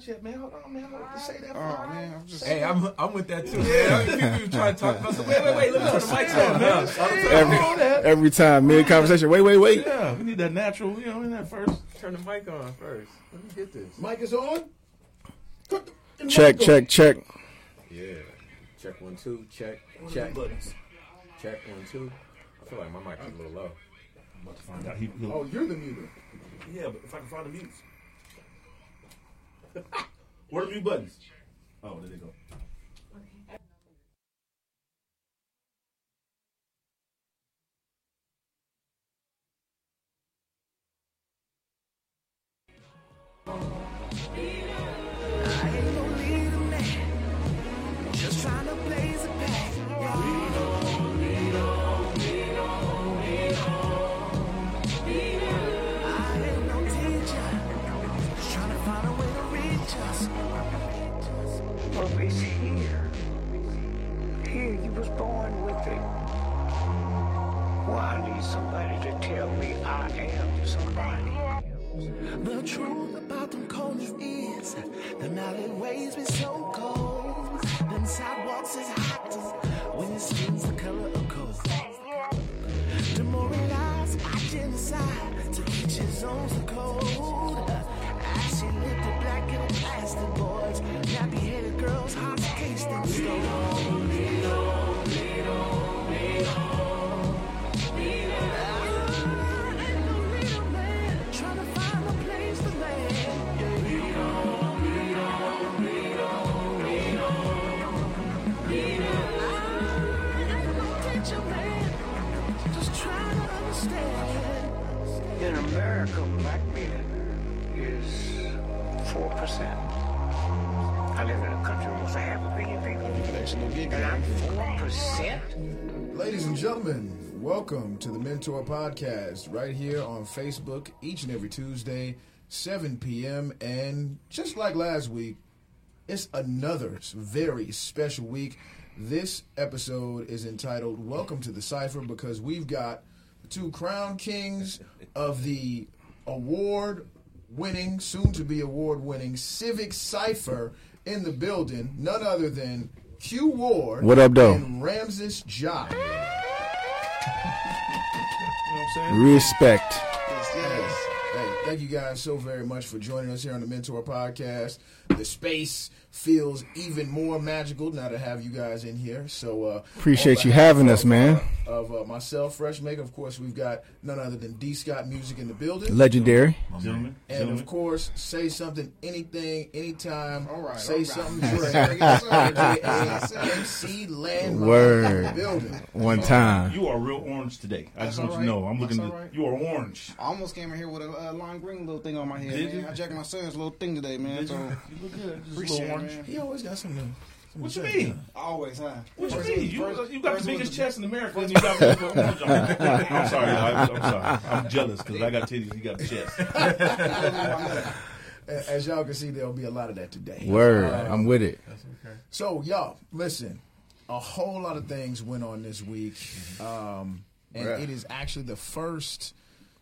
much yet, man. Hold on, man. Hold on. Say that. Oh man, I'm just. Hey, I'm I'm with that too. Man. People trying to talk about some. Wait, wait, wait. Let me turn the mics on, man. Every, every time mid conversation. Wait, wait, wait. Yeah, we need that natural. You know, in that first. Turn the mic on first. Let me get this. Mic is on. Check, check, check. Yeah. Check one two. Check check check one two. I feel like my mic is a little low. I'm about to find out. He, he'll- Oh, you're the muter. Yeah, but if I can find the mutes. Where are the mute buttons? Oh, there they go. Just sidewalks is hot when your skin's the color of coal. Demoralized by genocide to each his own people, I'm four percent. Ladies and gentlemen, welcome to the Mentour Podcast right here on Facebook each and every Tuesday, 7 p.m. And just like last week, it's another very special week. This episode is entitled Welcome to the Cipher because we've got two crown kings of the award winning, soon to be award winning Civic Cipher in the building. None other than Q Ward What up, though? and Ramses Jock. You know what I'm saying? Respect. Hey, thank you guys so very much for joining us here on the Mentour Podcast. The space feels even more magical now to have you guys in here. So uh, Appreciate you behalf having us, man. uh, of uh, myself, Fresh Maker, of course, we've got none other than D. Scott Music in the building. Legendary. Gentlemen, and gentlemen. of course, say something, anything, anytime. All right, say all right. something, Yes, Dre. sir, yes, sir. AKA MC Landmine Word. building. One time. You are real orange today. I That's just want all you to know. I'm looking. all at right. You are orange. I almost came in here with a uh, lime green little thing on my head, Did man. you? I jacked my son's little thing today, man. Did So you? You look good. Just a appreciate little it, orange. man. He always got something. something What to you say. mean? Always, huh? What First you mean? was- You, first- you got the first it was biggest the- chest in America, and you got the orange on. I'm sorry, I'm, I'm sorry. I'm jealous because I got titties. You got the chest. As y'all can see, there'll be a lot of that today. Word. Uh, I'm with it. So, y'all, listen. A whole lot of things went on this week, um, and Yeah. it is actually the first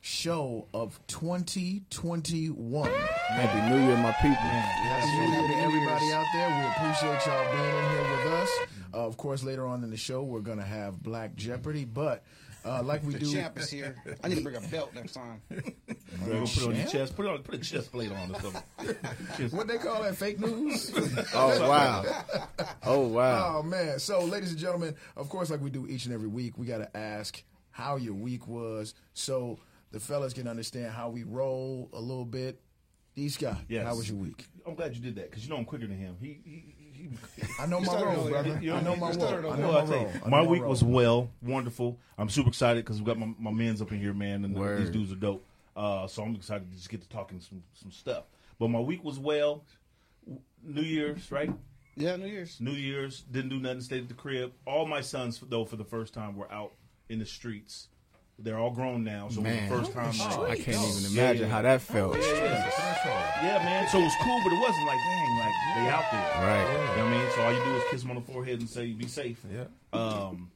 show of 2021. Happy New Year, my people. Happy New Year to everybody out there. We appreciate y'all being in here with us. Uh, of course, later on in the show, we're going to have Black Jeopardy, but uh, like we The do. champ is here. I need to bring a belt next time. Bro, put it on your chest. Put it on. Put a chest plate on or something. What they call that? Fake news? Oh, wow. Oh, wow. Oh man! So, ladies and gentlemen, of course, like we do each and every week, we got to ask how your week was, so the fellas can understand how we roll a little bit. D Scott, Yes. how was your week? I'm glad you did that because you know I'm quicker than him. He, he, he, I know my started role, brother. You know I know my mean? role. I know Well, my tell you, role. I my know week role. was well, wonderful. I'm super excited because we got my, my men's up in here, man, and Word. these dudes are dope. Uh, so I'm excited to just get to talking some some stuff. But my week was well. New Year's, right? Yeah, New Year's. New Year's didn't do nothing. Stayed at the crib. All my sons, though, for the first time, were out in the streets. They're all grown now, so Man. it was the first time. I can't even imagine yeah. how that felt. Yeah, yeah. Yeah, man. So it was cool, but it wasn't like, dang, like they out there. Right. You know what I mean? So all you do is kiss them on the forehead and say, "Be safe." Yeah. Um.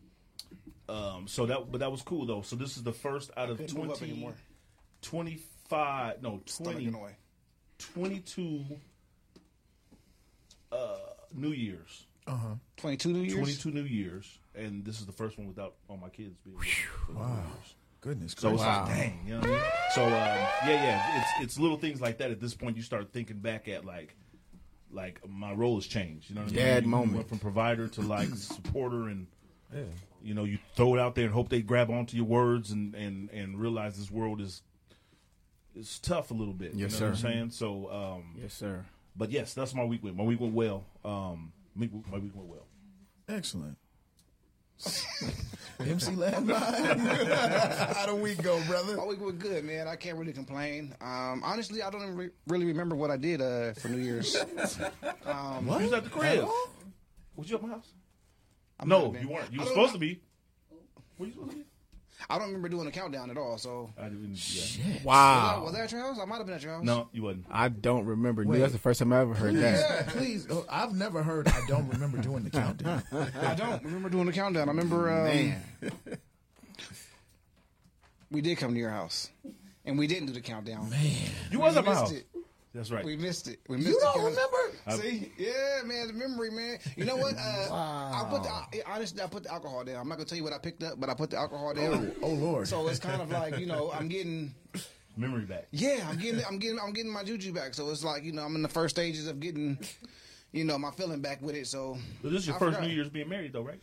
Um. So that, but that was cool though. So this is the first out of Can't move up 20, 25, no, Stomach 20, in the way. 22 New Year's, Uh huh. 22 New Years. 22 New Years, and this is the first one without all my kids being. with me for the New Wow. Goodness So it's gracious. like, dang, you know what I mean? So um, yeah, yeah, it's it's little things like that. At this point, you start thinking back at like, like my role has changed. You know what I mean? Dad You moment. went from provider to like supporter, and yeah. you know, you throw it out there and hope they grab onto your words and and and realize this world is is tough a little bit. Yes, you know what I'm saying? So, um, Yes, sir. but yes, that's my week went. My week went well. Um, my week went well. Excellent. MC Landline. How do we go, brother? My week was good, man. I can't really complain. Um, honestly, I don't even re- really remember what I did uh, for New Year's. Um, You was at the crib. Was you at my house? I might No, you weren't. You were supposed know. to be. Were you supposed to be? I don't remember doing a countdown at all. So I didn't. Yeah. was, I, Wow. was that at your house? I might have been at your house. No, you wasn't. I don't remember. Wait. That's the first time I ever heard that. Yeah, please. Oh, I've never heard. I don't remember doing the countdown. I don't remember doing the countdown. I remember um, we did come to your house, and we didn't do the countdown. Man, You was at my house. it. That's right. We missed it. We missed You the don't count- remember? See, yeah, man, the memory, man. You know what? Uh, I put the, honestly, I put the alcohol down. I'm not gonna tell you what I picked up, but I put the alcohol down. Oh Lord. So it's kind of like you know, I'm getting, Memory back. yeah, I'm getting, I'm getting, I'm getting my juju back. So it's like you know, I'm in the first stages of getting, you know, my feeling back with it. So So this is your I first forgot. New Year's being married, though, right?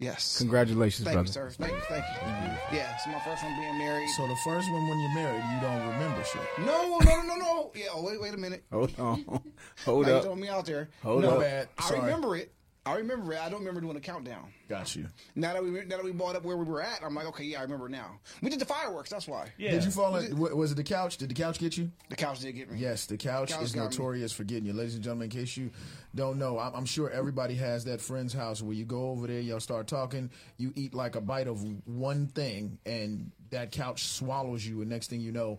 Yes, Congratulations, Thank brother. you, sir. Thank you, thank you. Yeah, it's my first one being married. So the first one when you're married, you don't remember shit. No, no, no, no, no. Yeah, oh, wait, wait a minute. Hold on. Hold Now you throwing me out there. Hold no, up. Bad. I Sorry. remember it. I remember it. I don't remember doing a countdown. Got you. Now that we now that we bought up where we were at, I'm like, okay, yeah, I remember now. We did the fireworks. That's why. Yeah. Did you fall in? wa- Was it the couch? Did the couch get you? The couch did get me. Yes, the couch, Couch is got me. notorious for getting you. Ladies and gentlemen, in case you don't know, I'm, I'm sure everybody has that friend's house where you go over there, y'all start talking, you eat like a bite of one thing, and that couch swallows you, and next thing you know,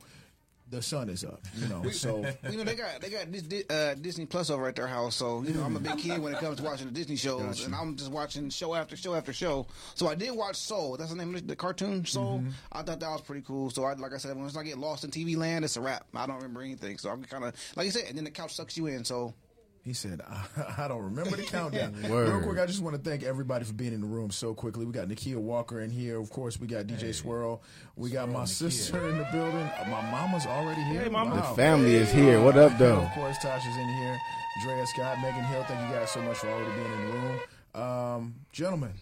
the sun is up. You know, so You know they got they got this uh, Disney Plus over at their house, so you know I'm a big kid when it comes to watching the Disney shows, Gotcha. and I'm just watching show after show after show. So I did watch Soul. That's the name of the cartoon Soul. Mm-hmm. I thought that was pretty cool. So I like I said, once I get lost in TV land, it's a wrap. I don't remember anything. So I'm kind of like you said, and then the couch sucks you in. So He said, I, I don't remember the countdown. Word. Real quick, I just want to thank everybody for being in the room so quickly. We got Nikia Walker in here. Of course, we got DJ Swirl. We got my sister in the building. Uh, My mama's already here. Hey, mama. Wow. The family is here. What up, though? of course, Tasha's in here. Drea Scott, Megan Hill. Thank you guys so much for already being in the room. Um, gentlemen,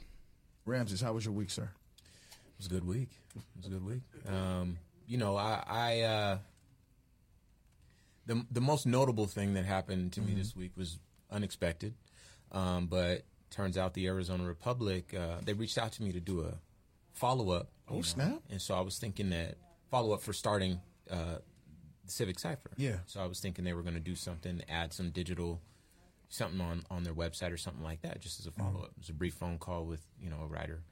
Ramses, how was your week, sir? It was a good week. It was a good week. Um, you know, I, I uh, the the most notable thing that happened to me this week was unexpected, um, but turns out the Arizona Republic uh, they reached out to me to do a follow up. Oh, snap. And so I was thinking that follow up for starting uh, Civic Cipher. Yeah. So I was thinking they were going to do something, add some digital, something on on their website or something like that, just as a follow up. It was a brief phone call with you know a writer.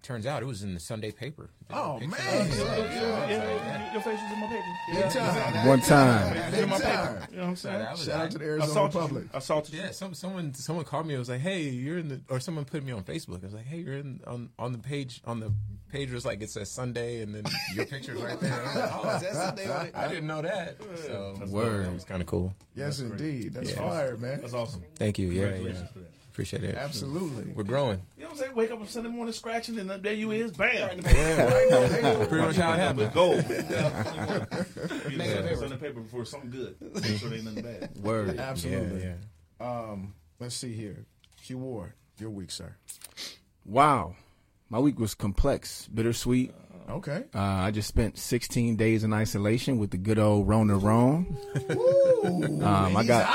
Turns out it was in the Sunday paper. Oh, man. of it. Yeah, your face was in my paper. Big time. One time. Big in my time. paper. You know what I'm saying? That Shout out to the Arizona saw Republic. I saw it. Yeah, some someone someone called me. and was like, "Hey, you're in the," or someone put me on Facebook. I was like, "Hey, you're in on on the page on the page was like it says Sunday, and then your picture's right there." I was like, oh, is that Sunday? I didn't know that. So Word. It was kind of cool. Yes, indeed. That's Yeah. fire, man. That's awesome. Thank you. Yeah, yeah. Congratulations for that. Appreciate it. Absolutely. We're growing. You know what I'm saying? Wake up on Sunday morning scratching, and there you is, bam. Pretty much how it happened. With gold. You know, Sunday paper before something good. Make sure there ain't nothing bad. Word. Absolutely. Yeah, yeah. Um, let's see here. Q Ward, your week, sir. Wow. My week was complex, bittersweet. Okay. Uh, I just spent 16 days in isolation with the good old Rona Rome. um, I got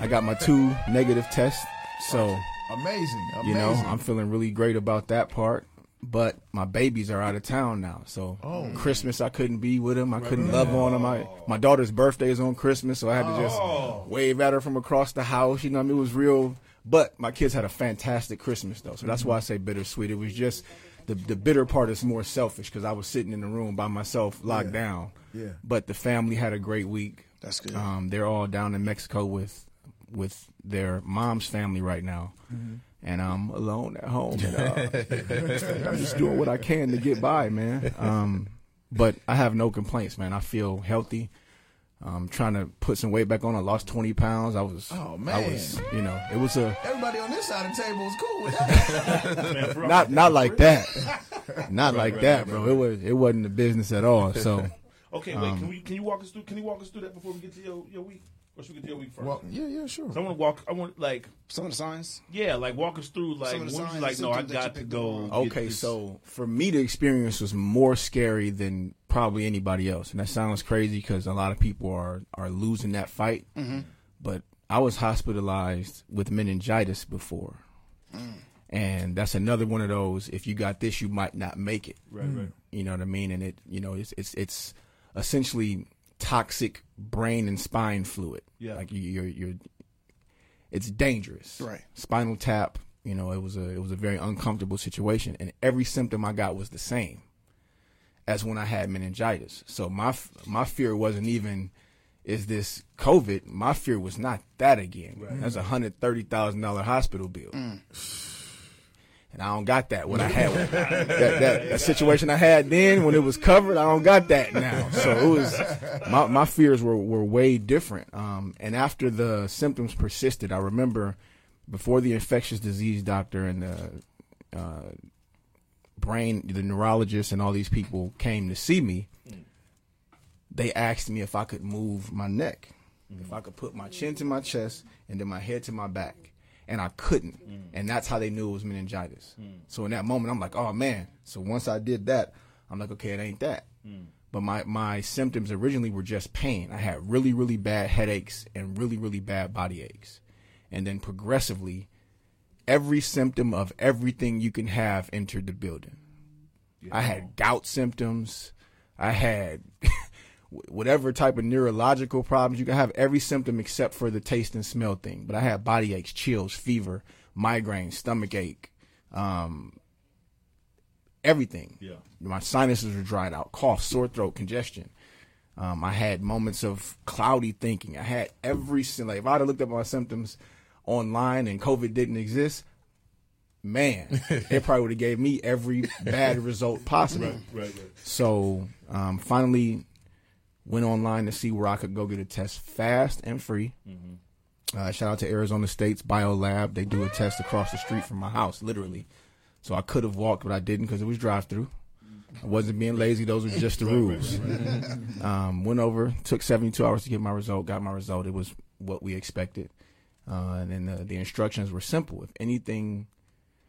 I got my two negative tests, so Amazing. Amazing. you know I'm feeling really great about that part. But my babies are out of town now, so Oh. Christmas I couldn't be with them. I couldn't love on them. I, my daughter's birthday is on Christmas, so I had to just Oh. wave at her from across the house. You know, I mean, it was real. But my kids had a fantastic Christmas though, so that's why I say bittersweet. It was just the the bitter part is more selfish because I was sitting in the room by myself, locked Yeah. down. Yeah. But the family had a great week. That's good. Um, they're all down in Mexico with with their mom's family right now, and I'm alone at home. And, uh, I'm just doing what I can to get by, man. Um, but I have no complaints, man. I feel healthy. I'm trying to put some weight back on. I lost 20 pounds. I was, Oh, man, I was, you know, it was a, Everybody on this side of the table is cool with that. Man, for- not, not like that. Not like that, bro. It was, it wasn't the business at all. So, Okay, wait. can we? Can you walk us through? Can you walk us through that before we get to your, your week? Or should we get to your week first? well, yeah, yeah, sure. So I want to walk. I want like Some of the signs. yeah, like walk us through like Some when of the signs like no, I symptoms that you got to go. up on. get Okay, so for me, the experience was more scary than probably anybody else, and that sounds crazy because a lot of people are are losing that fight. Mm-hmm. But I was hospitalized with meningitis before, mm. and that's another one of those. If you got this, you might not make it. right, right. You know what I mean? And it, you know, it's it's it's essentially toxic brain and spine fluid. Yeah. like you, you're you're. It's dangerous. Right. Spinal tap. You know, it was a it was a very uncomfortable situation, and every symptom I got was the same as when I had meningitis. So my my fear wasn't even is this COVID. My fear was not that again. That's a hundred thirty thousand dollar hospital bill. Mm. And I don't got that when I had that, that, that situation I had then when it was covered. I don't got that now. So it was my my fears were, were way different. Um, and after the symptoms persisted, I remember before the infectious disease doctor and the uh, brain, the neurologist, and all these people came to see me. They asked me if I could move my neck, if I could put my chin to my chest and then my head to my back and I couldn't. Mm. And that's how they knew it was meningitis. Mm. So in that moment, I'm like, oh man. So once I did that, I'm like, okay, it ain't that. Mm. But my, my symptoms originally were just pain. I had really, really bad headaches and really, really bad body aches. And then progressively, every symptom of everything you can have entered the building. I had gout symptoms. I had whatever type of neurological problems you can have every symptom except for the taste and smell thing. But i had body aches chills fever migraine stomach ache um, everything. Yeah. my sinuses were dried out cough sore throat congestion. Um, i had moments of cloudy thinking. I had every sin- like if i'd have looked up my symptoms online and covid didn't exist man it probably would have gave me every bad result possible. Right, right. so um, finally went online to see where I could go get a test fast and free. Uh, shout out to Arizona State's Biolab. They do a test across the street from my house, literally. So I could have walked, but I didn't because it was drive through. I wasn't being lazy. Those were just the rules. Um, went over, took 72 hours to get my result, got my result. It was what we expected. Uh, and then the, the instructions were simple. If anything,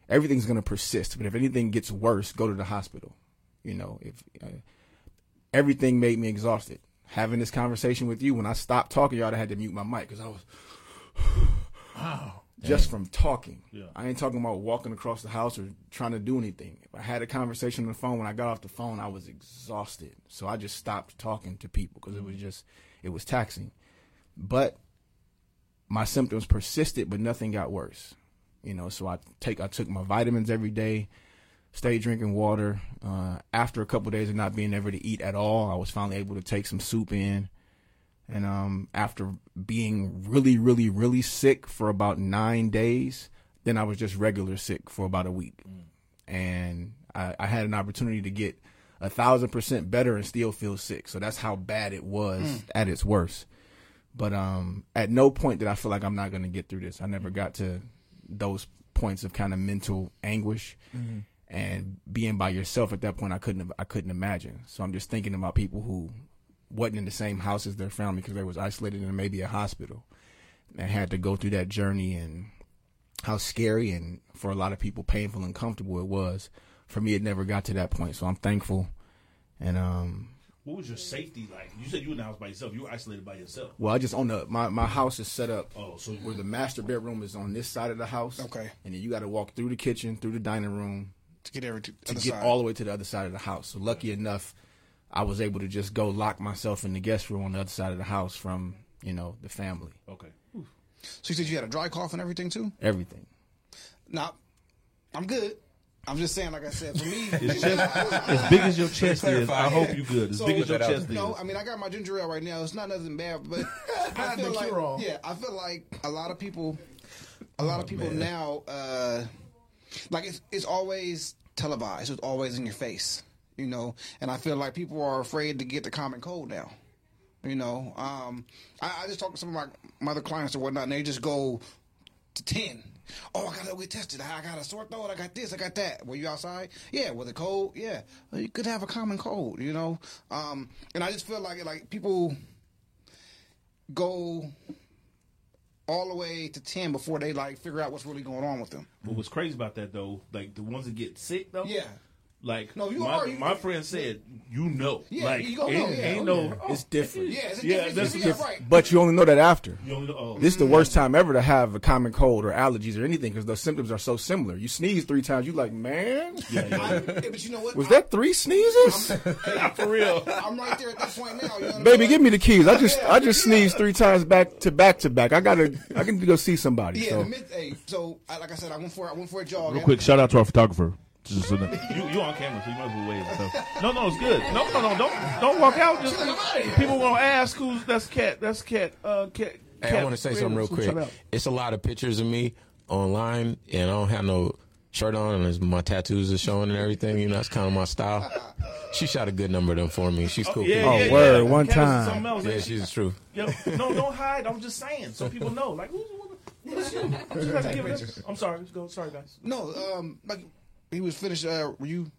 everything's going to persist, but if anything gets worse, go to the hospital. You know, if uh, everything made me exhausted. Having this conversation with you, when I stopped talking, y'all I had to mute my mic because I was just from talking. Yeah. I ain't talking about walking across the house or trying to do anything. If I had a conversation on the phone, when I got off the phone, I was exhausted. So I just stopped talking to people because it was mm-hmm. just, it was taxing. But my symptoms persisted, but nothing got worse. You know, so I take, I took my vitamins every day, stayed drinking water. Uh, after a couple days of not being able to eat at all, I was finally able to take some soup in. And um, after being really, really, really sick for about nine days, then I was just regular sick for about a week. And I, I had an opportunity to get a thousand percent better and still feel sick. So that's how bad it was at its worst. But um, at no point did I feel like I'm not going to get through this. I never got to those points of kind of mental anguish and being by yourself at that point. I couldn't have, I couldn't imagine. So I'm just thinking about people who wasn't in the same house as their family because they was isolated in maybe a hospital and had to go through that journey and how scary and for a lot of people painful and comfortable it was. For me, it never got to that point. So I'm thankful. And um, What was your safety like? You said you were in the house by yourself. You were isolated by yourself. Well, I just on the my my house is set up. Oh, so- where the master bedroom is on this side of the house. Okay. And then you got to walk through the kitchen, through the dining room to get every to, to get all the way to the other side of the house. So lucky enough, I was able to just go lock myself in the guest room on the other side of the house from you know the family, Okay. So you said you had a dry cough and everything too. everything. Now, I'm good. I'm just saying, like I said, for me, It's just as big as your chest is. I hope you're good. As So, big as your chest No, is. I mean I got my ginger ale right now. It's not nothing bad, but I feel like yeah, I feel like a lot of people, a lot of people now, uh, like it's it's always televised. It's always in your face, you know. And I feel like people are afraid to get the common cold now. You know, um, I, I just talk to some of my, my other clients or whatnot, and they just go to ten. Oh, I gotta go get tested. I got a sore throat. I got this. I got that. Were you outside? Yeah. With a cold? Yeah. Well, you could have a common cold. You know. Um, and I just feel like like people go all the way to ten before they like figure out what's really going on with them. But what's crazy about that though, like the ones that get sick though, Yeah. Like No, you my, are, you- my friend said, you know, Yeah, like you gonna ain't, know, yeah. ain't Oh, no, It's different. Yeah. It's a Yeah, different- that's yeah, different. right. But you only know that after. you only know, oh, This is the worst time ever to have a common cold or allergies or anything because those symptoms are so similar. You sneeze three times, you like, man, yeah, yeah. Yeah, but you know what? was I- that three sneezes? for real. I'm right there at that point now. You know what I Baby, mean? give me the keys. I just I just sneezed three times back to back to back. I gotta I can go see somebody. Yeah, so the mid, hey, so I, like I said, I went for I went for a jog. Real quick, shout out to our photographer. Just you you on camera, so you might as well wave. So. No, no, it's good. No, no, no, don't don't walk out. Just people gonna ask who's that's cat. That's cat. Uh, cat. Hey, cat I want to say something real quick. It's a lot of pictures of me online, and I don't have no shirt on, and my tattoos are showing and everything. You know, that's kind of my style. She shot a good number of them for me. She's cool. Yeah, people. Oh, yeah, word, yeah. one Cat time. something else, yeah, she's true. Yo, no, don't hide. I'm just saying, so people know. Like, who's the woman? Who's you? You guys I'm sorry. Let's go. Sorry, guys. No, um, like he was finished. Uh, were you?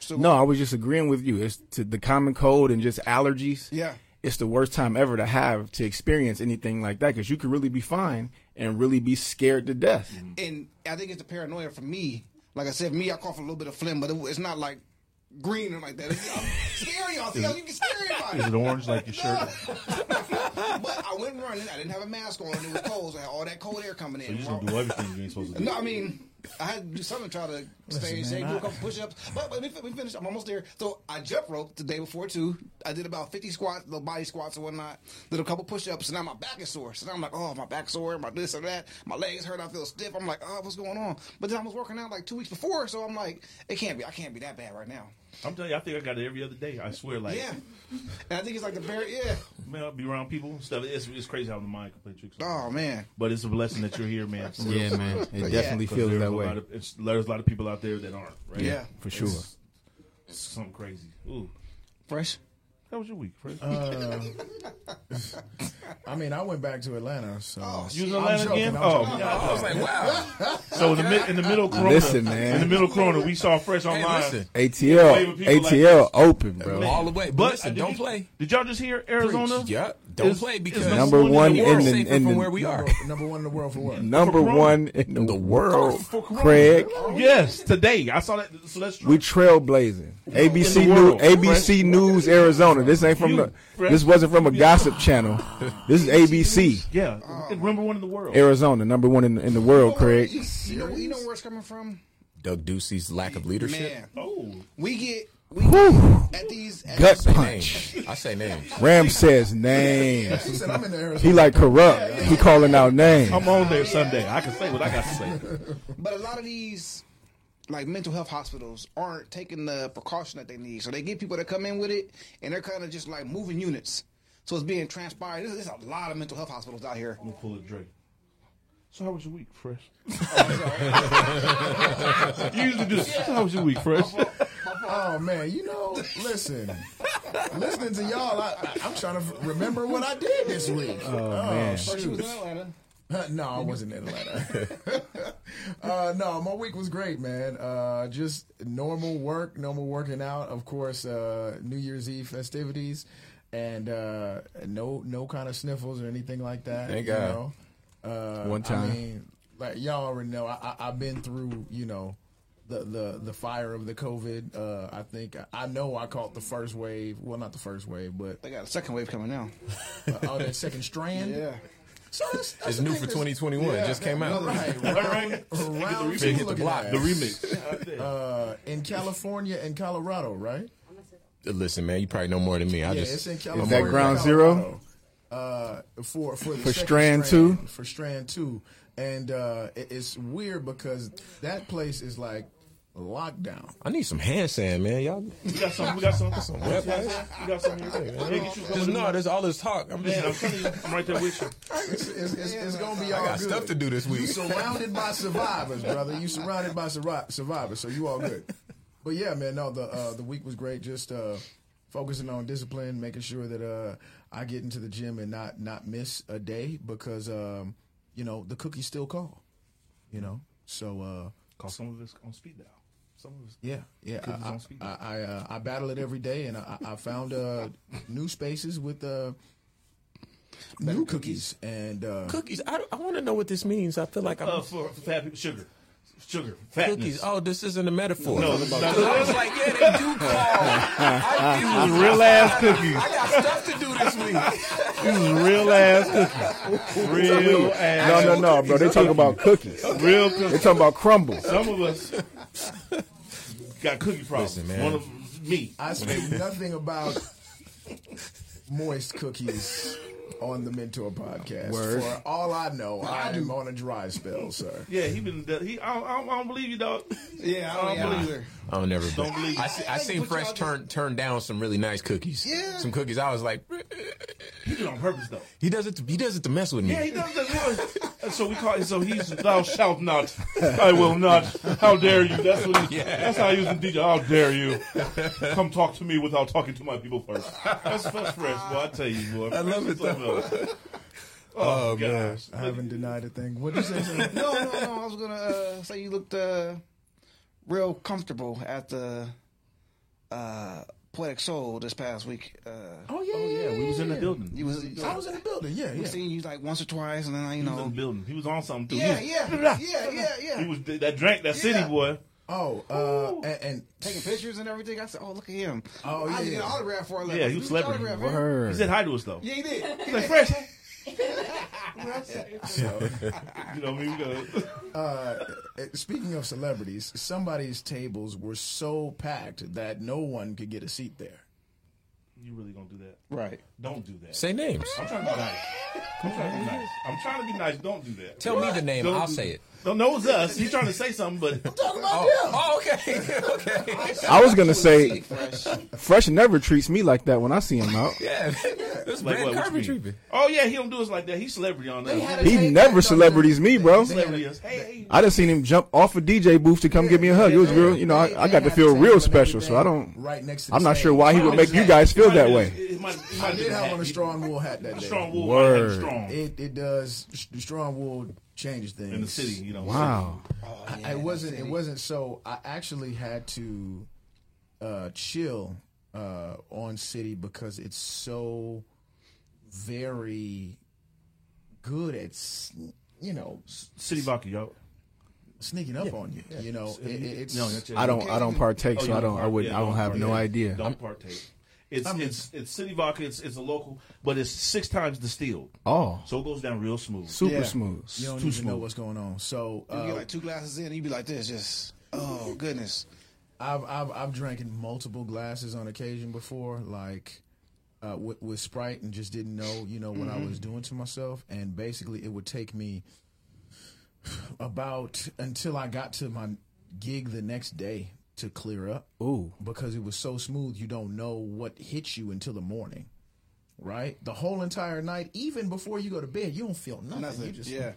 Still no, I was just agreeing with you. It's to the common cold and just allergies. Yeah. It's the worst time ever to have to experience anything like that because you could really be fine and really be scared to death. And I think it's the paranoia for me. Like I said, me, I cough a little bit of phlegm, but it, it's not like green or like that. It's, scary. I'm scaring y'all. See how you can scare everybody. Is it orange like your shirt? But I went running. I didn't have a mask on. It was cold. So I had all that cold air coming You in. just gonna do everything you ain't supposed to do. No, I mean, I had to do something to try to stay safe, man, do a couple push ups. But, but we, we finished. I'm almost there. So I jump rope the day before, too. I did about 50 squats, little body squats and whatnot. Did a couple push ups, and now my back is sore. So now I'm like, oh, my back's sore, my this or that. My legs hurt, I feel stiff. I'm like, oh, what's going on? But then I was working out like two weeks before, so I'm like, it can't be, I can't be that bad right now. I'm telling you, I think I got it every other day. I swear, like, Yeah. And I think it's like the very, yeah. man, I'll be around people and stuff. It's, it's crazy how the mind can play tricks. Oh, man. But it's a blessing that you're here, man. Yeah, man. It Yeah. definitely 'Cause feels that way. Of, it's, there's a lot of people out there that aren't. Right? Yeah. For sure. It's, it's something crazy. Ooh, Fresh? How was your week, Fred? Uh, I mean, I went back to Atlanta, so you was in Atlanta joking, again? Oh, joking. God. I was like, wow. So in the mid, in the middle of Corona, Listen, man. in the middle of Corona, we saw Fresh online. listen. ATL Waving people like ATL open, bro. All the way. But But listen, don't you- play. Did y'all just hear Arizona? Yeah, don't is- play is because Number one we're in the- safer in from the- where we are. Number, number one in the world for what? Number one in the, world, For Corona. Craig. Yes, today I saw that. So that's true. We trailblazing. ABC News. ABC Fresh. News Arizona. This ain't from You, the. Fresh. This wasn't from a gossip channel. This is ABC yeah, number one in the world. Arizona, number one in, in the world, oh, Craig. You, you know, you know where it's coming from? Doug Ducey's lack of leadership. Man. Oh, We get, we Whew. at these, at Gut these- punch. names. I say names. Ram says names. He said, I'm in the Arizona. He like corrupt. He calling out names. I'm on there Sunday. I can say what I got to say. But a lot of these like mental health hospitals aren't taking the precaution that they need. So they get people that come in with it and they're kind of just like moving units. So it's being transpired. There's, there's a lot of mental health hospitals out here. I'm gonna pull a Drake. So how was your week, Fresh? you usually do. So how was your week, Fresh? Oh man, you know, listen, listening to y'all, I, I, I'm trying to remember what I did this week. Oh, man. She was shoot. in Atlanta. Uh, no, I wasn't in Atlanta. uh, no, my week was great, man. Uh, just normal work, normal working out. Of course, uh, New Year's Eve festivities, and uh, no no kind of sniffles or anything like that. Thank you God. know? Uh, One time. I mean, like y'all already know, I, I, I've been through, you know. The, the the fire of the COVID. Uh, I think I know I caught the first wave. Well, not the first wave, but They got a second wave coming now. uh, oh, that second strand. Yeah. So that's, that's It's new for that's- 2021. It just came out. Right, Right, right. Round two hit the looking block. at. The remix. Uh, in California and Colorado, right? Listen, man, you probably know more than me. I yeah, just it's in California. that ground Colorado. Uh, for for the For second strand two? for strand two, and uh, it, it's weird because that place is like lockdown. I need some hand sand, man. Y'all We got some. We got some. some wet wipes. We got some here. Yeah, get you Just no, there's all this talk. I'm just, I'm telling you, I'm right there with you. It's, it's, it's, it's gonna be all I got good. stuff to do this week. You week. surrounded by survivors, brother. You surrounded by survivors, so you all good. But yeah, man, no, the uh, the week was great. Just uh, focusing on discipline, making sure that uh, I get into the gym and not not miss a day because um, you know the cookies still call. You know, so uh, Cause some of us on speed dial. Some of us. yeah, yeah. I I. I, uh, I battle it every day, and I, I found uh, new spaces with uh, new cookies and uh, Cookies. I, I want to know what this means. I feel like I'm Uh, for, for fat people, sugar, sugar, fatness. cookies. Oh, this isn't a metaphor. No, I it's not- was like, yeah, they do call. I, These real ass cookies. I got stuff to do this week. These is real ass cookies. Real ass. No, no, no, bro. They talk about cookies. Real They cookies. talking about crumbles. Some of us got cookie problems. Listen, man. One of me. I speak nothing about moist cookies on the Mentour podcast. Word. For all I know, I am on a dry spell, sir. Yeah, he been. He. I don't, I don't, I don't believe you, dog. Yeah, I I don't don't believe either. I don't never. Don't believe I, it. see, I I seen Fresh what turn turn down some really nice cookies. Yeah. Some cookies. I was like, He did it on purpose, though. he does it. To, he does it to mess with me. Yeah, he does that. So we call it. So he's thou shalt not. I will not. How dare you? That's what. He, That's how I use the DJ. How dare you? Come talk to me without talking to my people first. That's, that's fresh, boy. I tell you, boy. I love it, though. Oh, Oh, man. gosh. I haven't denied a thing. What did you say? No, no, no. I was gonna uh, say you looked uh, real comfortable at the uh, Poetic Soul this past week. Uh, Oh yeah, Oh yeah, we was in the building. you was, I was in the building. Yeah, we yeah. seen you like once or twice, and then I, you He was in know, the building. He was on something too. yeah, yeah, yeah, yeah, yeah. He was that drank that city boy. Oh, uh, and, and taking pictures and everything. I said, "Oh, look at him! Oh, I had to yeah. get an autograph for a living. Yeah, he was Give me an celebrity. autograph, man. Word. He said hi to us though. Yeah, he did. He's like fresh. you know, we go. uh, speaking of celebrities, somebody's tables were so packed that no one could get a seat there. You really gonna do that? Right. Don't do that. Say names. I'm trying to be nice. I'm trying to be nice. I'm trying to be nice. Don't do that. Tell me the name. Don't I'll do- say it. Don't know it's us. He's trying to say something, but I'm talking Oh, oh, okay, okay. I was gonna say, Fresh. Fresh never treats me like that when I see him out. Yeah, this like Brad what? What Kirby you treatment. Oh yeah, he don't do us like that. He's celebrity on that. He never celebrities me, bro. Celebrity is. Hey, hey. I just seen him jump off a DJ booth to come give me a hug. It was real, you know. I, I got to feel real special, so I don't. Right next to. I'm not sure why he would make you guys feel that way. It might, it might I did have on a strong wool hat that A day. strong wool. Word. Word. Strong It it does. The strong wool changes things in the city. You know. Wow. I, it wasn't. It wasn't so. I actually had to uh, chill uh, on city because it's so very good at you know City vodka, yo. sneaking up on you. You know, it, it- it's No. I don't. I don't partake, Oh, so I don't. I would. yeah, I don't have no partake. idea. Don't partake. It's I mean- it's it's city vodka. It's it's a local, but it's six times distilled, Oh, so it goes down real smooth. super Yeah. smooth. you don't too even know what's going on. So You uh, get like two glasses in, and you be like this, just oh goodness. I've I've I've drank multiple glasses on occasion before, like uh, with, with Sprite, and just didn't know, you know, what I was doing to myself. And basically, it would take me about until I got to my gig the next day to clear up. Ooh. because it was so smooth, you don't know what hits you until the morning. Right, the whole entire night, even before you go to bed, you don't feel nothing. Nothing, You just yeah.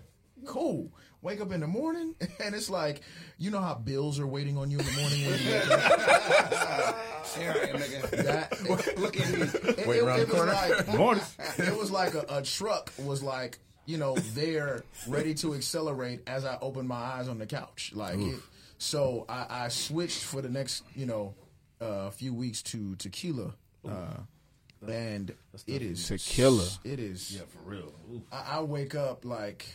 cool. Wake up in the morning, and it's like you know how bills are waiting on you in the morning when you wake up. Here I am, nigga. That Look at me. it, Wait it- around it the corner. Was like, Morning. it was like a, a truck was like you know there ready to accelerate as I opened my eyes on the couch. Like it, so, I, I switched for the next you know uh, few weeks to tequila, uh, and it is Tequila. It is. Yeah, for real. I, I wake up like.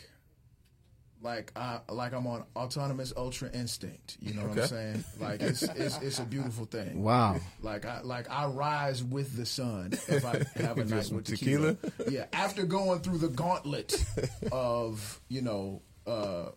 Like I like I'm on autonomous ultra instinct. You know what I'm saying? Like it's, it's it's a beautiful thing. Wow. Like I like I rise with the sun if I have a If you night with tequila. tequila? Yeah, after going through the gauntlet of you know uh,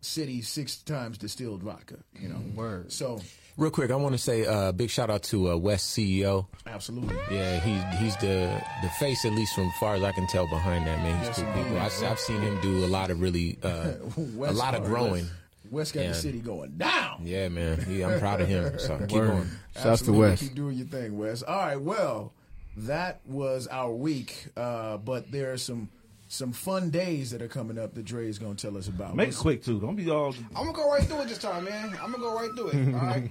city six times distilled vodka. You know, Word. So Real quick, I want to say a uh, big shout out to uh, West CEO. absolutely. Yeah, he's he's the the face, at least from far as I can tell, behind that man. He's Yes, cool people. I, have seen him do a lot of really uh, a lot of growing. West got Yeah. the city going down. Yeah, man. He, I'm proud of him. So keep Word. going. Shouts to West. Keep doing your thing, West. All right. Well, that was our week, uh, but there are some some fun days that are coming up that Dre is going to tell us about. Make it quick too. Don't be all. I'm gonna go right through it this time, man. I'm gonna go right through it. All right.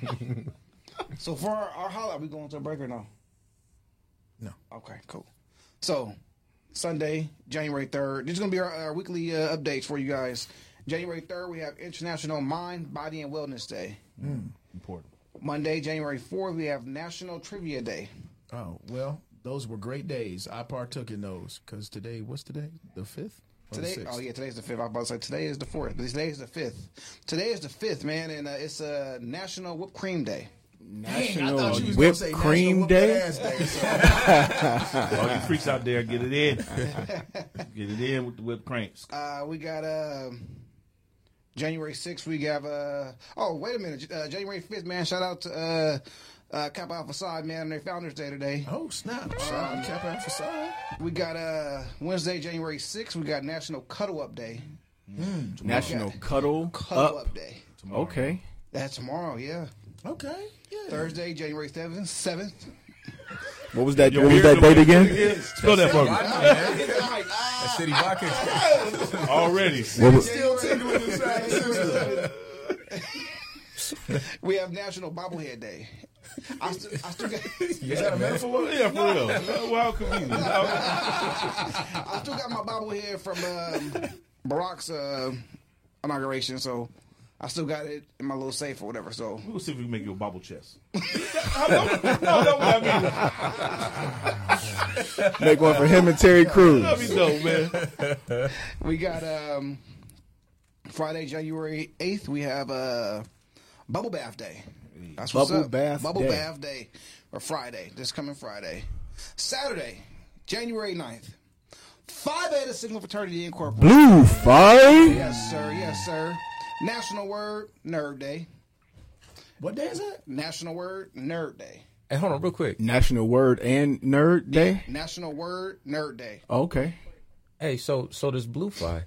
so for our, our highlight, we going to a break or no? No. Okay, cool. So, Sunday, January 3rd. This is going to be our, our weekly uh, updates for you guys. January 3rd, we have International Mind, Body, and Wellness Day. Important. Monday, January 4th, we have National Trivia Day. Oh well, those were great days. I partook in those because today, what's today? The fifth. Or the Today, oh yeah, today's the fifth. I was about to say today is the fourth, but today is the fifth. Today is the fifth, man, and uh, it's uh, National Whipped Cream Day. Dang, I National thought you was Whipped say Cream National Day. Whoop That Ass Day. All you freaks out there, get it in. get it in with the whipped cranks. Uh, we got uh, January 6th, we have, uh, oh, wait a minute. Uh, January 5th, man, shout out to uh, uh, Kappa Alpha Psi, man, on their Founders Day today. Oh snap! Shout out to Kappa Alpha Psi. We got uh, Wednesday, January 6th, we got National Cuddle Up Day. National Cuddle Cuddle Up. Up Day. Okay. That's tomorrow, yeah. Okay. Yeah. Thursday, January 7th, 7th. What was that? Your what was that date again? make. Spell that for me. That city vodka. Already. What was, Still tingling inside the system. We have National Bobblehead Day. I still, I still got, Is that a metaphor? Yeah, for real. Well, how I still got my bobblehead from um, Barack's uh, inauguration, so I still got it in my little safe or whatever. So We'll see if we can make you a bobble chest. no, no, I mean, make one for him and Terry Crews. that'd be dope, man. we got um, Friday, January eighth. We have uh, Bubble Bath Day. That's what's Bubble up. Bath Bubble Day. Bath Day, or Friday. This coming Friday. Saturday, January 9th. Phi Beta Sigma Fraternity Incorporated. Blue Five. Yes, sir. Yes, sir. National Word Nerd Day. What day is that? National Word Nerd Day. Hey, hold on, real quick. National Word and Nerd Day. National Word Nerd Day. Okay. Hey, so so this blue fly.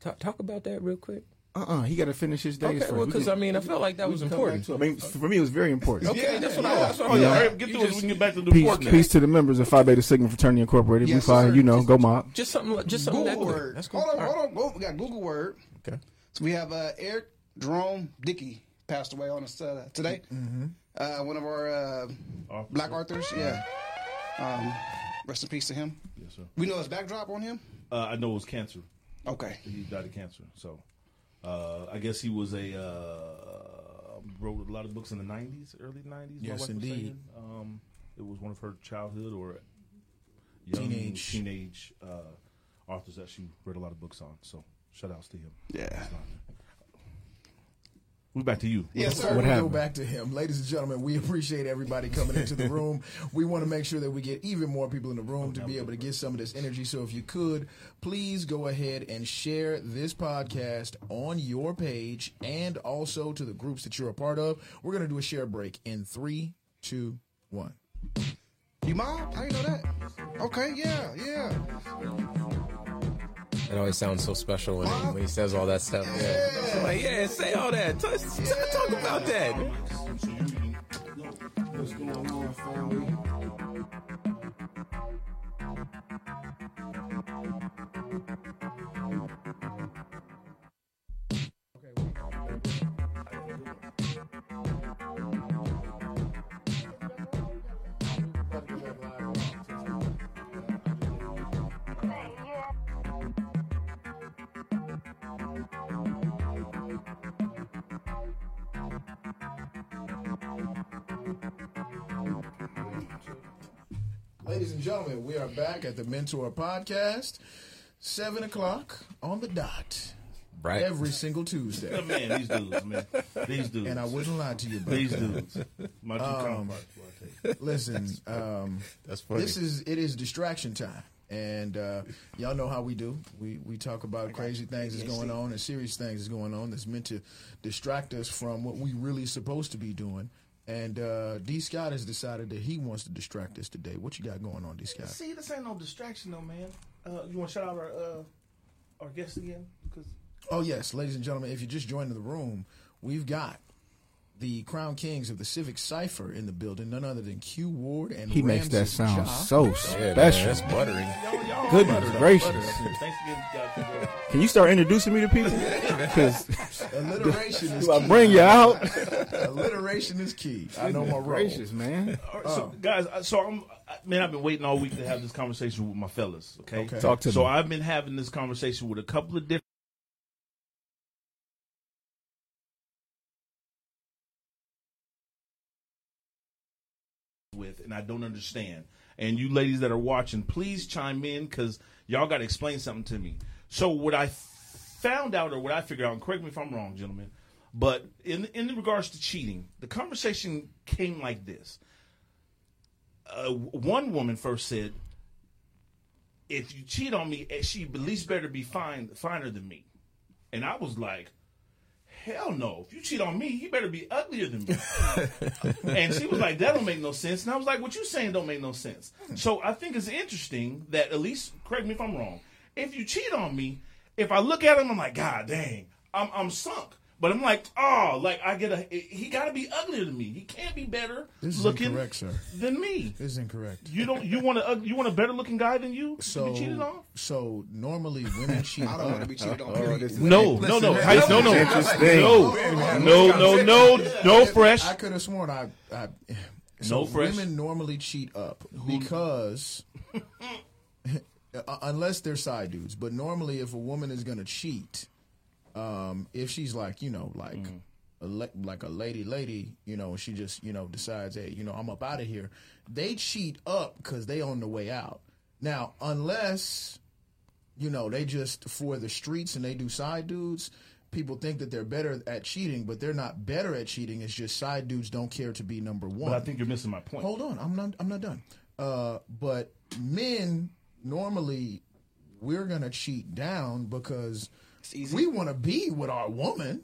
Talk, talk about that real quick. Uh uh He got to finish his days Okay, first. well, because can- I mean, I felt like that was can come back important. I mean, for me, it was very important. Okay, that's what I. That's what Oh, I was- hurry up, get you through it we can get back to the Peace, important. peace to the members of Phi Beta Sigma Fraternity Incorporated. Yes, Blue Five, you know, go mob. Just something, just something Google that quick. Word. That's cool. Hold on, All right. hold on. Go- We got Google Word. Okay. So we have uh, Eric Jerome Dickey passed away on us uh, today. Uh, one of our uh, Officer. Black Arthurs. Yeah. Um, rest in peace to him. Yes, sir. We know his backdrop on him. Uh, I know it was cancer. Okay. He died of cancer. So uh, I guess he was a uh, wrote a lot of books in the '90s, early '90s. Yes, indeed. Um, it was one of her childhood or young Teenage. teenage uh, authors that she read a lot of books on. So shout outs to him. Yeah. We back to you. Yes, sir. Before we go back to him, ladies and gentlemen, we appreciate everybody coming into the room. we want to make sure that we get even more people in the room to be able to get some of this energy. So if you could, please go ahead and share this podcast on your page and also to the groups that you're a part of. We're going to do a share break in three, two, one. You mom? I didn't know that. Okay. Yeah. Yeah. It always sounds so special when, he, when he says all that stuff. Yeah. I'm like, yeah, say all that. Talk, talk- talk about that. Ladies and gentlemen, we are back at the Mentour Podcast, 7 o'clock on the dot. Right. Every single Tuesday. man, these dudes, man, these dudes, And I wouldn't lie to you about these dudes, my two counterparts. boy, I tell. Listen, um, That's funny. this is it is distraction time, and uh, y'all know how we do. We we talk about crazy things that's going on and serious things that's going on that's meant to distract us from what we really supposed to be doing. And uh, D. Scott has decided that he wants to distract us today. What you got going on, D. Scott? See, this ain't no distraction, though, man. Uh, you want to shout out our uh, our guest again? Because Oh yes, ladies and gentlemen, if you just joined the room, we've got the Crown Kings of the Civic Cipher in the building, none other than Q Ward and He makes that sound Ja. so Yeah, man, special. that's buttering. y'all, y'all Goodness butter gracious. butter it up. Thanks again, guys. Can you start introducing me to people? Because Alliteration is Do I key. bring you out? Alliteration is key. I know my role. Gracious, man. All right, so uh. guys, I- so I'm I- man. I've been waiting all week to have this conversation with my fellas. Okay, Okay. Talk to so me. I've been having this conversation with a couple of different. And I don't understand. And you ladies that are watching, please chime in because y'all got to explain something to me. So what I found out, or what I figured out, and correct me if I'm wrong, gentlemen, but in in regards to cheating, the conversation came like this. Uh, one woman first said, if you cheat on me, eh, she at least better be fine, finer than me. And I was like, hell no. If you cheat on me, you better be uglier than me. and she was like, that don't make no sense. And I was like, what you saying don't make no sense. Hmm. So I think it's interesting that at least, correct me if I'm wrong, if you cheat on me, if I look at him, I'm like, God dang, I'm, I'm sunk. But I'm like, oh, like I get a, he got to be uglier than me. He can't be better This is looking incorrect, sir. than me. This is incorrect. You don't. You want a. You want a better looking guy than you? So, to be cheated on? so normally women cheat. I don't want to be cheated on. Oh, Period. this is- No, no, no, Listen, Hey, man, no, no, interesting. no, no, no, no, no, fresh. I could have sworn I. I No fresh. Women normally cheat up because. uh, unless they're side dudes, but normally if a woman is gonna cheat, um, if she's like you know like Mm. a la- like a lady lady, you know, she just you know decides, hey, you know, I'm up out of here. They cheat up because they on the way out. Now, unless you know they just for the streets and they do side dudes. People think that they're better at cheating, but they're not better at cheating. It's just side dudes don't care to be number one. But I think you're missing my point. Hold on, I'm not. I'm not done. Uh, but men normally we're gonna cheat down because. We want to be with our woman.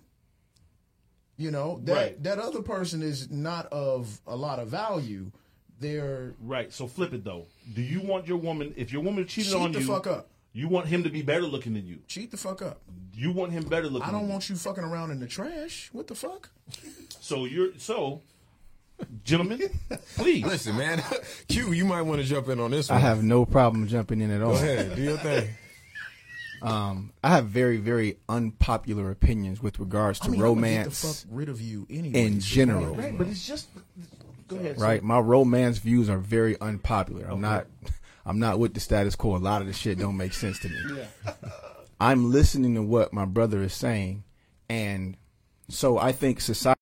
You know that Right. that other person is not of a lot of value. They're Right. So flip it though. Do you want your woman? If your woman cheated cheat on the you, fuck up. you want him to be better looking than you. Cheat the fuck up. You want him better looking. I don't you. want you fucking around in the trash. What the fuck? So you're so, gentlemen, please. Listen, man. Q, you might want to jump in on this one. I have no problem jumping in at all. Go ahead, do your thing. Um, I have very, very unpopular opinions with regards to I mean, I'ma get the romance rid of you anyway. in general. Right, but it's just. Go ahead. right? My romance views are very unpopular. I'm not I'm not with the status quo. A lot of the shit don't make sense to me. I'm listening to what my brother is saying and so I think society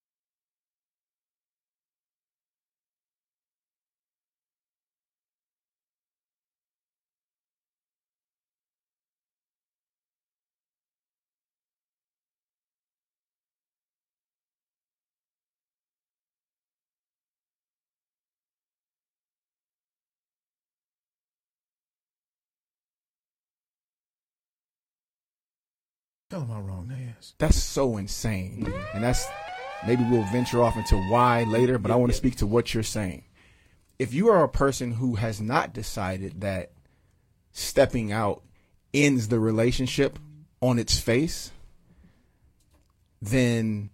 is. that's so insane. Mm-hmm. And that's maybe we'll venture off into why later, but I want to speak to what you're saying. If you are a person who has not decided that stepping out ends the relationship on its face, then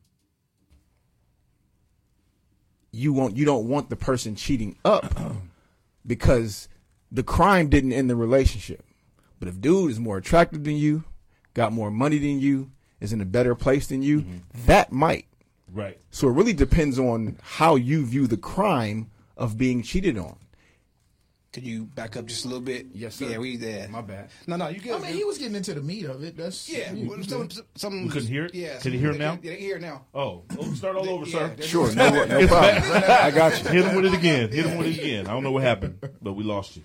you want you don't want the person cheating up because the crime didn't end the relationship. But if dude is more attractive than you, got more money than you, is in a better place than you, mm-hmm. that might. Right. So it really depends on how you view the crime of being cheated on. Could you back up just a little bit? Yes, sir. Yeah, we there. My bad. No, no, you good. I mean, he was getting into the meat of it. That's Yeah, you- well, some, some, We couldn't hear it? Yeah, Can you hear it now? Yeah, they hear it now. Oh, oh, start all over, Yeah, sir. they're- Sure, no, no problem. I got you. Hit him with it again. Hit him with it again. I don't know what happened, but we lost you.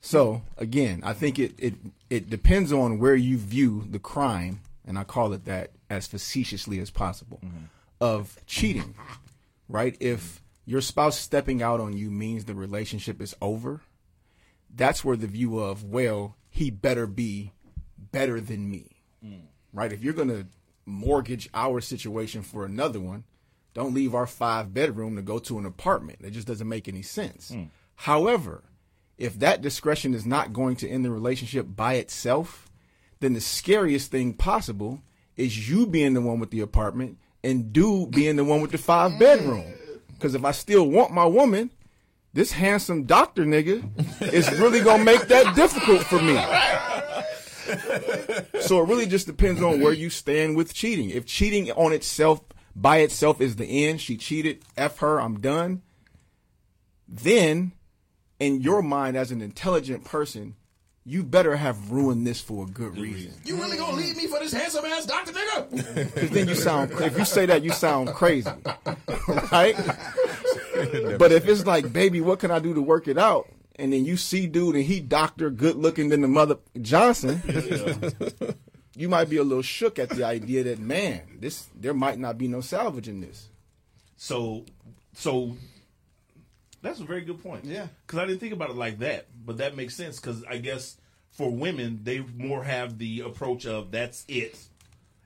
So again, I think it, it it depends on where you view the crime, and I call it that as facetiously as possible, mm-hmm. of cheating. Right? If your spouse stepping out on you means the relationship is over, that's where the view of well, he better be better than me. Mm. Right? If you're gonna mortgage our situation for another one, don't leave our five bedroom to go to an apartment. It just doesn't make any sense. Mm. However, if that discretion is not going to end the relationship by itself, then the scariest thing possible is you being the one with the apartment and dude being the one with the five bedroom. Because if I still want my woman, this handsome doctor nigga is really gonna make that difficult for me. so it really just depends on where you stand with cheating. If cheating on itself by itself is the end, she cheated, f her, I'm done. Then, in your mind as an intelligent person, you better have ruined this for a good mm-hmm. reason. You really gonna leave me for this handsome ass doctor nigga? Because then you sound, if you say that, you sound crazy, right? but if it's like, baby, what can I do to work it out? And then you see dude and he doctor good looking than the mother Johnson, you might be a little shook at the idea that man, this there might not be no salvage in this. So, so that's a very good point. Yeah. because I didn't think about it like that, but that makes sense. Because I guess for women, they more have the approach of that's it,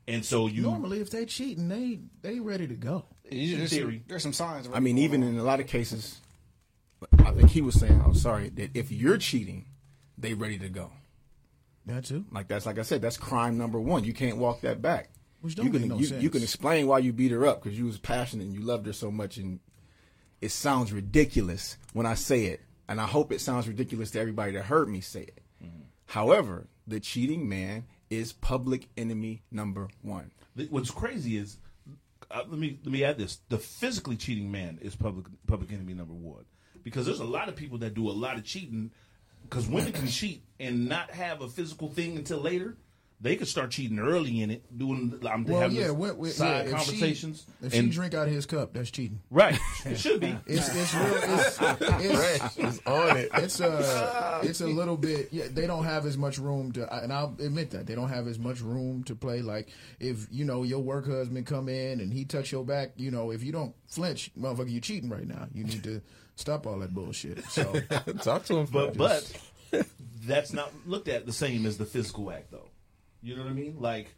and so you Normally, if they cheating, they they ready to go. You- There's some, there's some signs. I mean, even in a lot of cases, I think he was saying, I'm sorry, that if you're cheating, they ready to go. That too. Like that's like I said, that's crime number one. You can't walk that back. Which don't you can make no you, sense. you can explain why you beat her up because you was passionate and you loved her so much, and it sounds ridiculous when I say it, and I hope it sounds ridiculous to everybody that heard me say it. Mm-hmm. However, the cheating man is public enemy number one. What's crazy is, uh, let me let me add this: the physically cheating man is public public enemy number one because there's a lot of people that do a lot of cheating because women can cheat and not have a physical thing until later. They could start cheating early in it, doing I'm Well, having yeah, this when, when, side yeah, if conversations. She, if and, she drink out of his cup, that's cheating. right, it should be. It's it's real. It's, it's, It's on it. it's a it's a little bit. Yeah, they don't have as much room to, and I'll admit that they don't have as much room to play. Like if you know your work husband come in and he touch your back, you know if you don't flinch, motherfucker, you cheating right now. You need to stop all that bullshit. So Talk to him. But first. but that's not looked at the same as the physical act, though. You know what I mean? Like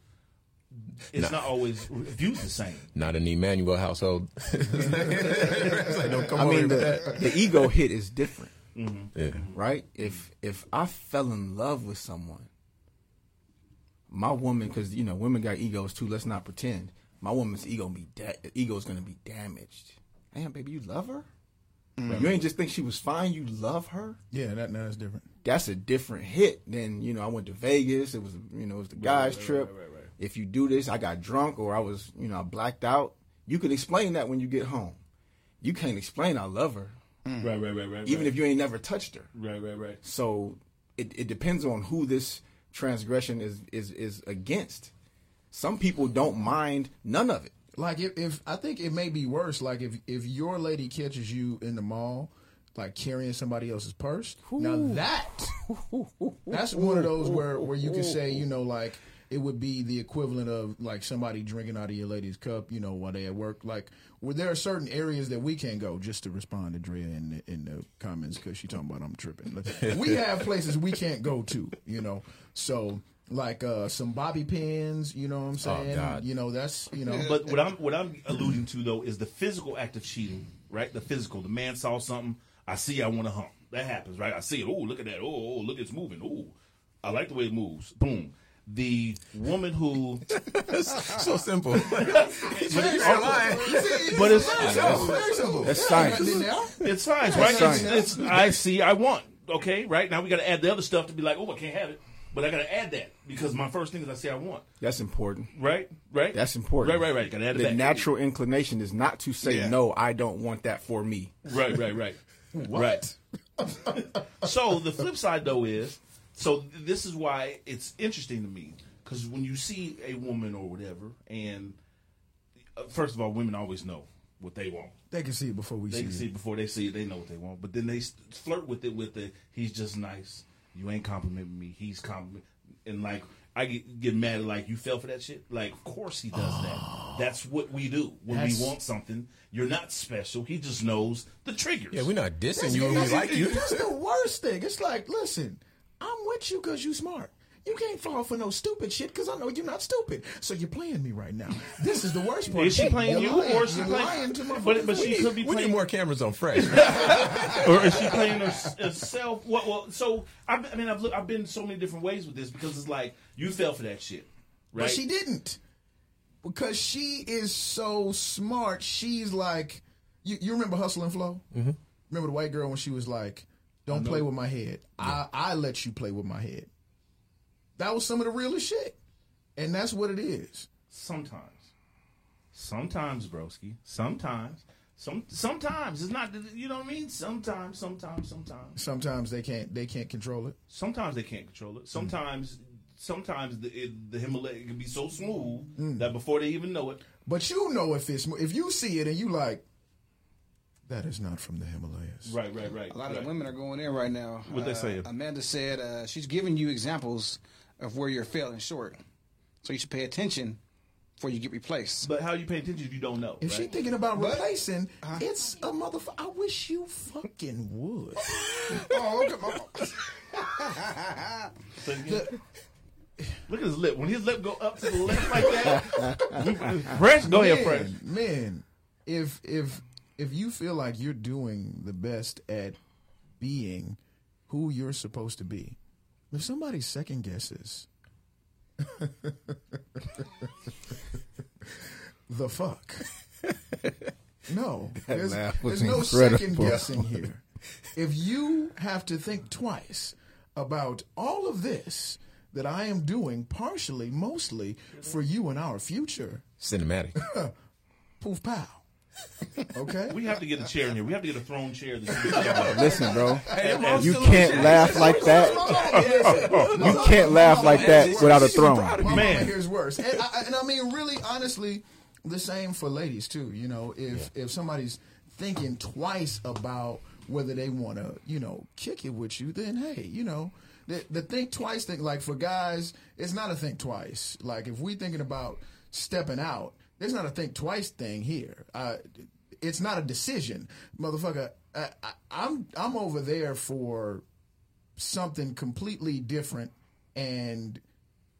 it's not always viewed the same. not an Emmanuel household. I mean, the, the ego hit is different, mm-hmm. yeah. right? If if I fell in love with someone, my woman, because you know women got egos too. Let's not pretend. My woman's ego be da- ego is going to be damaged. Damn, baby, you love her. You ain't just think she was fine. You love her. yeah, that now is different. That's a different hit than you know. I went to Vegas. It was you know it was the guys trip. If you do this, I got drunk or I was you know I blacked out. You can explain that when you get home. You can't explain I love her, mm. Right, right, right, right. even if you ain't never touched her. right, right, right. So it, it depends on who this transgression is, is is against. Some people don't mind none of it. Like if, if I think it may be worse. Like if if your lady catches you in the mall, like carrying somebody else's purse. Now that that's one of those where where you can say you know like it would be the equivalent of like somebody drinking out of your lady's cup. You know while they at work. Like where there are certain areas that we can't go. Just to respond to Drea in the, in the comments because she talking about I'm tripping. Like, we have places we can't go to. You know so. Like uh, some bobby pins, you know what I'm saying? God. You know that's you know. But what I'm what I'm alluding to though is the physical act of cheating, right? The physical. The man saw something. I see. I want to hump. That happens, right? I see it. Oh, look at that. Oh, oh, look, it's moving. Oh, I like the way it moves. Boom. The woman who, so simple. but it's Very simple. That's science. And then it's science, right? It's, it's I see. I want. Okay, right now we got to add the other stuff to be like, oh, I can't have it, but I got to add that because my first thing is I say I want. That's important. Right, right. That's important. Right, right, right. Got to add it The back. natural inclination is not to say Yeah. no. I don't want that for me. Right, right, right. Right. so the flip side though is, so this is why it's interesting to me because when you see a woman or whatever, and uh, first of all, women always know what they want. they can see it before we see it. They see can it. see it before they see it. They know what they want, but then they s- flirt with it with the he's just nice. You ain't complimenting me. He's compliment and like I get, get mad at like you fell for that shit. Like of course he does that. Oh. That's what we do when we want something. You're not special. He just knows the triggers. Yeah, we're not dissing That's, you when we like you. That's the worst thing. It's like, listen, I'm with you because you smart. You can't fall for no stupid shit because I know you're not stupid. So you're playing me right now. This is the worst part. Is she playing You're lying. or is she playing? lying to my but but she could be We need playing, more cameras on Fresh. or is she playing herself? Well, well so I, I mean, I've looked, I've been so many different ways with this because it's like you fell for that shit, right? But she didn't. Because she is so smart. She's like, you, you remember Hustle and Flow? Mm-hmm. Remember the white girl when she was like, don't play with my head. I, I let you play with my head. That was some of the realest shit, and that's what it is. Sometimes, sometimes, broski. Sometimes, some sometimes it's not. You know what I mean? Sometimes, sometimes, sometimes. Sometimes they can't they can't control it. Sometimes they can't control it. Sometimes, sometimes the, it, the Himalaya can be so smooth that before they even know it, But you know if it's if you see it and you like, that is not from the Himalayas. right, right, right. A lot of right. the women are going in right now. What they say? Amanda said uh, she's giving you examples of where you're failing short, so you should pay attention before you get replaced. But how you pay attention if you don't know? If she right? thinking about But- replacing, uh-huh. it's a motherfucker. I wish you fucking would. oh, come on. Say it again. Look at his lip. When his lip go up to the left like that, Fresh, go ahead, Fresh. man, man, if if if you feel like you're doing the best at being who you're supposed to be, if somebody second guesses the fuck, no, there's, there's no second guessing here. If you have to think twice about all of this that I am doing, partially, mostly for you and our future, Cinematic. poof pow. Okay? We have to get a chair in here. We have to get a throne chair. Listen, bro, and, you can't laugh like that. You can't laugh like that without a throne. Man. here's worse. And I, and I mean, really, honestly, the same for ladies too. You know, if if somebody's thinking twice about whether they want to, you know, kick it with you, then hey, you know, the the think twice thing. Like for guys, it's not a think twice. Like if we thinking about stepping out, there's not a think twice thing here. Uh, it's not a decision, motherfucker. I, I, I'm I'm over there for something completely different and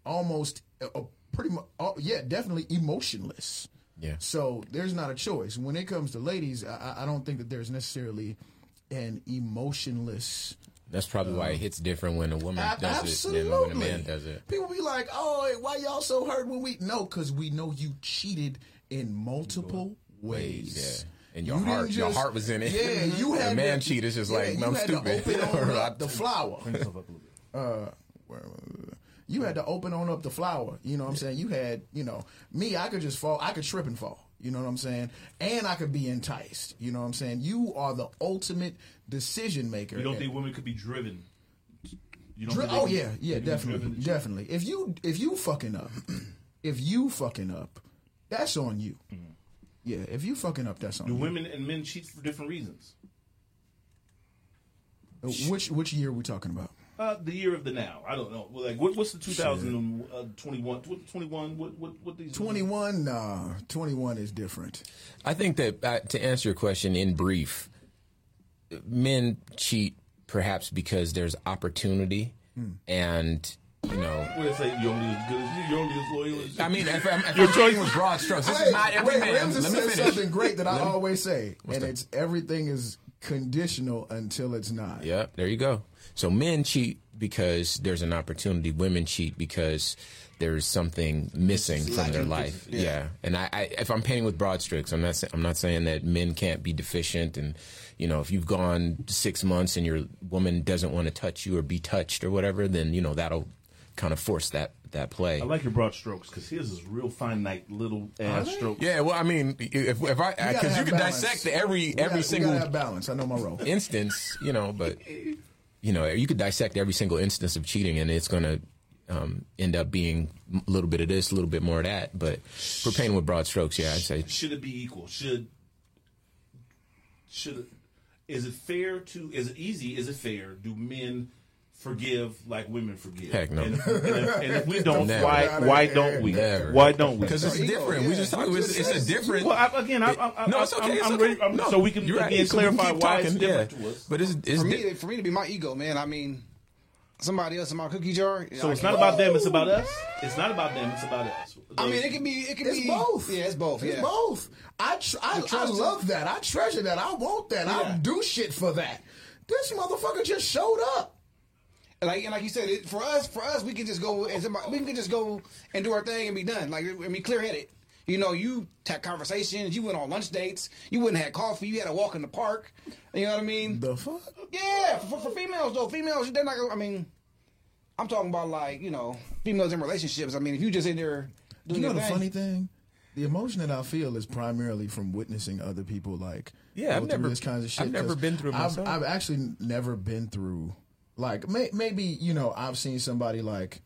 almost a, a pretty much yeah definitely emotionless Yeah. so there's not a choice when it comes to ladies I- I don't think that there's necessarily an emotionless That's probably why it hits different when a woman A- does it than when a man does it. people be like oh why y'all so hurt when we no because we know you cheated in multiple ways Yeah. And your You heart, didn't your heart was in it. Yeah, you A had man to, cheat is just yeah, like, you I'm stupid. To open on Or up the flower. Uh, you had to open on up the flower. You know what I'm saying? You had, you know, me. I could just fall. I could trip and fall. You know what I'm saying? And I could be enticed. You know what I'm saying? You are the ultimate decision maker. You don't think women could be driven? You don't Dri- oh can- yeah, yeah, definitely, definitely. If you if you fucking up, if you fucking up, that's on you. Mm-hmm. Yeah, if you fucking up, that's on Do you. women and men cheat for different reasons? Uh, which which year are we talking about? Uh, the year of the now. I don't know. Well, like, what, what's the 2021? What, 21? What, what, what these? 21, nah, 21 is different. I think that uh, to answer your question in brief, men cheat perhaps because there's opportunity and you know. What they say? You're only as good as you. You're only as loyal as you. I mean, if I'm, if Your I'm choice. choice with broad strokes, this is not every wait, man. Ramsey Let me finish. something great that I always say, and it's everything is conditional until it's not. Yep, there you go. So men cheat because there's an opportunity. Women cheat because there's something missing from their life. Yeah, and I, I, if I'm painting with broad strokes, I'm not. sa- I'm not saying that men can't be deficient. And you know, if you've gone six months and your woman doesn't want to touch you or be touched or whatever, then you know that'll kind of force that that play. I like your broad strokes because his is real finite little ass strokes. yeah, well, I mean, if, if I because you have can balance. dissect every We every gotta- single balance. I know my role. instance, you know, but you know, you could dissect every single instance of cheating, and it's going to um, end up being a little bit of this, a little bit more of that. But for painting with broad strokes, yeah, I'd say Should it be equal? Should should is it fair to? Is it easy? Is it fair? Do men forgive like women forgive? Heck no. And if, and if, and if we don't, Never. why why don't we? Never. Why don't we? because it's different. We just talk, it's, it's a different. Well, I, again, I, I, I, no, it's okay. I'm, it's I'm okay. ready. I'm, No, so we can you're right. again So we can clarify keep why it's talking, different yeah. to us. But it's, it's For di- me, for me to be my ego, man. I mean, somebody else in my cookie jar. So I it's can't- about them. It's about us. It's not about them. It's about us. I mean, it can be. It can It's be both. Yeah, it's both. It's yeah. both. I tr- I, I love that. I treasure that. I want that. Yeah. I'll do shit for that. This motherfucker just showed up. And like and like you said, it, for us, for us, we can just go and somebody, we can just go and do our thing and be done. Like and be clear headed. You know, you had conversations, you went on lunch dates, you wouldn't have coffee, you had a walk in the park. You know what I mean? The fuck? Yeah, for, for females though, females they're not. I mean, I'm talking about like you know females in relationships. I mean, if you just in there doing You know your the thing, funny thing? The emotion that I feel is primarily from witnessing other people like Yeah, go I've through never- this kinds of shit. I've never 'cause been through it I've. I've actually never been through like may, maybe you know I've seen somebody like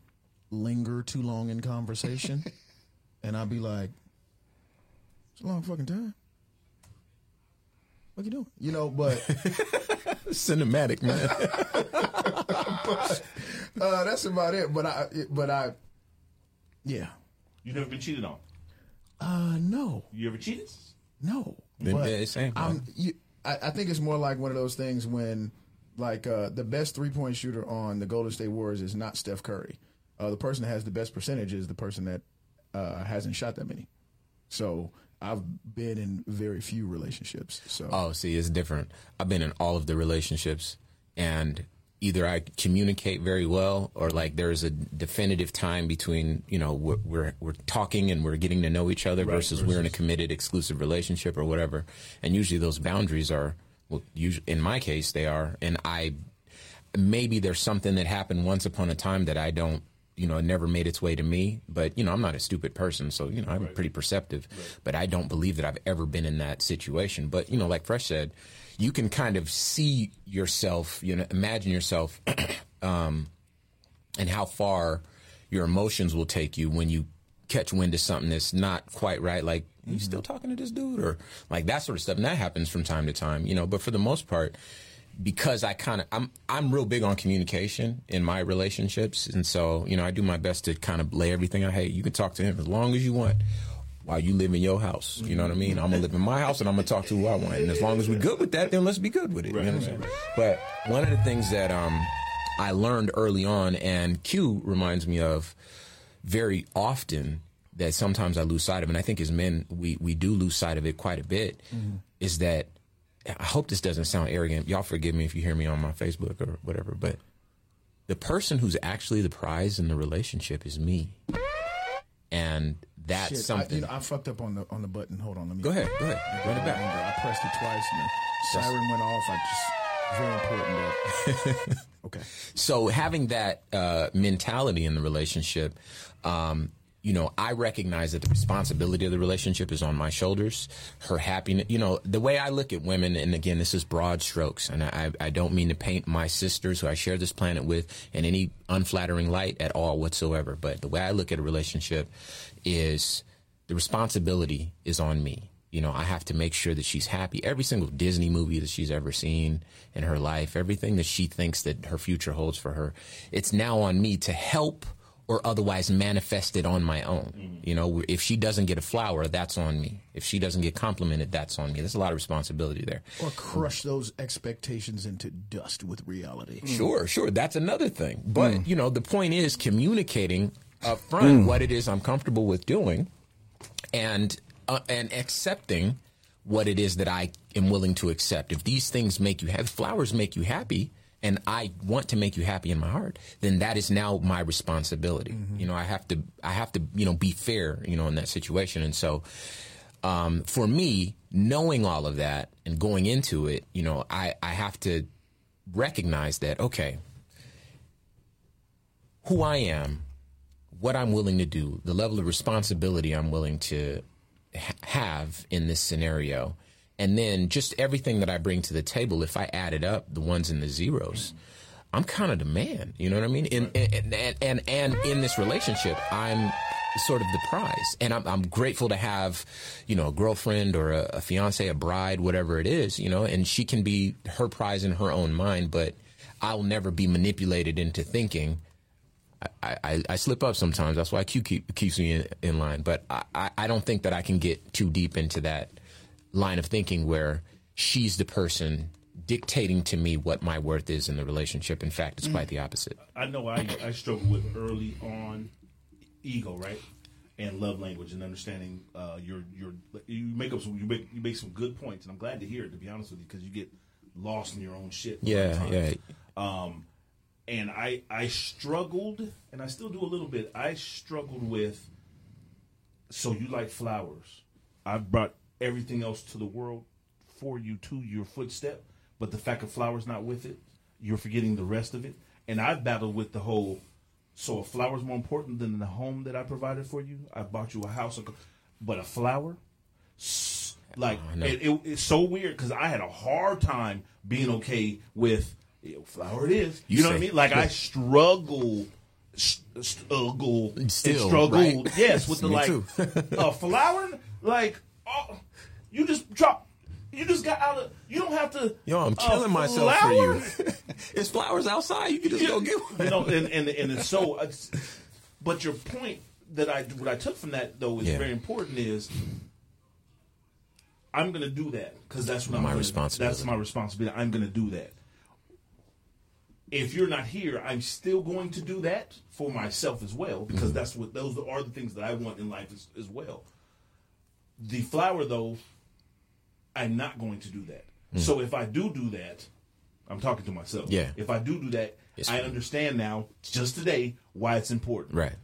linger too long in conversation, and I'd be like, "It's a long fucking time." What you doing? You know, but Cinematic, man. uh, that's about it. But I, but I, yeah, You've never been cheated on. uh, no. You ever cheated? No, Then, but yeah, same. I'm, you, I, I think it's more like one of those things when, like, uh, the best three point shooter on the Golden State Warriors is not Steph Curry. Uh, the person that has the best percentage is the person that uh, hasn't shot that many. So I've been in very few relationships. So Oh, see, it's different. I've been in all of the relationships, and either I communicate very well, or like there's a definitive time between you know we're we're, we're talking and we're getting to know each other versus, we're in a committed exclusive relationship or whatever. And usually those boundaries are well, usually in my case they are, and I maybe there's something that happened once upon a time that I don't, you know, it never made its way to me. But you know, I'm not a stupid person, so you know, I'm pretty perceptive. But I don't believe that I've ever been in that situation. But you know, like Fresh said, you can kind of see yourself, you know, imagine yourself, um, and how far your emotions will take you when you catch wind of something that's not quite right. Like, you still talking to this dude, or like that sort of stuff. And that happens from time to time, you know. But for the most part, because I kind of I'm I'm real big on communication in my relationships, and so you know I do my best to kind of lay everything out. Hey, you can talk to him as long as you want. While you live in your house, you know what I mean. I'm gonna live in my house, and I'm gonna talk to who I want. And as long as we're good with that, then let's be good with it. you know what I'm saying? But one of the things that um, I learned early on, and Q reminds me of very often that sometimes I lose sight of, and I think as men we we do lose sight of it quite a bit, is that I hope this doesn't sound arrogant. Y'all forgive me if you hear me on my Facebook or whatever, but the person who's actually the prize in the relationship is me. And that's Shit, I, something. you know, I fucked up on the on the button. Hold on, let me go ahead, go ahead. Run it back. I pressed it twice and the siren went off. I just very important. Okay. So having that uh, mentality in the relationship, um, you know, I recognize that the responsibility of the relationship is on my shoulders. Her happiness, you know, the way I look at women, and again, this is broad strokes, and I, I don't mean to paint my sisters who I share this planet with in any unflattering light at all whatsoever. But the way I look at a relationship is the responsibility is on me. You know, I have to make sure that she's happy. Every single Disney movie that she's ever seen in her life, everything that she thinks that her future holds for her, it's now on me to help or otherwise manifest it on my own. Mm-hmm. You know, if she doesn't get a flower, that's on me. If she doesn't get complimented, that's on me. There's a lot of responsibility there. Or crush those expectations into dust with reality. Mm. Sure, sure. That's another thing. But, mm. you know, the point is communicating up front mm. what it is I'm comfortable with doing and uh, and accepting what it is that I am willing to accept. If these things make you happy, flowers make you happy, and I want to make you happy in my heart, then that is now my responsibility. You know, I have to I have to, you know, be fair, you know, in that situation. And so um, for me, knowing all of that and going into it, you know, I, I have to recognize that, okay, who I am, what I'm willing to do, the level of responsibility I'm willing to ha- have in this scenario, and then just everything that I bring to the table, if I added up the ones and the zeros, I'm kind of the man. You know what I mean? In, and, and, and, and in this relationship, I'm sort of the prize. And I'm, I'm grateful to have, you know, a girlfriend or a, a fiance, a bride, whatever it is, you know, and she can be her prize in her own mind, but I'll never be manipulated into thinking. I, I, I slip up sometimes. That's why Q keep, keeps me in, in line. But I, I don't think that I can get too deep into that line of thinking where she's the person dictating to me what my worth is in the relationship. In fact, it's quite the opposite. I know I, I struggle with early on ego, right? And love language and understanding uh, your your you make up some you make you make some good points and I'm glad to hear it to be honest with you because you get lost in your own shit. a lot of Yeah, yeah. Um, and I I struggled and I still do a little bit. I struggled with. So you like flowers? I've brought everything else to the world for you to your footstep, but the fact of flowers not with it, you're forgetting the rest of it. And I've battled with the whole So a flower is more important than the home that I provided for you. I bought you a house, but a flower, like know. it, it, it's so weird because I had a hard time being okay with "Yeah, flower. It is, you, know what I mean? Like I struggle, struggle, Still, struggle. right? Yes, with the like a flower. Like oh, you just drop. You just got out of. You don't have to. Yo, I'm a killing myself for you. it's flowers outside. You can just go get one. you know, and, and and it's so. It's, but your point that I what I took from that though is Yeah. very important is I'm going to do that because that's what I'm My responsibility. That's my responsibility. I'm going to do that. If you're not here, I'm still going to do that for myself as well because Mm-hmm. that's what those are the things that I want in life as, as well. The flower though, I'm not going to do that. So if I do do that, I'm talking to myself. Mm. Yeah. If I do do that, It's I understand now, just today, why it's important. Right.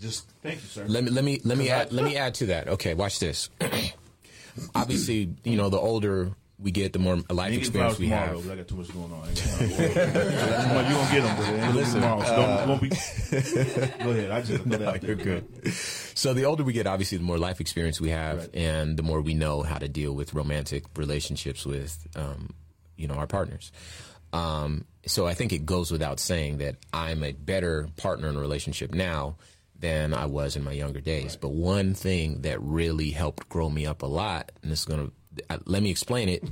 Just thank you, sir. Let me let me let me 'Cause I- add let me add to that. Okay, watch this. Obviously, you know, the older we get, the more life You get flowers experience we tomorrow, have. but I got too much going on. I ain't you gonna get them, but it ain't gonna be Listen, tomorrow. So don't, won't be. Go ahead. I just put that. You're good. So the older we get, obviously, the more life experience we have, Right. and the more we know how to deal with romantic relationships with, um, you know, our partners. Um, so I think it goes without saying that I'm a better partner in a relationship now than I was in my younger days. But one thing that really helped grow me up a lot, and this is gonna uh, let me explain it,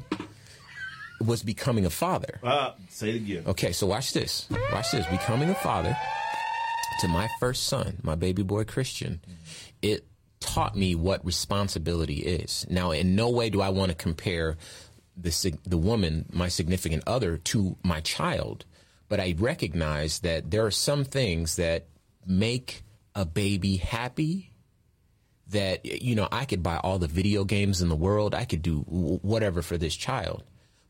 was becoming a father. Uh, say it again. Okay, so watch this. Watch this. Becoming a father to my first son, my baby boy Christian, it taught me what responsibility is. Now, in no way do I want to compare the the woman, my significant other, to my child, but I recognize that there are some things that make a baby happy that you know I could buy all the video games in the world, I could do whatever for this child,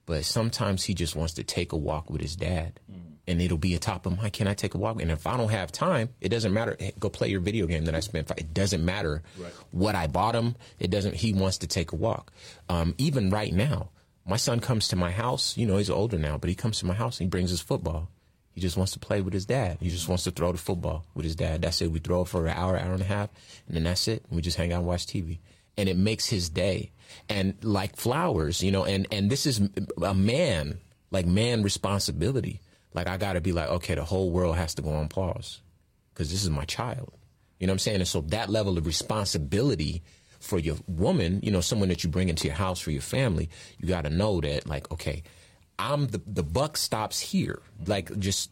but sometimes he just wants to take a walk with his dad, and it'll be a top of mind. Can I take a walk? And if I don't have time, it doesn't matter. Go play your video game that I spent. fi- It doesn't matter what I bought him. It doesn't. He wants to take a walk. Um, even right now, my son comes to my house. You know, he's older now, but he comes to my house and he brings his football. He just wants to play with his dad. He just wants to throw the football with his dad. That's it. We throw it for an hour, hour and a half, and then that's it. We just hang out and watch TV. And it makes his day. And like flowers, you know, and, and this is a man, like man responsibility. Like I got to be like, okay, the whole world has to go on pause because this is my child. You know what I'm saying? And so that level of responsibility for your woman, you know, someone that you bring into your house for your family, you got to know that, like, okay, I'm the the buck stops here. Like, just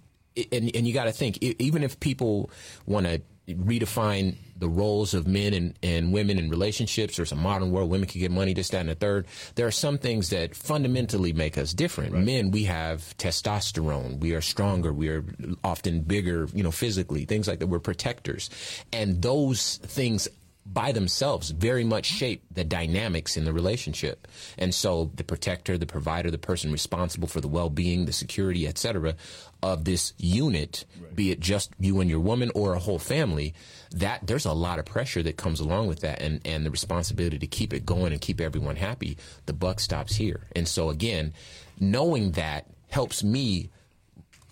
and and you got to think, even if people want to redefine the roles of men and, and women in relationships. There's a modern world, women can get money, this, that, and the third. There are some things that fundamentally make us different. Men, we have testosterone. We are stronger. We are often bigger, you know, physically, things like that. We're protectors. And those things by themselves very much shape the dynamics in the relationship. And so the protector, the provider, the person responsible for the well-being, the security, etc. of this unit, be it just you and your woman or a whole family, that there's a lot of pressure that comes along with that and, and the responsibility to keep it going and keep everyone happy. The buck stops here. And so again, knowing that helps me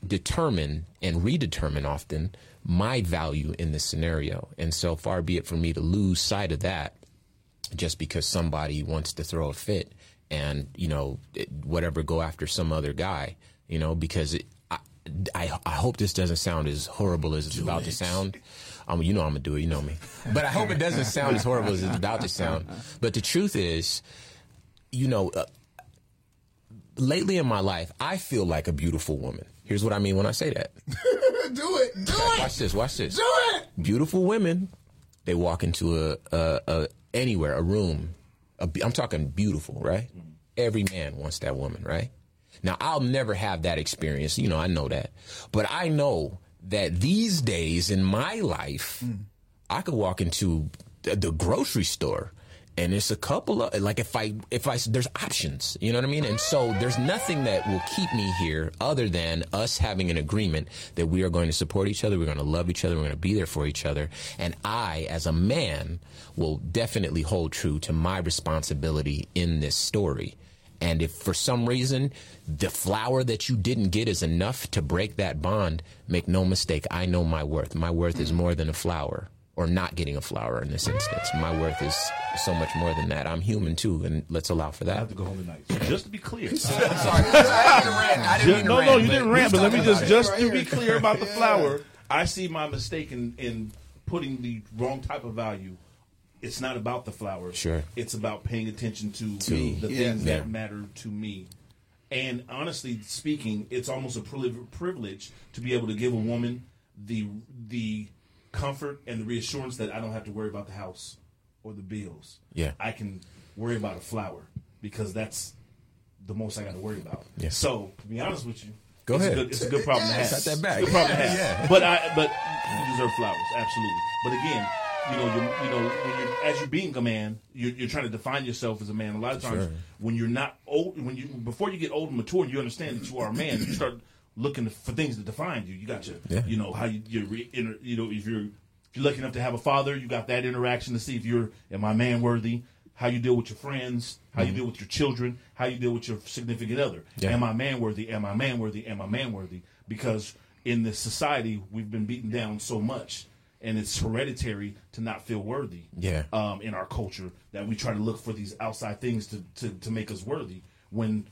determine and redetermine often my value in this scenario. And so far be it for me to lose sight of that just because somebody wants to throw a fit and, you know, whatever, go after some other guy, you know, because it, I, I, I hope this doesn't sound as horrible as it's about to sound. Um, you know I'm gonna do it, you know me. But I hope it doesn't sound as horrible as it's about to sound. But the truth is, you know, uh, lately in my life, I feel like a beautiful woman. Here's what I mean when I say that. do it. Do it. Watch this. Watch this. Do it. Beautiful women, they walk into a, a, a anywhere, a room. I'm talking beautiful, right? Mm-hmm. Every man wants that woman, right? Now I'll never have that experience. You know, I know that, but I know that these days in my life, mm. I could walk into the, the grocery store. And it's a couple of like if I if I there's options, you know what I mean, and so there's nothing that will keep me here other than us having an agreement that we are going to support each other, we're going to love each other, we're going to be there for each other, and I as a man will definitely hold true to my responsibility in this story, And if for some reason the flower that you didn't get is enough to break that bond, make no mistake, I know my worth. My worth is mm. more than a flower or not getting a flower in this instance. My worth is so much more than that. I'm human too, and let's allow for that. I have to go home tonight. So just to be clear, I'm sorry. I didn't rant. I didn't Ju- mean to no, rant, no, you didn't rant. But let me just just it to right be clear about the Yeah. flower. I see my mistake in in putting the wrong type of value. It's not about the flower. Sure. It's about paying attention to, To- the Yeah. things Yeah. that matter to me. And honestly speaking, it's almost a privilege, privilege to be able to give a woman the the comfort and the reassurance that I don't have to worry about the house or the bills. Yeah. I can worry about a flower because that's the most I got to worry about. Yeah. So to be honest with you, Go it's ahead. A good, it's a good problem to have. Cut that back. It's a good problem to have. Yeah. But I but you deserve flowers, absolutely. But again, you know, you're, you know, when you're as you're being a man, you're, you're trying to define yourself as a man. A lot of times, Sure. when you're not old, when you before you get old and mature, and you understand that you are a man, you start looking for things to define you. You got your, Yeah. you know, how you you're re, inter, you know if you're if you're lucky enough to have a father, you got that interaction to see if you're am I man worthy. How you deal with your friends, how you deal with your children, how you deal with your significant other. Yeah. Am I man worthy? Am I man worthy? Am I man worthy? Because in this society, we've been beaten down so much, and it's hereditary to not feel worthy. Yeah. Um, in our culture, that we try to look for these outside things to, to, to make us worthy when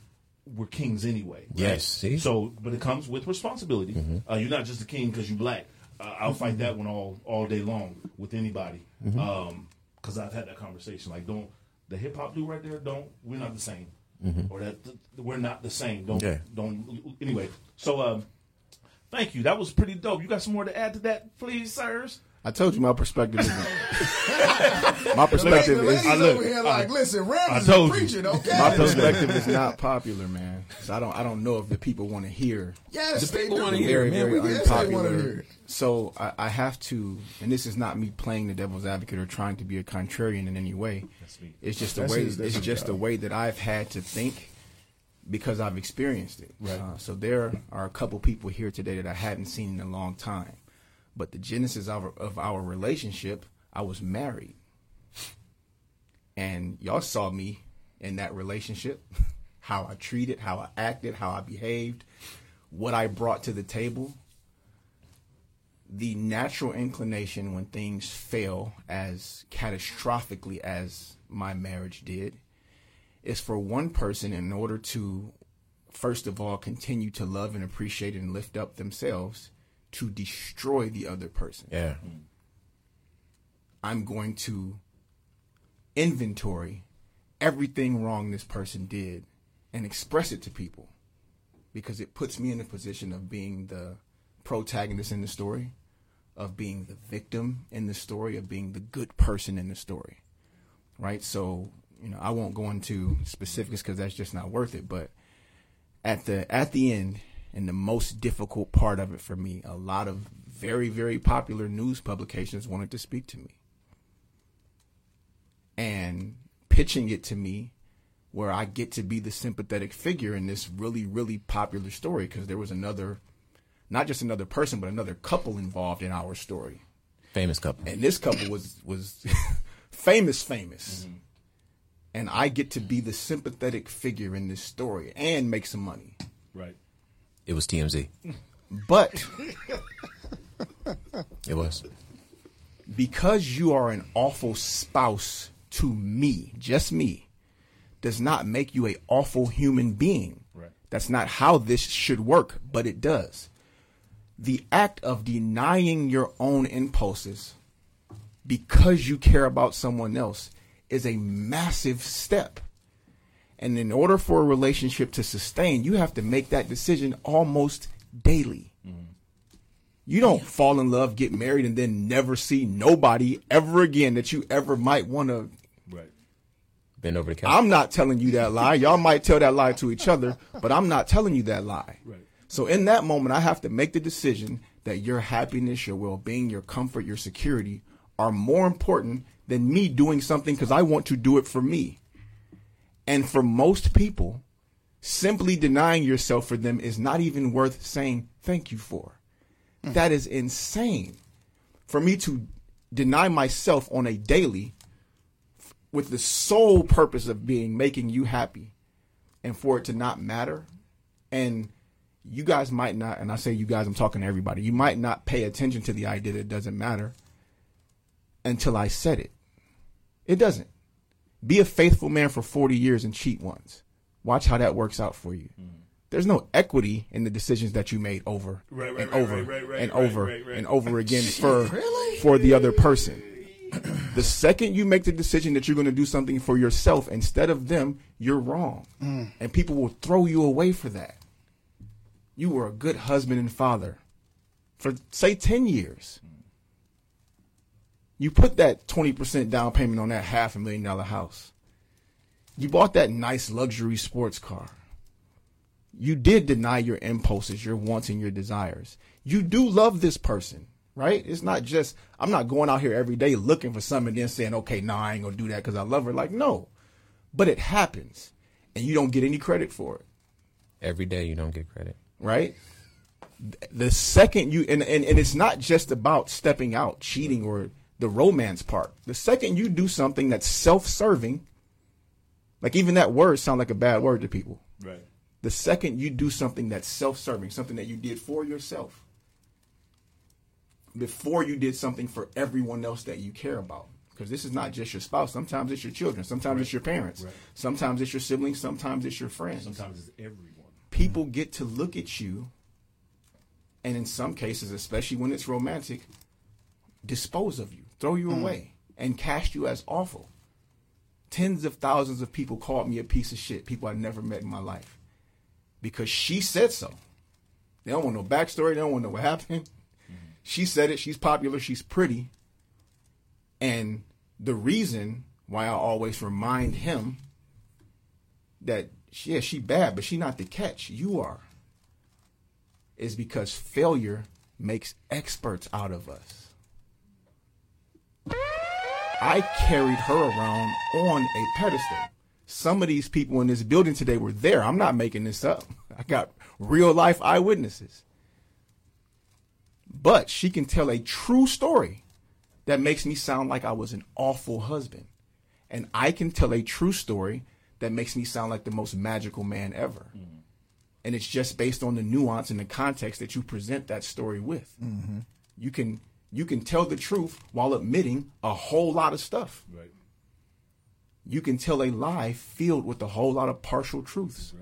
we're kings anyway. right? Yes, see? So, but it comes with responsibility. Uh, you're not just a king because you're black. Uh, I'll fight that one all all day long with anybody. Um, because I've had that conversation. Like, don't the hip hop dude right there? Don't we're not the same, or that th- we're not the same. Don't Yeah. don't anyway. So, um, thank you. That was pretty dope. You got some more to add to that, please, sirs? I told you my perspective is my perspective The is I look- over here like, listen, I Ramses told is you. preaching, okay? my perspective is not popular, man. So I don't I don't know if the people want to hear Yes, The they people do. wanna hear very man. very We- yes, hear unpopular. it. So I, I have to, and this is not me playing the devil's advocate or trying to be a contrarian in any way. It's just the That's way. his- it's his just the way that I've had to think because I've experienced it. Right. Uh, so there are a couple people here today that I hadn't seen in a long time, but the genesis of our, of our relationship, I was married, and y'all saw me in that relationship, how I treated, how I acted, how I behaved, what I brought to the table. The natural inclination when things fail as catastrophically as my marriage did is for one person in order to first of all continue to love and appreciate and lift up themselves to destroy the other person. Yeah. I'm going to inventory everything wrong this person did and express it to people because it puts me in a position of being the protagonist in the story, of being the victim in the story, of being the good person in the story. Right? So, you know, I won't go into specifics because that's just not worth it, but at the at the end and the most difficult part of it for me, a lot of very very popular news publications wanted to speak to me. And pitching it to me where I get to be the sympathetic figure in this really really popular story because there was another not just another person but another couple involved in our story. Famous couple. And this couple was was famous famous. Mm-hmm. And I get to be the sympathetic figure in this story and make some money. Right. It was TMZ. But It was. because you are an awful spouse to me, just me, does not make you a awful human being. Right. That's not how this should work, but it does. The act of denying your own impulses because you care about someone else is a massive step. And in order for a relationship to sustain, you have to make that decision almost daily. Mm-hmm. You don't fall in love, get married, and then never see nobody ever again that you ever might want to. Right. Bend over the couch. I'm not telling you that lie. Y'all might tell that lie to each other, but I'm not telling you that lie. Right. So in that moment, I have to make the decision that your happiness, your well being, your comfort, your security are more important than me doing something because I want to do it for me. And for most people, simply denying yourself for them is not even worth saying thank you for. Hmm. That is insane. For me to deny myself on a daily with the sole purpose of being making you happy and for it to not matter. And you guys might not, and I say you guys, I'm talking to everybody, you might not pay attention to the idea that it doesn't matter until I said it. It doesn't. Be a faithful man for 40 years and cheat once. Watch how that works out for you. Hmm. There's no equity in the decisions that you made over Right, right, and right, over and over and over again for for the other person. the second you make the decision that you're going to do something for yourself instead of them, you're wrong. Hmm. And people will throw you away for that. You were a good husband and father for say 10 years. Hmm. You put that 20% down payment on that half a million dollar house. You bought that nice luxury sports car. You did deny your impulses, your wants, and your desires. You do love this person, right? It's not just, I'm not going out here every day looking for something and then saying, okay, no, I ain't going to do that because I love her. Like, no. But it happens, and you don't get any credit for it Every day you don't get credit. right? The second you and, and and it's not just about stepping out, cheating, or the romance part. The second you do something that's self-serving, like even that word sounds like a bad word to people. Right. The second you do something that's self-serving, something that you did for yourself, before you did something for everyone else that you care about. Because this is not just your spouse. Sometimes it's your children. Sometimes it's your parents. Right. Sometimes it's your siblings. Sometimes it's your friends Sometimes it's everyone. people get to look at you and in some cases especially when it's romantic dispose of you throw you hmm. away and cast you as awful tens of thousands of people called me a piece of shit people i never met in my life because she said so they don't want no backstory they don't want to know what happened hmm. she said it she's popular she's pretty and the reason why i always remind him that yeah, she bad, but she not the catch. You are. Is because failure makes experts out of us. I carried her around on a pedestal. Some of these people in this building today were there. I'm not making this up. I got real life eyewitnesses. But she can tell a true story that makes me sound like I was an awful husband. And I can tell a true story that makes me sound like the most magical man ever. And it's just based on the nuance and the context that you present that story with. Mm-hmm. You can you can tell the truth while admitting a whole lot of stuff. Right. You can tell a lie filled with a whole lot of partial truths.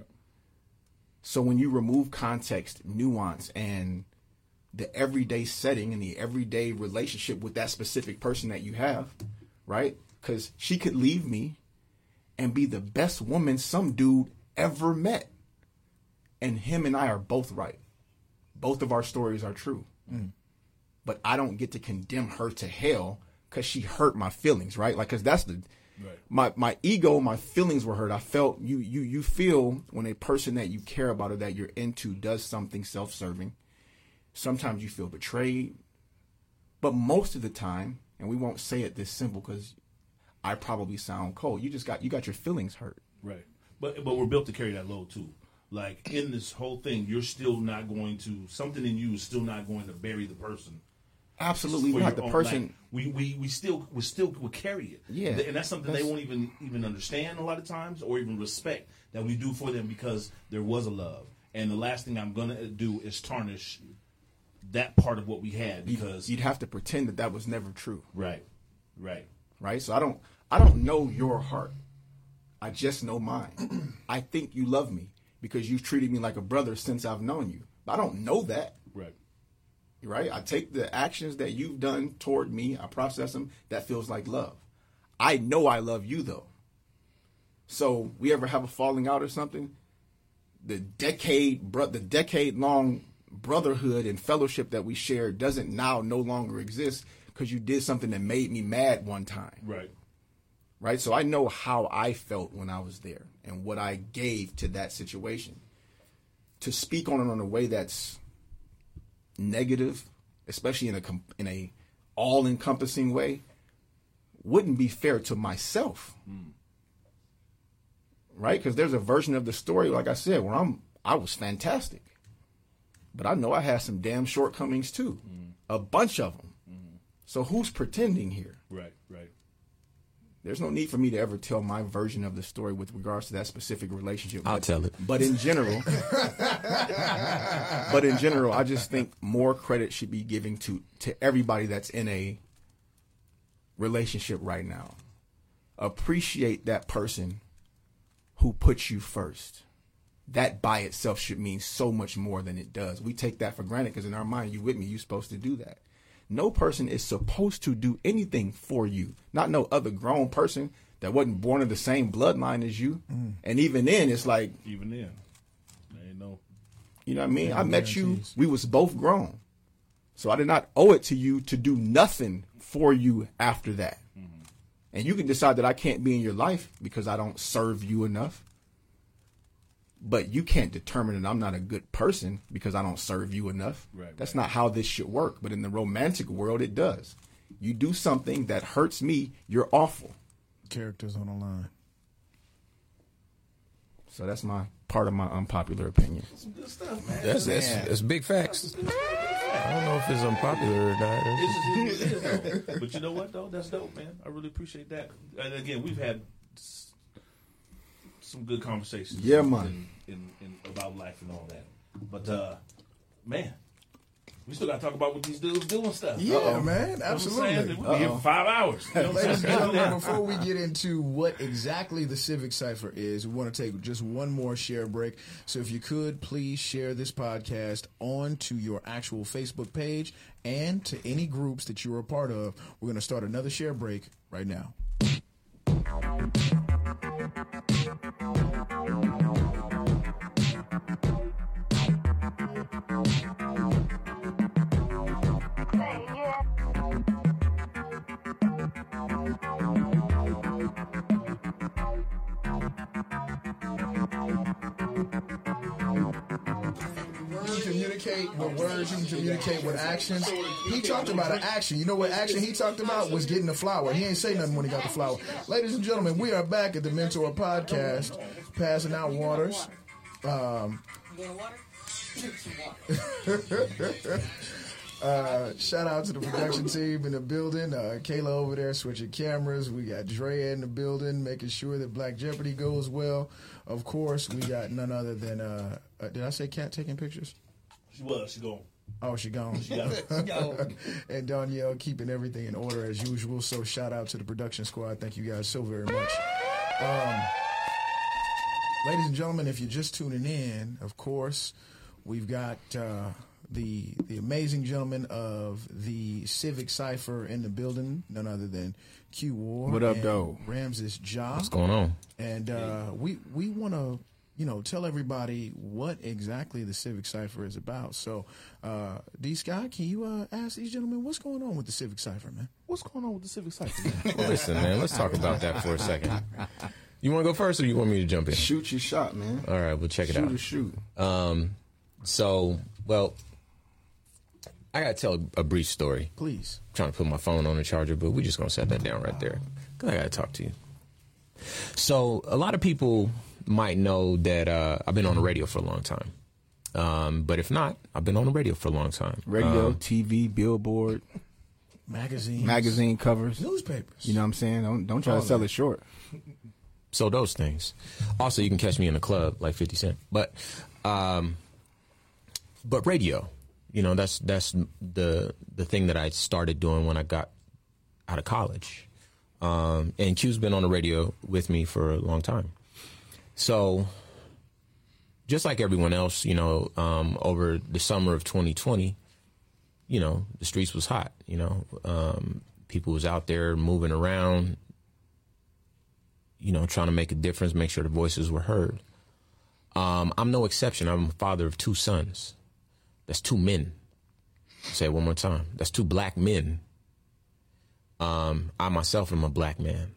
So when you remove context, nuance, and the everyday setting and the everyday relationship with that specific person that you have, right? Because she could leave me and be the best woman some dude ever met. And him and I are both right. Both of our stories are true. Mm. But I don't get to condemn her to hell because she hurt my feelings, right? Like, because that's the. Right. My my ego, my feelings were hurt. I felt you you you feel when a person that you care about or that you're into does something self-serving. Sometimes you feel betrayed, but most of the time, and we won't say it this simple because I probably sound cold. You just got you got your feelings hurt. Right. But but we're built to carry that load too. Like in this whole thing, you're still not going to something in you is still not going to bury the person. Absolutely not. The own- person. like, we, we we still we still will carry it. Yeah. and that's something they won't even even understand a lot of times or even respect that we do for them because there was a love. And the last thing I'm gonna uh, do is tarnish that part of what we had because you'd have to pretend that that was never true. right, right, right? So I don't I don't know your heart. I just know mine. I think you love me because you've treated me like a brother since I've known you. But I don't know that, right. I take the actions that you've done toward me, I process them. That feels like love. I know I love you though. So we ever have a falling out or something? The decade, bro- the decade long brotherhood and fellowship that we share doesn't now no longer exist because you did something that made me mad one time Right. right? So I know how I felt when I was there and what I gave to that situation. To speak on it in a way that's negative, especially in a in a all encompassing way, wouldn't be fair to myself, right? Because there's a version of the story, like I said, where I'm I was fantastic, but I know I had some damn shortcomings too, mm. a bunch of them. Mm. So who's pretending here? Right, right. There's no need for me to ever tell my version of the story with regards to that specific relationship. I'll But- tell it. But in general, but in general, I just think more credit should be given to to everybody that's in a relationship right now. Appreciate that person who puts you first. That by itself should mean so much more than it does. We take that for granted because in our mind, you with me, you're supposed to do that. No person is supposed to do anything for you. Not no other grown person that wasn't born of the same bloodline as you. Mm. And even then, it's like Even then, ain't no. you know what I mean? I met you. We was both grown. So I did not owe it to you to do nothing for you after that. Mm-hmm. And you can decide that I can't be in your life because I don't serve you enough. But you can't determine that I'm not a good person because I don't serve you enough. Right, That's right. not how this should work. But in the romantic world, it does. You do something that hurts me, you're awful. Characters on the line. So that's my part of my unpopular opinion. Good stuff, man. That's that's, that's big facts. I don't know if it's unpopular or not. It's- it is dope. but you know what though? That's dope, man. I really appreciate that. And again, we've had some good conversations. Yeah, man. In, in, in about life and all that. But uh, man, we still got to talk about what these dudes doing stuff. Yeah, Uh-oh. man, You know what I'm saying? absolutely. We'll be here for five hours. You know Ladies and gentlemen, before we get into what exactly the Civic Cipher is, we want to take just one more share break. So if you could, please share this podcast on to your actual Facebook page and to any groups that you're a part of. We're going to start another share break right now. Communicate with words, you can communicate with actions. He talked about an action. You know what action he talked about was getting the flower. He ain't say nothing when he got the flower. Ladies and gentlemen, we are back at the Mentour Podcast, passing out waters. Um, uh, shout out to the production team in the building. Uh, Kayla over there switching cameras. We got Drea in the building, making sure that Black Jeopardy goes well. Of course, we got none other than. Uh, uh, did I say Cat taking pictures? She was. She gone. Oh, she gone. She got it. and Danielle keeping everything in order as usual. So shout out to the production squad. Thank you guys so very much. Um, ladies and gentlemen, if you're just tuning in, of course, we've got uh, the the amazing gentleman of the Civic Cipher in the building, none other than Q War. What up, though? Ramses Ja. What's going on? And uh, we we want to you know tell everybody what exactly the Civic Cipher is about. So, uh, D Sky, can you uh, ask these gentlemen what's going on with the Civic Cipher, man? What's going on with the Civic Cipher? man? Well, listen, man. Let's talk about that for a second. You want to go first, or you want me to jump in? Shoot your shot, man. All right, we'll check it Shoot out. or shoot. Um, so, well, I gotta tell a, a brief story. Please. trying to put my phone on the charger, but we're just gonna set that down right there because I gotta talk to you. So a lot of people might know that uh, I've been on the radio for a long time, um, but if not, I've been on the radio for a long time. Radio, Um, TV, billboard, Magazines, magazine covers. newspapers. You know what I'm saying? Don't don't try to sell it short. so those things. Also, you can catch me in a club like Fifty Cent, but um, but radio. You know, that's that's the the thing that I started doing when I got out of college. Um, and Q's been on the radio with me for a long time. So, just like everyone else, you know, um, over the summer of 2020, you know, the streets was hot. You know, um, people was out there moving around, you know, trying to make a difference, make sure the voices were heard. Um, I'm no exception. I'm a father of two sons. That's two men. Say it one more time. That's two black men. Um, I myself am a black man.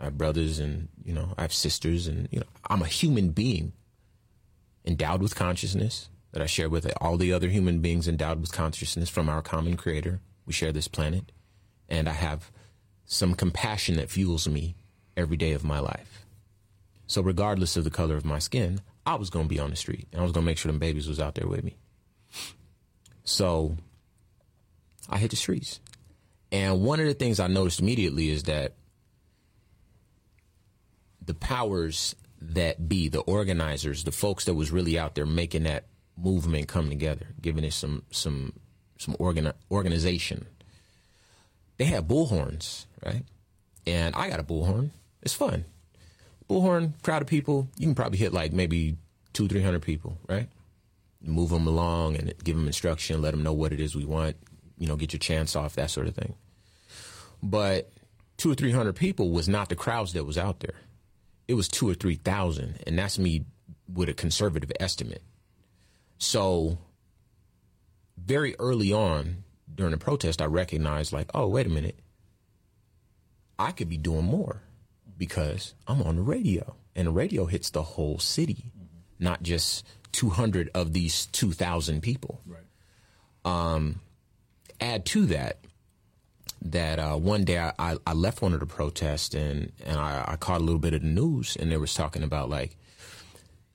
I have brothers and, you know, I have sisters and, you know, I'm a human being endowed with consciousness that I share with all the other human beings endowed with consciousness from our common creator. We share this planet. And I have some compassion that fuels me every day of my life. So regardless of the color of my skin, I was going to be on the street and I was going to make sure them babies was out there with me. So I hit the streets. And one of the things I noticed immediately is that the powers that be, the organizers, the folks that was really out there making that movement come together, giving it some some some organ, organization. They had bullhorns, right? And I got a bullhorn. It's fun. Bullhorn, crowd of people. You can probably hit like maybe two, three hundred people, right? Move them along and give them instruction, let them know what it is we want. You know, get your chance off, that sort of thing. But two or three hundred people was not the crowds that was out there. It was two or three thousand, and that's me with a conservative estimate. So, very early on during the protest, I recognized, like, oh, wait a minute, I could be doing more because I'm on the radio, and the radio hits the whole city, not just 200 of these 2,000 people. Right. Um, add to that, that uh, one day I, I, I left one of the protests and, and I, I caught a little bit of the news, and they was talking about, like,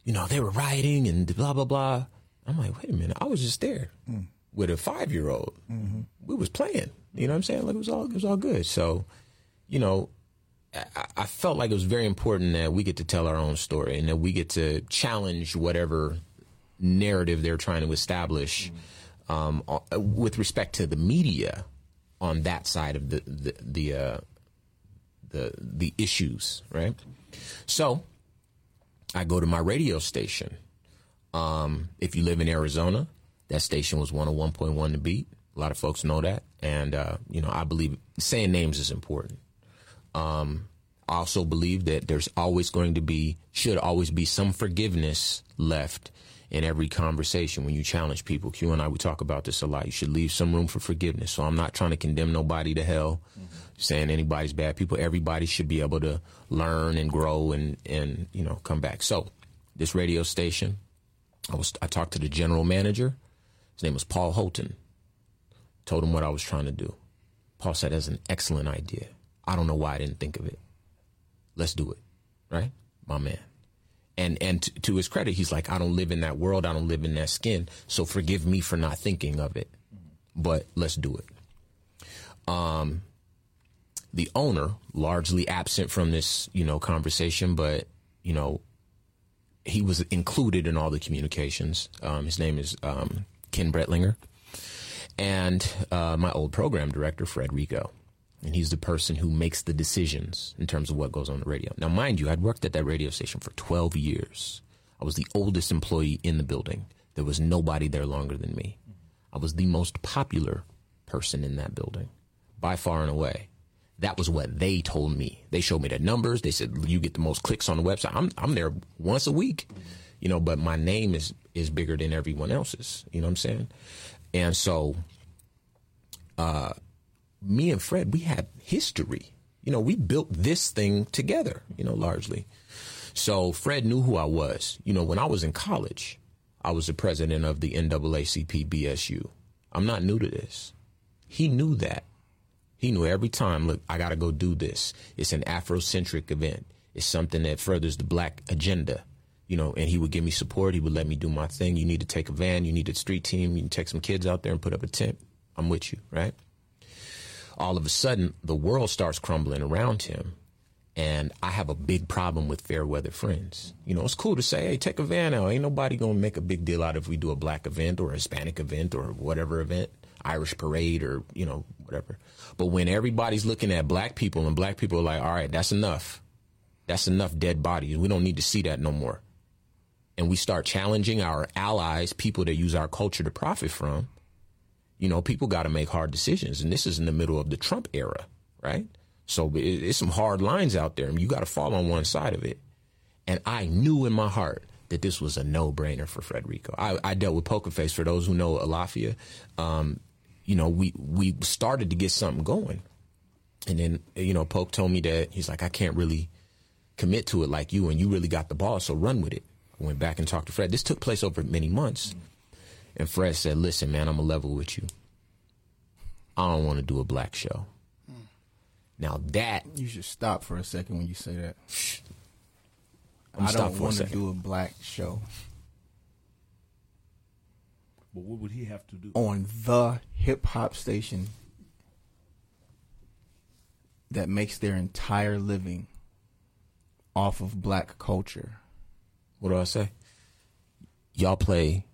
you know, they were rioting and blah, blah, blah. I'm like, wait a minute, I was just there with a five year old. We was playing. You know what I'm saying? Like it was all it was all good. So, you know, I, I felt like it was very important that we get to tell our own story and that we get to challenge whatever narrative they're trying to establish um, uh, with respect to the media on that side of the the the uh, the, the issues, right? So, I go to my radio station. Um, if you live in Arizona, that station was 101.1 The Beat. A lot of folks know that. And, uh, you know, I believe saying names is important. Um, I also believe that there's always going to be, should always be some forgiveness left in every conversation when you challenge people. Q and I, we talk about this a lot. You should leave some room for forgiveness. So I'm not trying to condemn nobody to hell, mm-hmm. saying anybody's bad. People, everybody should be able to learn and grow and, and, you know, come back. So this radio station, I was, I talked to the general manager. His name was Paul Houghton. Told him what I was trying to do. Paul said, that's an excellent idea. I don't know why I didn't think of it. Let's do it. Right? My man. And and t- to his credit, he's like, I don't live in that world. I don't live in that skin. So forgive me for not thinking of it. But let's do it. Um, the owner, largely absent from this, you know, conversation, but you know, he was included in all the communications. Um, his name is um, Ken Brentlinger, and uh, my old program director, Fred Rico. And he's the person who makes the decisions in terms of what goes on the radio. Now, mind you, I'd worked at that radio station for 12 years. I was the oldest employee in the building. There was nobody there longer than me. I was the most popular person in that building by far and away. That was what they told me. They showed me the numbers. They said you get the most clicks on the website. I'm I'm there once a week, you know. But my name is is bigger than everyone else's. You know what I'm saying? And so, uh, me and Fred, we had history. You know, we built this thing together. You know, largely. So Fred knew who I was. You know, when I was in college, I was the president of the NAACP BSU. I'm not new to this. He knew that. He knew every time, look, I got to go do this. It's an Afrocentric event. It's something that furthers the black agenda. You know, and he would give me support. He would let me do my thing. You need to take a van. You need a street team. You can take some kids out there and put up a tent. I'm with you, right? All of a sudden, the world starts crumbling around him. And I have a big problem with fair weather friends. You know, it's cool to say, hey, take a van out. Ain't nobody going to make a big deal out if we do a black event or a Hispanic event or whatever event, Irish parade or, you know, whatever. But when everybody's looking at black people and black people are like, all right, that's enough. That's enough dead bodies. We don't need to see that no more. And we start challenging our allies, people that use our culture to profit from. You know, people got to make hard decisions. And this is in the middle of the Trump era, right? So it's some hard lines out there. and you got to fall on one side of it. And I knew in my heart that this was a no brainer for Frederico. I, I dealt with Poker Face. For those who know Alafia, um, you know, we, we started to get something going. And then, you know, Poke told me that he's like, I can't really commit to it like you, and you really got the ball, so run with it. I went back and talked to Fred. This took place over many months. And Fred said, Listen, man, I'm going to level with you. I don't want to do a black show. Now that You should stop for a second when you say that. I'm I stop don't for a want to do a black show But what would he have to do? on the hip hop station that makes their entire living off of black culture. What do I say? Y'all play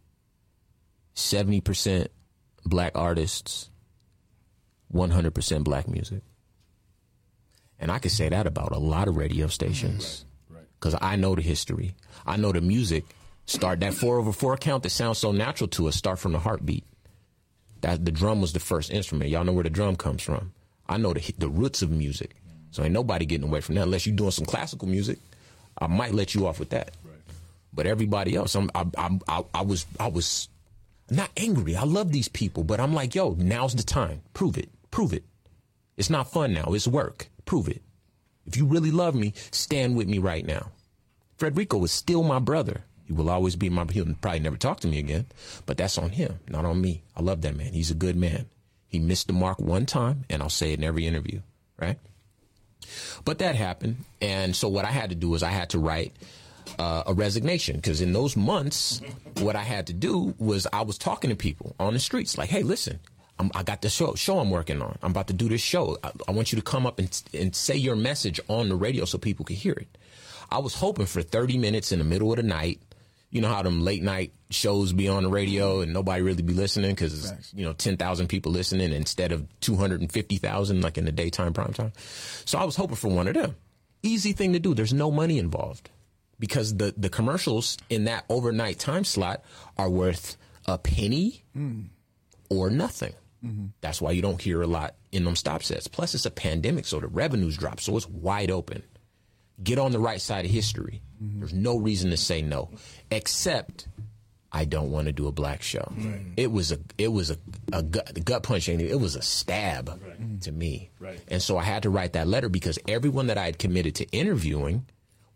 seventy percent black artists, one hundred percent black music, and I could say that about a lot of radio stations because I know the history. I know the music. Start that four over four count that sounds so natural to us. Start from the heartbeat. That the drum was the first instrument. Y'all know where the drum comes from. I know the the roots of music. So ain't nobody getting away from that unless you're doing some classical music. I might let you off with that. But everybody else, I'm, I, I, I, I was, I was not angry. I love these people, but I'm like, yo, now's the time. Prove it. Prove it. It's not fun now. It's work. Prove it. If you really love me, stand with me right now. Frederico is still my brother. He will always be my. He'll probably never talk to me again, but that's on him, not on me. I love that man. He's a good man. He missed the mark one time, and I'll say it in every interview, right? But that happened, and so what I had to do was I had to write uh, a resignation because in those months, what I had to do was I was talking to people on the streets, like, "Hey, listen, I'm, I got this show show I'm working on. I'm about to do this show. I, I want you to come up and and say your message on the radio so people can hear it." I was hoping for 30 minutes in the middle of the night. You know how them late night shows be on the radio and nobody really be listening because you know 10,000 people listening instead of 250,000 like in the daytime prime time. So I was hoping for one of them. Easy thing to do. There's no money involved because the the commercials in that overnight time slot are worth a penny or nothing. That's why you don't hear a lot in them stop sets. Plus, it's a pandemic, so the revenues drop, so it's wide open. Get on the right side of history. There's no reason to say no, except I don't want to do a black show. It was a it was a, a gut, gut punch. it? It was a stab to me. Right. And so I had to write that letter because everyone that I had committed to interviewing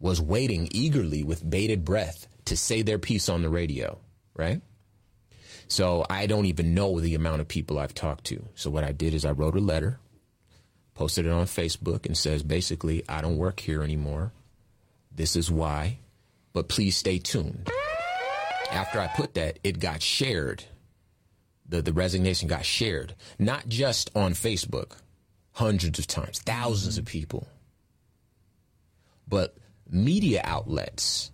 was waiting eagerly with bated breath to say their piece on the radio. Right. So I don't even know the amount of people I've talked to. So what I did is I wrote a letter, posted it on Facebook, and says basically, I don't work here anymore. This is why, but please stay tuned. After I put that, it got shared. The, the resignation got shared, not just on Facebook, hundreds of times, 1000s of people, but media outlets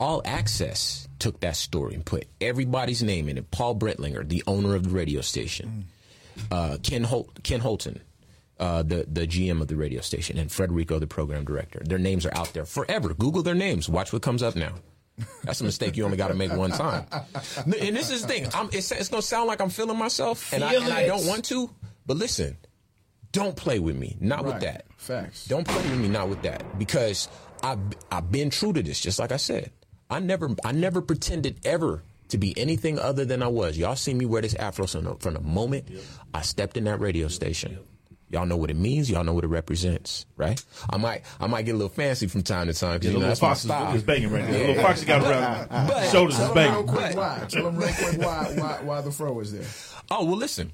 all Access took that story and put everybody's name in it. Paul Brentlinger, the owner of the radio station, uh, Ken Holt, Ken Holton, uh, the the GM of the radio station, and Frederico, the program director. Their names are out there forever. Google their names. Watch what comes up now. That's a mistake you only got to make one time. And this is the thing. I'm, it's, it's going to sound like I'm feeling myself, and I, and I don't want to. But listen, don't play with me. Not with that. Facts. Don't play with me not with that because I've I've been true to this. Just like I said, I never I never pretended ever to be anything other than I was. Y'all see me wear this afro from the, from the moment I stepped in that radio station. Y'all know what it means. Y'all know what it represents, right? I might I might get a little fancy from time to time because The you know little that's fox is, style. is banging right there. The little fox got around But- shoulders is Tell them real banging. quick why. Tell them real quick why, why, why the fro is there. Oh well, listen,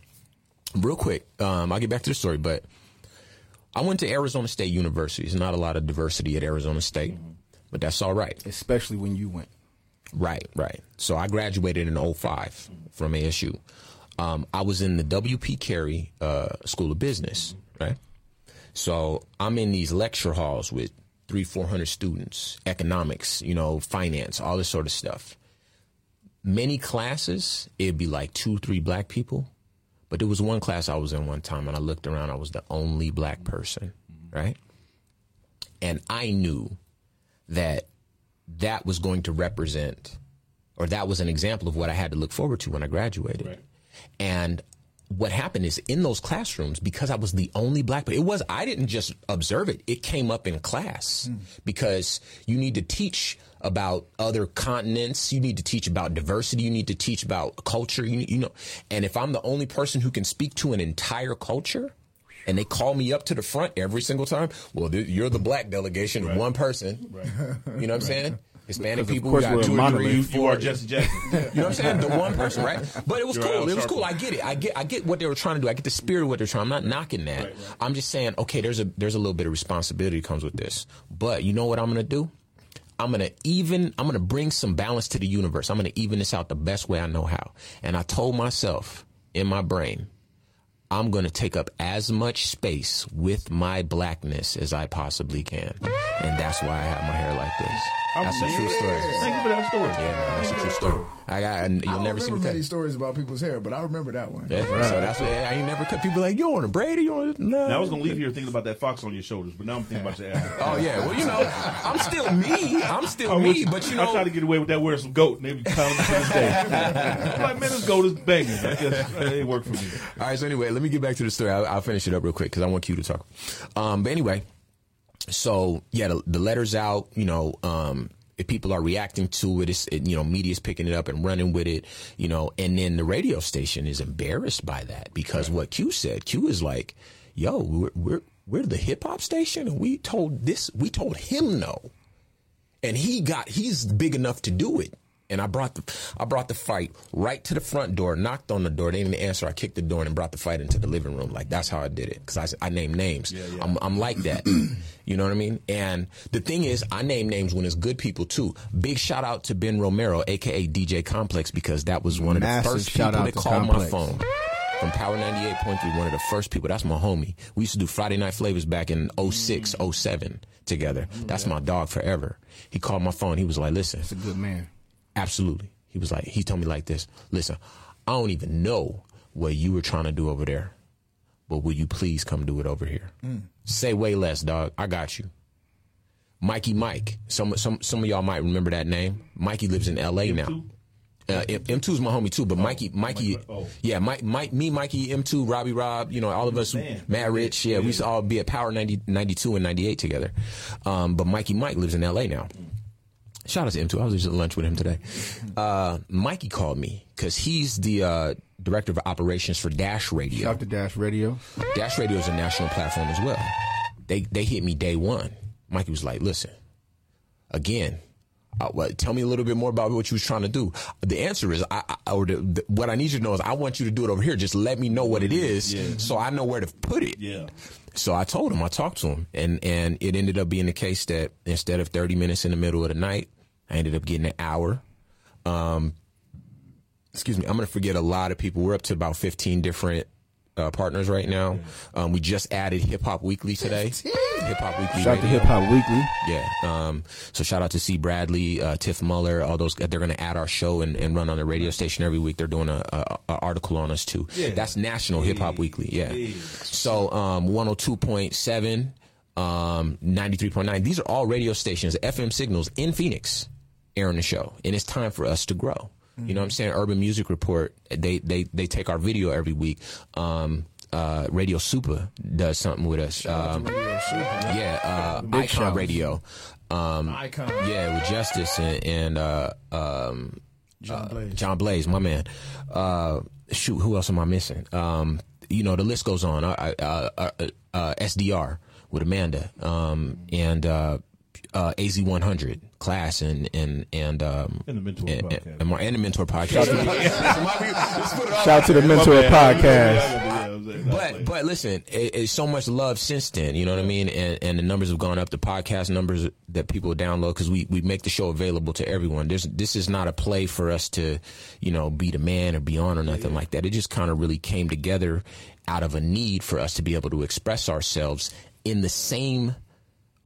real quick. Um, I'll get back to the story, but I went to Arizona State University. There's not a lot of diversity at Arizona State, but that's all right. especially when you went. Right, right. So I graduated in 05 from ASU. Um, I was in the WP Carey uh, School of Business, right? So I'm in these lecture halls with three, four hundred students, economics, you know, finance, all this sort of stuff. Many classes, it'd be like two, three black people. But there was one class I was in one time, and I looked around. I was the only black person, right? And I knew that that was going to represent, or that was an example of what I had to look forward to when I graduated. And what happened is in those classrooms, because I was the only black, person, it was, I didn't just observe it. It came up in class mm. because you need to teach about other continents. You need to teach about diversity. You need to teach about culture. You, you know, and if I'm the only person who can speak to an entire culture, and they call me up to the front every single time. Well, th- you're the black delegation, one person. You know what I'm saying? Hispanic people, we course got we're a two or three, You, you four. are Jesse Jackson. You know what I'm saying? The one person, right? But it was You're cool. It was cool. I get it. I get. I get what they were trying to do. I get the spirit of what they're trying. I'm not knocking that. I'm just saying, okay, there's a there's a little bit of responsibility that comes with this. But you know what I'm gonna do? I'm gonna even. I'm gonna bring some balance to the universe. I'm gonna even this out the best way I know how. And I told myself in my brain, I'm going to take up as much space with my blackness as I possibly can. And that's why I have my hair like this. That's a true story. Thank you for that story. Yeah, man, that's a true story. I got, and you'll don't never see me many stories about people's hair, but I remember that one. Yeah, so that's what I ain't never cut. People like, you on a braid? You on? No. Now I was gonna leave here thinking about that fox on your shoulders, but now I'm thinking about your ass. Oh yeah, well you know, I'm still me. I'm still me, but you know, I know, try to get away with that wearing some goat, and they be pounding me to this day. I'm like, man, this goat is banging. I guess that ain't work for me. All right, so anyway, let me get back to the story. I'll, I'll finish it up real quick because I want you to talk. Um, but anyway, so yeah, the, the letter's out. You know, um, if people are reacting to it, it's it, you know, media's picking it up and running with it. You know, and then the radio station is embarrassed by that because what Q said. Q is like, "Yo, we're we're, we're the hip hop station, and we told this, we told him no." and he got he's big enough to do it. And I brought the I brought the fight right to the front door, knocked on the door. They didn't answer. I kicked the door and brought the fight into the living room. Like that's how I did it because I I name names. I'm I'm like that. you know what I mean? And the thing is, I name names when it's good people too. Big shout out to Ben Romero, aka DJ Complex, because that was one of the first shout people out that to called Complex. my phone from Power 98.3, one of the first people. That's my homie. We used to do Friday Night Flavors back in 06, 07 together. That's my dog forever. He called my phone. He was like, listen, It's a good man. Absolutely. He was like, he told me like this, listen, I don't even know what you were trying to do over there, but will you please come do it over here? Say way less, dog. I got you. Mikey Mike. Some some some of y'all might remember that name. Mikey lives in L.A. now. Uh, M two is my homie too, but Mikey, Mikey, oh. yeah, Mike, Mike, me, Mikey, M two, Robbie, Rob, you know, all of us, Man. Matt Rich, yeah, we used to all be at Power 90, 92 and ninety eight together. Um, but Mikey Mike lives in L.A. now. Shout out to M2. I was just at lunch with him today. Uh, Mikey called me because he's the uh, director of operations for Dash Radio. Shout out to Dash Radio. Dash Radio is a national platform as well. They they hit me day one. Mikey was like, "Listen, again, uh, tell me a little bit more about what you was trying to do." The answer is, I, I or the, the, what I need you to know is, I want you to do it over here. Just let me know what it is, so I know where to put it. Yeah. So I told him, I talked to him, and and it ended up being the case that instead of thirty minutes in the middle of the night, I ended up getting an hour. Um, excuse me, I'm going to forget a lot of people. We're up to about 15 different uh, partners right now. Um, we just added Hip Hop Weekly today. Hip Hop Weekly. Shout out to Hip Hop Weekly. Yeah. Um, so shout out to C. Bradley, uh, Tiff Muller, all those. They're going to add our show and, and run on the radio station every week. They're doing a, a, a article on us too. That's National Hip Hop Weekly. Yeah. So um, 102.7, um, 93.9. These are all radio stations, FM signals in Phoenix, airing the show, and it's time for us to grow. You know what I'm saying? Urban Music Report. They they they take our video every week. Um, uh, Radio Super does something with us. Um, yeah, uh, Icon shout. Radio. Um, Icon. Yeah, with Justice and, and uh, um, John Blaze. John Blaze, my man. Uh, shoot, who else am I missing? Um, you know, the list goes on. I, I, uh, uh, uh, SDR with Amanda um, and uh, uh, AZ100 class and and and um, And the Mentour and, podcast. and, and, and the Mentour podcast. Shout out to the Mentour Podcast. But but listen, it, it's so much love since then. You know what I mean? And and the numbers have gone up. The podcast numbers that people download because we we make the show available to everyone. There's this is not a play for us to, you know, be the man or be on or nothing like that. It just kind of really came together out of a need for us to be able to express ourselves in the same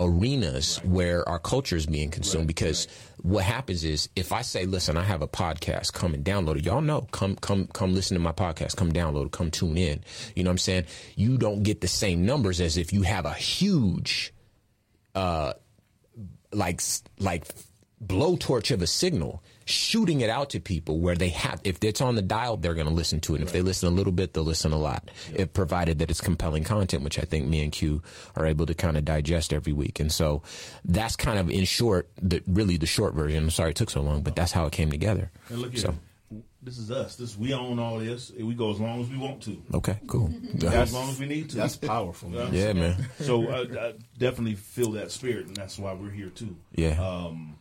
arenas where our culture is being consumed because what happens is if I say, listen, I have a podcast, come and download it. Y'all know, come, come, come listen to my podcast, come download it, come tune in. You know what I'm saying? You don't get the same numbers as if you have a huge, uh, like, like blowtorch of a signal shooting it out to people where they have if it's on the dial they're going to listen to it and if they listen a little bit they'll listen a lot if provided that it's compelling content which i think me and q are able to kind of digest every week and so that's kind of in short the really the short version i'm sorry it took so long but that's how it came together And look here, so this is us. This we own all this. We go as long as we want to. okay cool as long as we need to. That's powerful. Man. yeah man So I, I definitely feel that spirit, and that's why we're here too. yeah Um,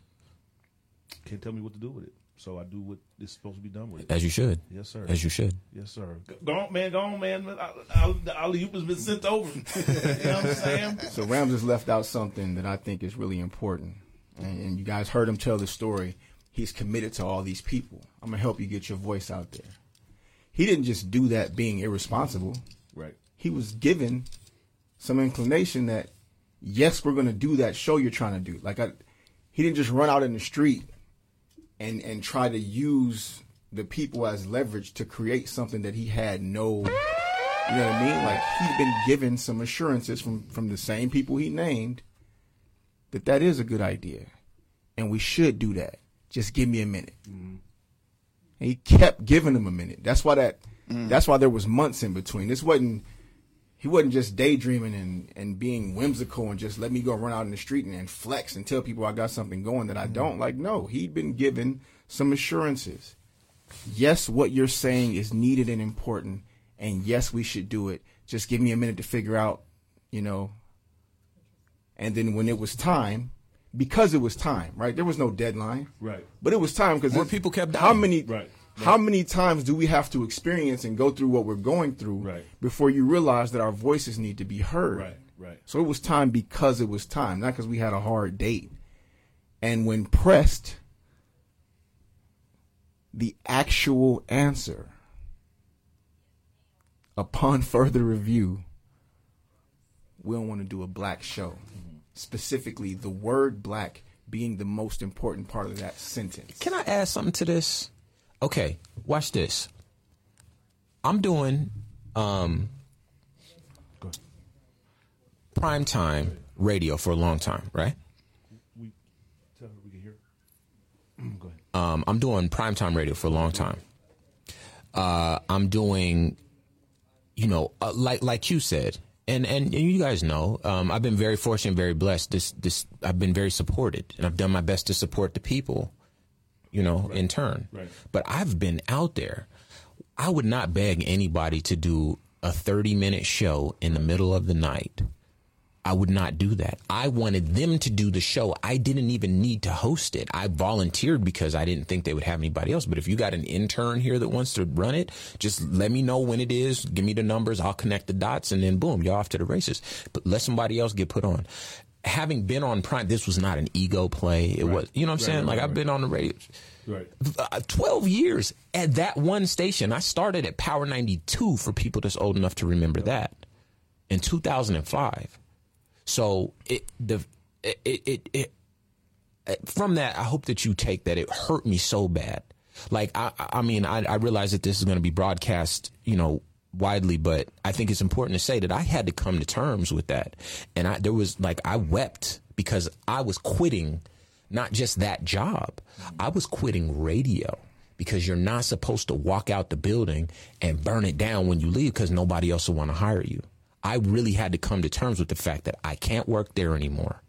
can't tell me what to do with it, so I do what is supposed to be done with it. as you should Yes, sir. as you should Yes, sir. Go on, man. Go on, man. I, I, the alley oop has been sent over. you know what I'm saying? So Rams has left out something that I think is really important, and, and you guys heard him tell the story. He's committed to all these people. I'm gonna help you get your voice out there. He didn't just do that being irresponsible. Right. He was given some inclination that yes, we're going to do that show you're trying to do. Like I, he didn't just run out in the street and and try to use the people as leverage to create something that he had no you know what I mean? Like he'd been given some assurances from from the same people he named that that is a good idea, and we should do that. Just give me a minute. And he kept giving him a minute. That's why that. Mm. That's why there was months in between. This wasn't. He wasn't just daydreaming and, and being whimsical and just let me go run out in the street and, and flex and tell people I got something going that I mm-hmm. don't. Like no, he'd been given some assurances yes, what you're saying is needed and important, and yes, we should do it. Just give me a minute to figure out, you know. And then when it was time, because it was time, right? There was no deadline, Right. But it was time because people kept How dying. many? Right. How many times do we have to experience and go through what we're going through Right. before you realize that our voices need to be heard? Right. Right. So it was time because it was time, not because we had a hard date. And when pressed, the actual answer upon further review, we don't want to do a black show. Mm-hmm. Specifically, the word black being the most important part of that sentence. Can I add something to this? Okay, watch this. I'm doing um, prime time radio for a long time, right? We tell her we can hear. Go ahead. Um, I'm doing primetime radio for a long time. Uh, I'm doing, you know, uh, like like you said, and and, and you guys know, um, I've been very fortunate, very blessed. This this I've been very supported, and I've done my best to support the people, you know, in turn. Right. But I've been out there. I would not beg anybody to do a 30 minute show in the middle of the night. I would not do that. I wanted them to do the show. I didn't even need to host it. I volunteered because I didn't think they would have anybody else. But if you got an intern here that wants to run it, just let me know when it is. Give me the numbers. I'll connect the dots and then boom, you're off to the races. But let somebody else get put on. Having been on Prime, this was not an ego play. It was, you know what I'm saying? right, like right, I've been on the radio Right. uh, 12 years at that one station. I started at Power 92 for people that's old enough to remember that in 2005. So it the it it, it it from that I hope that you take that it hurt me so bad. Like I I mean I I realize that this is going to be broadcast, you know, widely, but I think it's important to say that I had to come to terms with that. And I there was like I wept because I was quitting not just that job. I was quitting radio because you're not supposed to walk out the building and burn it down when you leave because nobody else will want to hire you. I really had to come to terms with the fact that I can't work there anymore.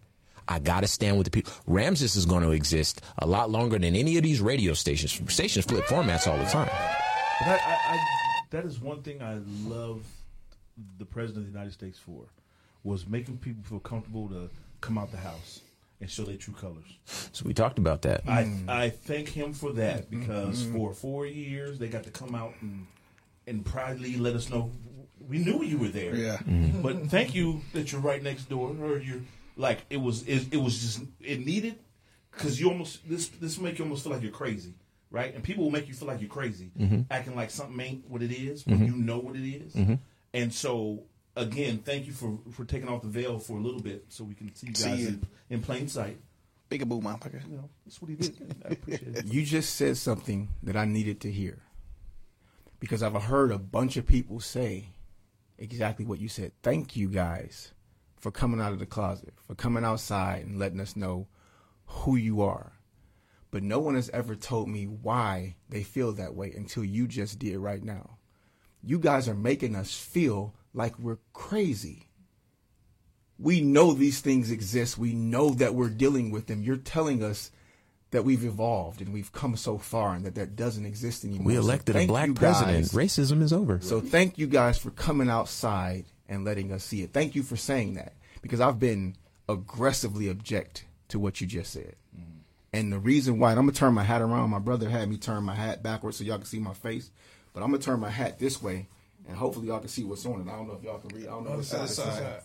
I got to stand with the people. Ramses is going to exist a lot longer than any of these radio stations. Stations flip formats all the time. I, I, that is one thing I love the president of the United States for was making people feel comfortable to come out the house and show their true colors. So we talked about that. I mm. I thank him for that mm-hmm. because mm-hmm. for four years they got to come out and and proudly let us know we knew you were there. Yeah. Mm-hmm. But thank you that you're right next door or you're like it was it, it was just it needed because you almost this this make you almost feel like you're crazy. Right, and people will make you feel like you're crazy, mm-hmm. acting like something ain't what it is when mm-hmm. you know what it is. Mm-hmm. And so, again, thank you for for taking off the veil for a little bit so we can see you guys See you. in, in plain sight. Big a boo, motherfucker. You know, that's what he did. I appreciate it. You just said something that I needed to hear. Because I've heard a bunch of people say exactly what you said. Thank you guys for coming out of the closet, for coming outside and letting us know who you are. But no one has ever told me why they feel that way until you just did right now. You guys are making us feel like we're crazy. We know these things exist. We know that we're dealing with them. You're telling us that we've evolved and we've come so far and that that doesn't exist anymore. We So elected a black president. Racism is over. So thank you guys for coming outside and letting us see it. Thank you for saying that because I've been aggressively object to what you just said. Mm-hmm. And the reason why, and I'm gonna turn my hat around. My brother had me turn my hat backwards so y'all can see my face, but I'm gonna turn my hat this way, and hopefully y'all can see what's on it. I don't know if y'all can read. I don't know oh, what side. Other side.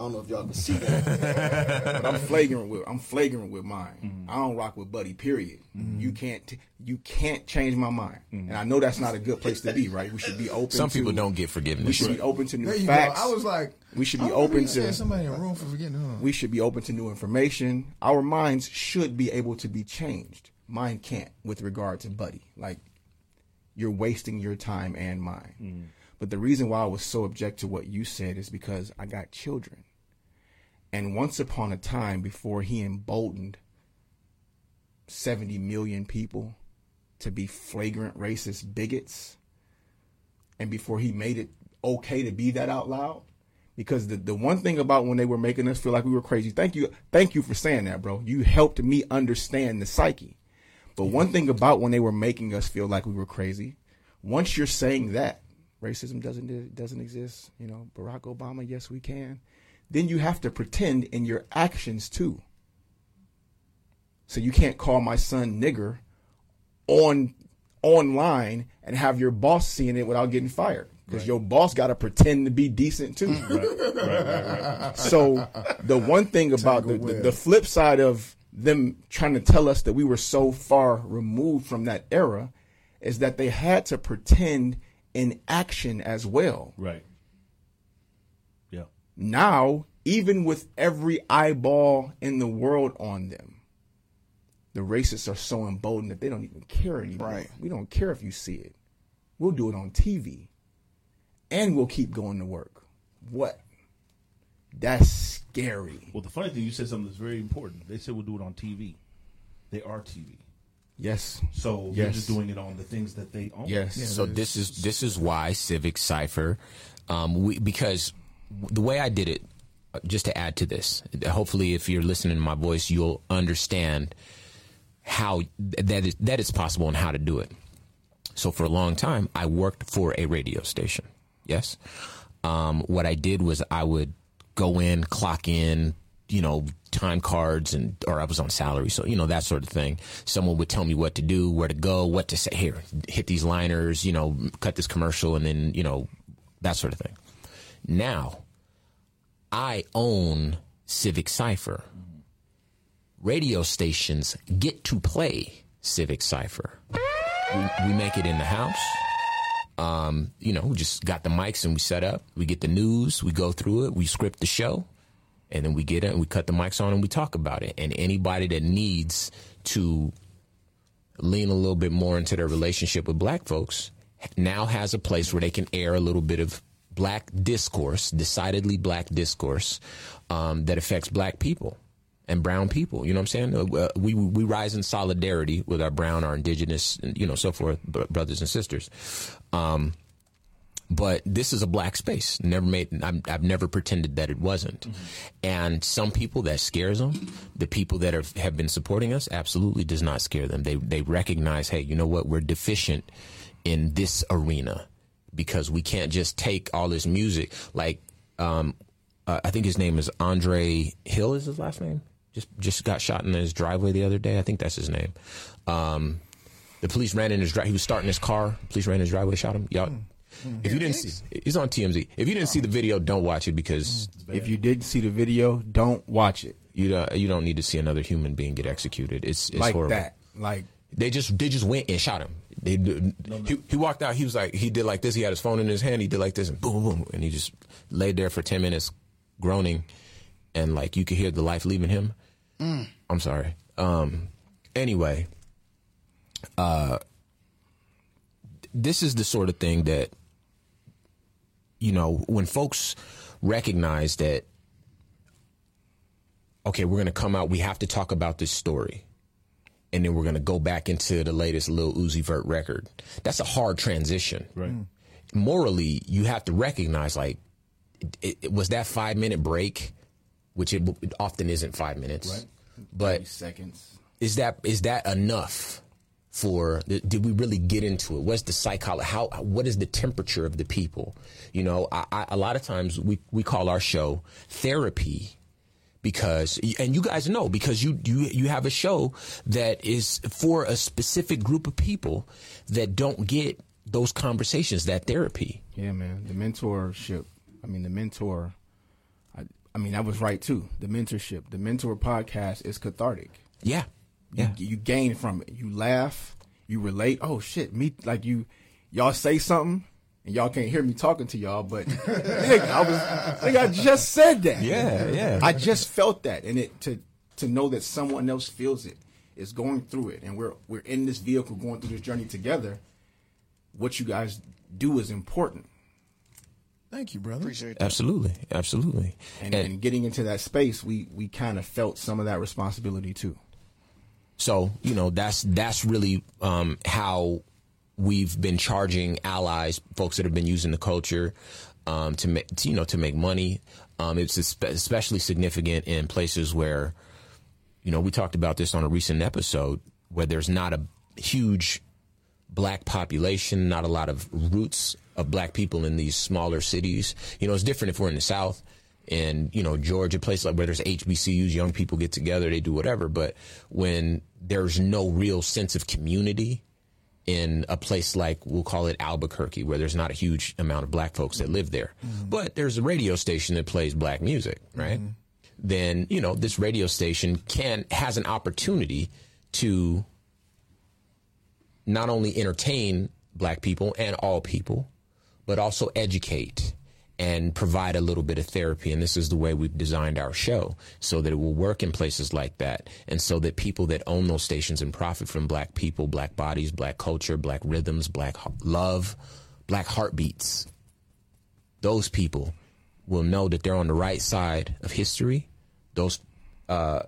On. I don't know if y'all can see that, but I'm flagrant with I'm flagrant with mine. Mm-hmm. I don't rock with Buddy. Period. Mm-hmm. You can't you can't change my mind, mm-hmm. and I know that's not a good place to be. Right? We should be open. Some people don't get forgiveness. We forgiveness. should be open to new There facts. go. I was like, We should be open to- somebody in a room for forgetting. Huh? we should be open to new information. Our minds should be able to be changed. Mine can't with regard to Buddy. Like you're wasting your time and mine. Mm. But the reason why I was so object to what you said is because I got children. And once upon a time, before he emboldened 70 million people to be flagrant racist bigots, and before he made it okay to be that out loud, because the, the one thing about when they were making us feel like we were crazy, thank you, thank you for saying that, bro. You helped me understand the psyche. But one thing about when they were making us feel like we were crazy, once you're saying that racism doesn't doesn't exist, you know, Barack Obama, yes we can, then you have to pretend in your actions too. So you can't call my son nigger on online and have your boss seeing it without getting fired because your boss got to pretend to be decent too. Right, right, right, right. So the one thing about the, the, the flip side of them trying to tell us that we were so far removed from that era is that they had to pretend in action as well. Right. Yeah. Now, even with every eyeball in the world on them, the racists are so emboldened that they don't even care anymore. Right. We don't care if you see it. We'll do it on TV. And we'll keep going to work. What? That's scary. Well, the funny thing, you said something that's very important. They said we'll do it on TV. They are TV. Yes. So they're just doing it on the things that they own. Yes. So this is this is why Civic Cipher, um, we, because the way I did it, just to add to this, hopefully, if you're listening to my voice, you'll understand how that is that is possible and how to do it. So for a long time, I worked for a radio station. Yes. Um, what I did was I would go in, clock in, you know, time cards and, or I was on salary. So, you know, that sort of thing. Someone would tell me what to do, where to go, what to say. Here, hit these liners, you know, cut this commercial and then, you know, that sort of thing. Now, I own Civic Cipher. Radio stations get to play Civic Cipher. We, we make it in the house. Um, you know, we just got the mics and we set up. We get the news, we go through it, we script the show, and then we get it and we cut the mics on and we talk about it. And anybody that needs to lean a little bit more into their relationship with black folks now has a place where they can air a little bit of black discourse, decidedly black discourse, um, that affects black people and brown people. You know what I'm saying? Uh, we we rise in solidarity with our brown, our indigenous, you know, so forth, br- brothers and sisters. Um, but this is a black space. Never made. I'm, I've never pretended that it wasn't. And some people that scares them. The people that are, have been supporting us absolutely does not scare them. They they recognize, hey, you know what? We're deficient in this arena because we can't just take all this music. Like, um, uh, I think his name is Andre Hill. Is his last name? Just just got shot in his driveway the other day. I think that's his name. Um, the police ran in his drive. He was starting his car. Police ran in his driveway, shot him. Y'all, if you didn't see, he's on TMZ. If you didn't see the video, don't watch it because If you did see the video, don't watch it. you don't you don't need to see another human being get executed. It's it's like horrible. that. Like They just they just went and shot him. They he, he walked out. He was like he did like this. He had his phone in his hand. He did like this and boom boom, and he just laid there for ten minutes, groaning, and like you could hear the life leaving him. I'm sorry. Um. Anyway, uh, this is the sort of thing that you know when folks recognize that okay, we're going to come out. We have to talk about this story and then we're going to go back into the latest Lil Uzi Vert record. That's a hard transition. Right. Mm. Morally, you have to recognize like, it, it was that five minute break, which it, it often isn't five minutes, Right. but seconds. is that is that enough for did we really get into it what's the psychology how what is the temperature of the people you know I, I, a lot of times we we call our show therapy because and you guys know because you you you have a show that is for a specific group of people that don't get those conversations that therapy Yeah, man. The mentorship. I mean, the mentor. I I mean, I was right too. The mentorship, the Mentour podcast is cathartic. Yeah, yeah. You, you gain from it. You laugh. You relate. Oh shit, me like you. Y'all say something, and y'all can't hear me talking to y'all, but nigga, I was, nigga, I just said that. Yeah, yeah. I just felt that, and it to to know that someone else feels it is going through it, and we're we're in this vehicle going through this journey together. What you guys do is important, Thank you, brother. Appreciate that. Absolutely, absolutely. and, and getting into that space, we we kind of felt some of that responsibility too. So you know that's that's really um, how we've been charging allies, folks that have been using the culture um, to make to, you know to make money. Um, it's especially significant in places where you know we talked about this on a recent episode where there's not a huge black population, not a lot of roots of black people in these smaller cities. You know, it's different if we're in the South and you know, Georgia, places like where there's HBCUs, young people get together, they do whatever. But when there's no real sense of community in a place like, we'll call it Albuquerque, where there's not a huge amount of black folks that live there, mm-hmm. but there's a radio station that plays black music, right? Mm-hmm. Then, you know, this radio station can, has an opportunity to not only entertain black people and all people, but also educate and provide a little bit of therapy. And this is the way we've designed our show so that it will work in places like that. And so that people that own those stations and profit from black people, black bodies, black culture, black rhythms, black love, black heartbeats, those people will know that they're on the right side of history. Those uh,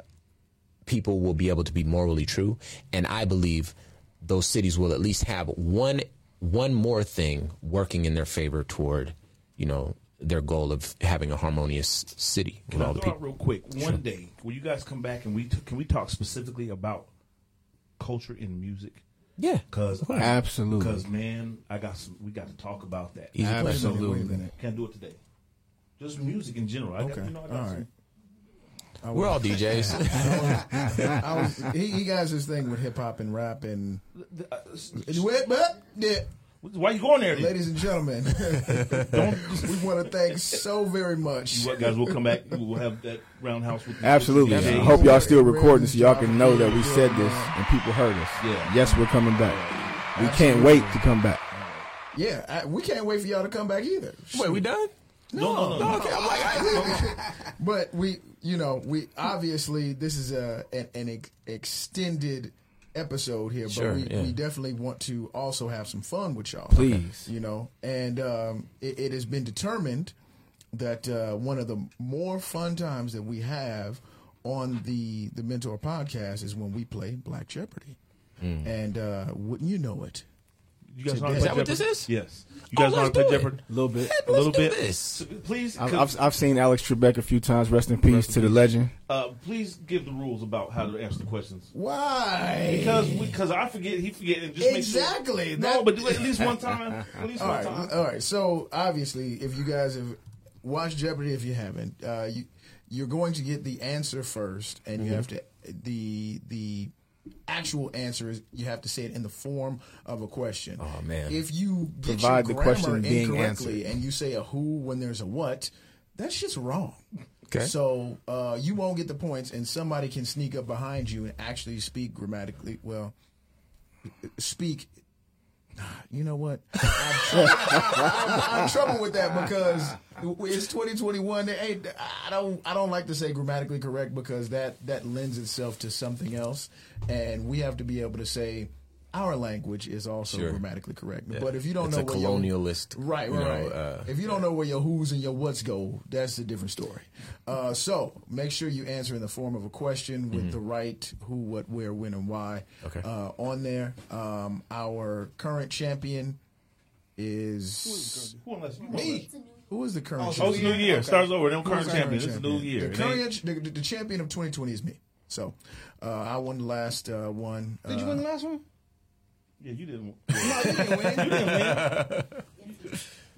people will be able to be morally true. And I believe those cities will at least have one one more thing working in their favor toward, you know, their goal of having a harmonious city with Can I all the people. real quick? One day, will you guys come back and we t- can we talk specifically about culture in music? Yeah. Cause Absolutely. Cause man, I got some. We got to talk about that. Easy question. Absolutely. Wait a minute. Can't do it today. Just music in general. I got, Okay. you know, I got All some- right. We're all DJs. I was, he, he has this thing with hip hop and rap and. Uh, Wait, but, yeah. Why you going there? then? Ladies and gentlemen, we want to thank so very much. What guys? We'll come back. We'll have that roundhouse with Absolutely. with I hope y'all still recording so y'all can know that we said this and people heard us. Yeah. Yes, we're coming back. We can't wait to come back. Yeah, I, we can't wait for y'all to come back either. Wait, we done? No, no, no. no. Okay, I'm like, I, But we, you know, we obviously this is a an, an ex- extended episode here, Sure, but we, yeah. we definitely want to also have some fun with y'all. Please. you know, and um, it, it has been determined that uh, one of the more fun times that we have on the the Mentour podcast is when we play Black Jeopardy, Mm. and uh, wouldn't you know it? You guys know how to Is play that what this is? Yes. You Oh, guys know how to let's play do it. Jeopardy? A little bit. A little Let's do bit. this. Please, I've, 'cause- I've, I've seen Alex Trebek a few times. Rest in peace to the legend. uh, please give the rules about how to answer the questions. Why? Because because I forget, he forget, and just make Exactly. sure. That- No, but do it at least one time. At least all one right, time. all right. So obviously, if you guys have watched Jeopardy, if you haven't, uh, you you're going to get the answer first, and Mm-hmm. you have to the the actual answer is you have to say it in the form of a question. Oh, man. If you Provide the question being incorrectly answered. and you say a who when there's a what, that's just wrong. Okay. So uh, you won't get the points, and somebody can sneak up behind you and actually speak grammatically. Well, speak. You know what? I'm, I'm in trouble with that because it's 2021. There ain't- I don't. I don't like to say grammatically correct because that that lends itself to something else, and we have to be able to say our language is also Sure. grammatically correct. But if you don't It's know a where your- colonialist, right, you right, know, right. uh, if you don't know where your who's and your what's go, that's a different story. Uh, so make sure you answer in the form of a question with the right who, what, where, when, and why Mm-hmm. Okay. uh, on there. Um, our current champion is Who unless you me. Who is the current? Oh, it's champion? new year. Starts over. Them Who's current the champion. This is new year. The, current, ain't- the, the, the champion of 2020 is me. So uh, I won the last uh, one. Did you uh, win the last one? Yeah, you didn't. No, you didn't win.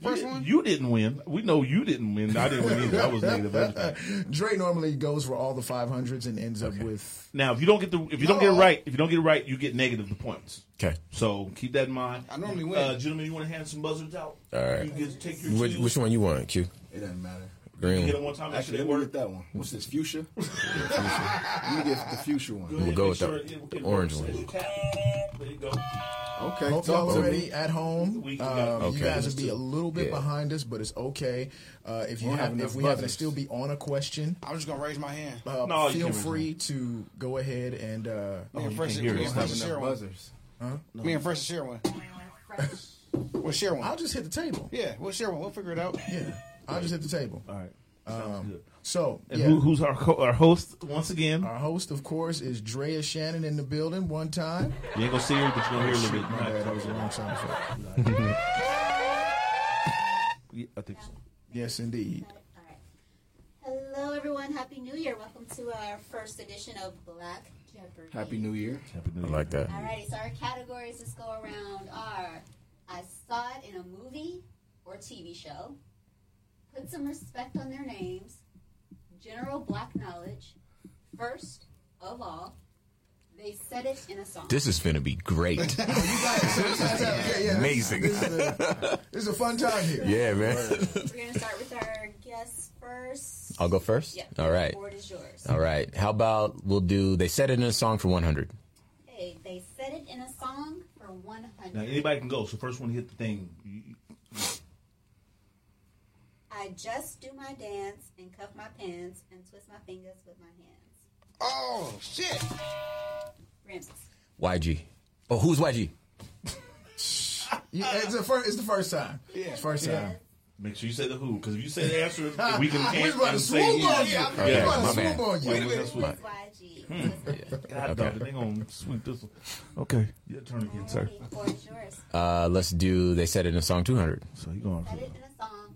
You First didn't- one? You didn't win. We know you didn't win. I didn't win either. I was negative. everything. Dre normally goes for all the 500s and ends up with. Now, if you don't get the if you don't get it right, if you don't get it right, you get negative the points. Okay. So keep that in mind. I normally win. Uh, gentlemen, you want to hand some buzzards out? All right. You get, take your Which, cues. which one you want, Q? It doesn't matter. Green Get one. it one time. That Actually, shit let me work. get that one. What's this, fuchsia? let me get the fuchsia one. We'll go with the- sure it- the orange one. There you go. Okay, Hope y'all to are ready at home. We- we Um, got- You guys will be a little bit Yeah. behind us, but it's okay. Uh, if you Won't have, have if enough we happen to still be on a question, I'm just gonna raise my hand. uh, No, feel can't free to go ahead and. Uh, Me and you Fresh, can't me hear and us. Fresh Have share enough one. buzzers. Me and Fresh share one. We'll share one. I'll just hit the table. Yeah, we'll share one. We'll figure it out. Yeah, I'll just hit the table. All right. Um, Sounds good. So, And yeah. who, who's our co- our host once again? Our host, of course, is Drea Shannon in the building one time. You ain't gonna see her, but you're gonna hear a little oh, bit. my bad, that was the wrong sound effect. Yeah, I think so. Yes, indeed. All right. Hello, everyone. Happy New Year. Welcome to our first edition of Black Jeopardy. Happy New Year. Happy New I like that. Alrighty, so our categories this go around are I saw it in a movie or TV show, put some respect on their names, general black knowledge, first of all, they said it in a song. This is gonna be great. Yeah, yeah, Amazing. This is, a, this is a fun time here. Yeah, man. We're going to start with our guests first. I'll go first. Yeah. All right. The board is yours. All right. How about we'll do? They said it in a song for 100. Okay, they said it in a song for 100. Now anybody can go. So first one to hit the thing. You- you- I just do my dance and cuff my pants and twist my fingers with my hands. Oh shit! Ramses. YG. Oh, who's YG? Yeah, it's the first. It's the first time. Yeah. It's first time. Make sure you say the who, because if you say the answer, we can We answer about to swoop on you. yeah. We Yeah, about to my swoop on you. Wait a minute. is YG? Hmm. God, dog, they gonna sweep this one. Okay, your turn again, sir. Alrighty, board is yours. Uh, let's do. They said it in a song 200. So you going? Said it in a song.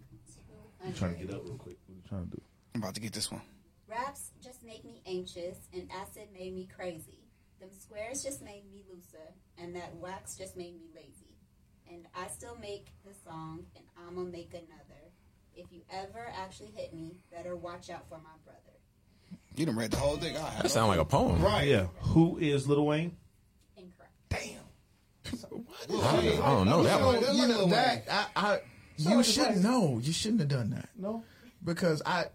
I'm trying to get up real quick. What are you trying to do? I'm about to get this one. Raps just make me anxious and acid made me crazy. Them squares just made me looser and that wax just made me lazy. And I still make the song and I'ma make another. If you ever actually hit me, better watch out for my brother. You done read the whole thing. I have That sounds like a poem. Right. Yeah. Who is Lil Wayne? Incorrect. Damn. I don't know that You one. know, you know that I, I you shouldn't know. You shouldn't have done that No. because I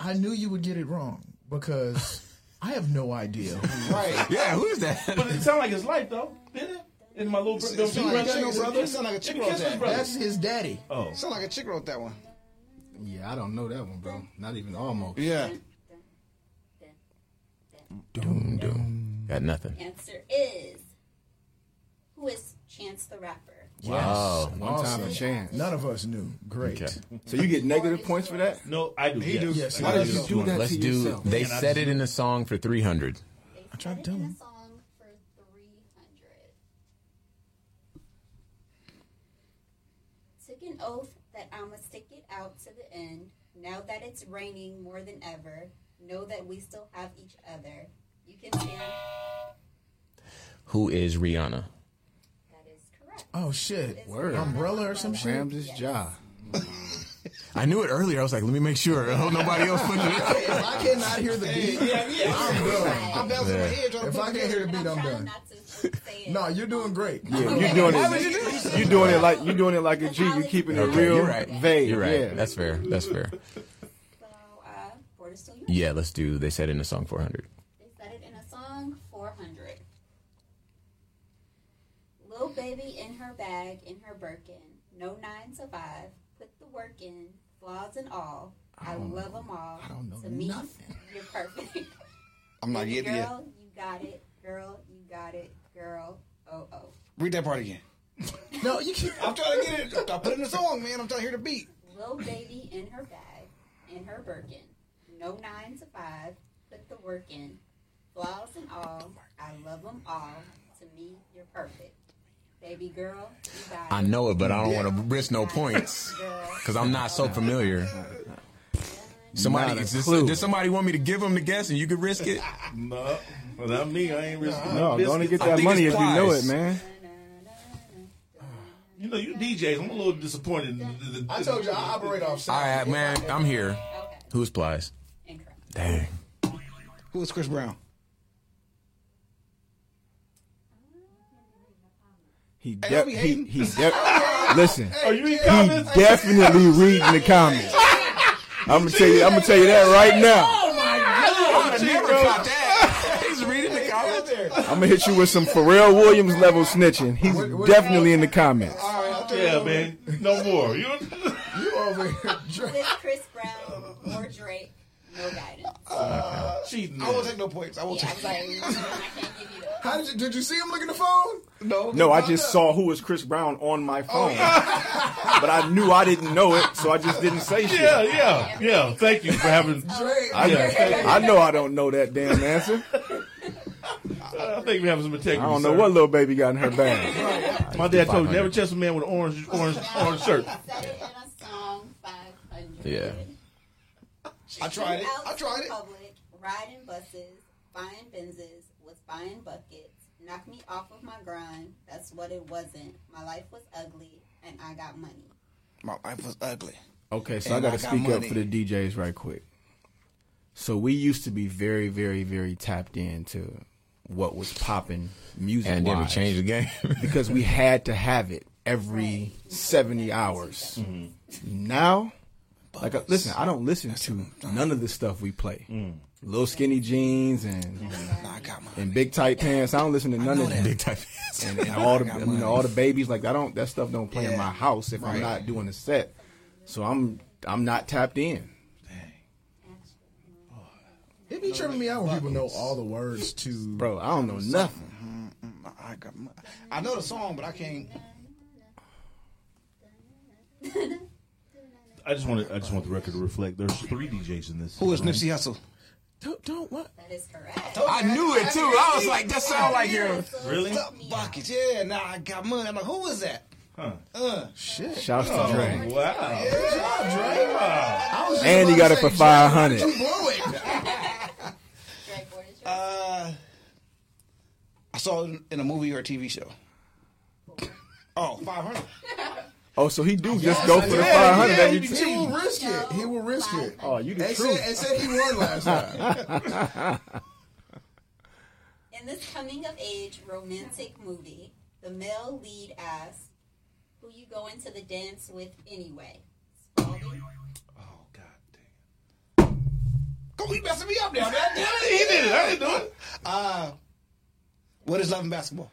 I knew you would get it wrong because I have no idea. Right. Yeah, who is that? But it sounded like his life though, didn't it? In my little brother, It sound like, got no brother? sound like a chick wrote that. brother. That's his daddy. Oh, Sound like a chick wrote that one. Yeah, I don't know that one, bro. Not even almost. Yeah. Doom, doom. Got nothing. Answer is who is Chance the Rapper? Wow. One time a chance. None of us knew. Great. Okay. So you get negative points for that? no, I do. He yes. do. Yes, Why he did you do that Let's to do. yourself? They Man, I said it in a song for 300. I tried said to it tell in him. a song for 300. Took an oath that I'ma stick it out to the end. Now that it's raining more than ever, know that we still have each other. You can stand. Who is Rihanna? That is correct. Oh shit. It's Word. Umbrella or some shit. Ramses Ja. I knew it earlier. I was like, let me make sure. I hope nobody else put it. If I cannot hear the beat, Yeah, yeah. I'm done. I'm bouncing my head trying to If I can't hear the beat, And I'm done. not to. No, you're doing great. Yeah, you're doing it. You're doing it like you're doing it like a G. You're keeping it Okay, real you're right. vague. You're right. Yeah. That's fair. That's fair. So, uh, board is still yours. Yeah, let's do. They said in the song 400. They said it in a song 400. Little baby in her bag, in her Birkin. No nine to five. Put the work in, flaws and all. I, love them all. I don't know to me, nothing. you're perfect. I'm not it. girl, you got it. Girl, you got it. Girl, oh oh. Read that part again. No, you can't. I'm trying to get it. I put it in the song, man. I'm trying to hear the beat. Little baby in her bag, in her Birkin. No nine to five. Put the work in, flaws and all. I love them all. To me, you're perfect. Baby girl, I know it, but I don't want to risk no points because I'm not so familiar. Somebody, Not a is this, does somebody want me to give them the guess and you could risk it? No, well, not me. I ain't risking No, no go on and get that money it's if you know it, man. You know, you DJs. I'm a little disappointed. in the- the- I told you I operate off All sound. man, I'm here. Okay, Who's Plies? incorrect. Dang. Who is Chris Brown? He, de- he, he de- listen. Are you He definitely reading the comments. I'm gonna tell you. I'm gonna tell you that right now. Oh, never caught that. He's reading the comments. I'm gonna hit you with some Pharrell Williams level snitching. He's definitely in the comments. All right, Yeah, man. No more. You You over here. Dre. Chris Brown or Drake, no guidance. Uh, cheating. I won't take no points. I won't Yeah, take. I'm like, I can't give you that. How did you? Did you see him looking at the phone? No, No, I just saw who was Chris Brown on my oh. phone, but I knew I didn't know it, so I just didn't say shit. Yeah, yeah, yeah. Thank you for having. Oh. Dre. I, Yeah. I know I don't know that damn answer. Uh, I think we have some integrity. I don't know sir. what little baby got in her bag. My dad told me never chase a man with an orange, orange, orange shirt. Said it in a song 500. Yeah. I tried it. Out I tried in it. Public, riding buses, buying Benzes, was buying buckets, knocked me off of my grind. That's what it wasn't. My life was ugly, and I got money. My life was ugly. Okay, so And I I got to got speak up for the DJs right quick. So we used to be very, very, very tapped into what was popping music And never changed the game. because we had to have it every 70 hours. Now, like, uh, listen, I don't listen to none of the stuff we play. Little skinny jeans and Nah, I got money. and big tight pants. I don't listen to none of that. Big time. And, and all the you know all the babies like I don't that stuff don't play in my house if I'm not doing a set. So I'm I'm not tapped in. It be tripping me out when people know all the words to. Bro, I don't know nothing. Mm, mm, I got money. I know the song, but I can't. I just want to, I just want the record to reflect. There's three DJs in this. Who is Nipsey Hussle? Don't, don't what? That is correct. I knew it too. I was like, that sound like him. Really? Stop buckets. Yeah, nah, I got money. I'm like, who is that? Huh. Uh, Shit. Shouts to Dre. Wow. Good job, Dre. I was And he got to it for 500. You blew it. Drake, what is your uh, I saw it in a movie or a TV show. Oh, 500. Oh, so he do just go for the Yeah, 500 yeah, every he, time. he will risk it. He will risk it. Oh, you the And truth. said, and said he won last time. In this coming of age romantic movie, the male lead asks, Who you going to the dance with anyway? Spalding? Oh God damn. Go, he messing me up now, man. Damn it. He did it. I didn't do it. Uh, what is love and basketball?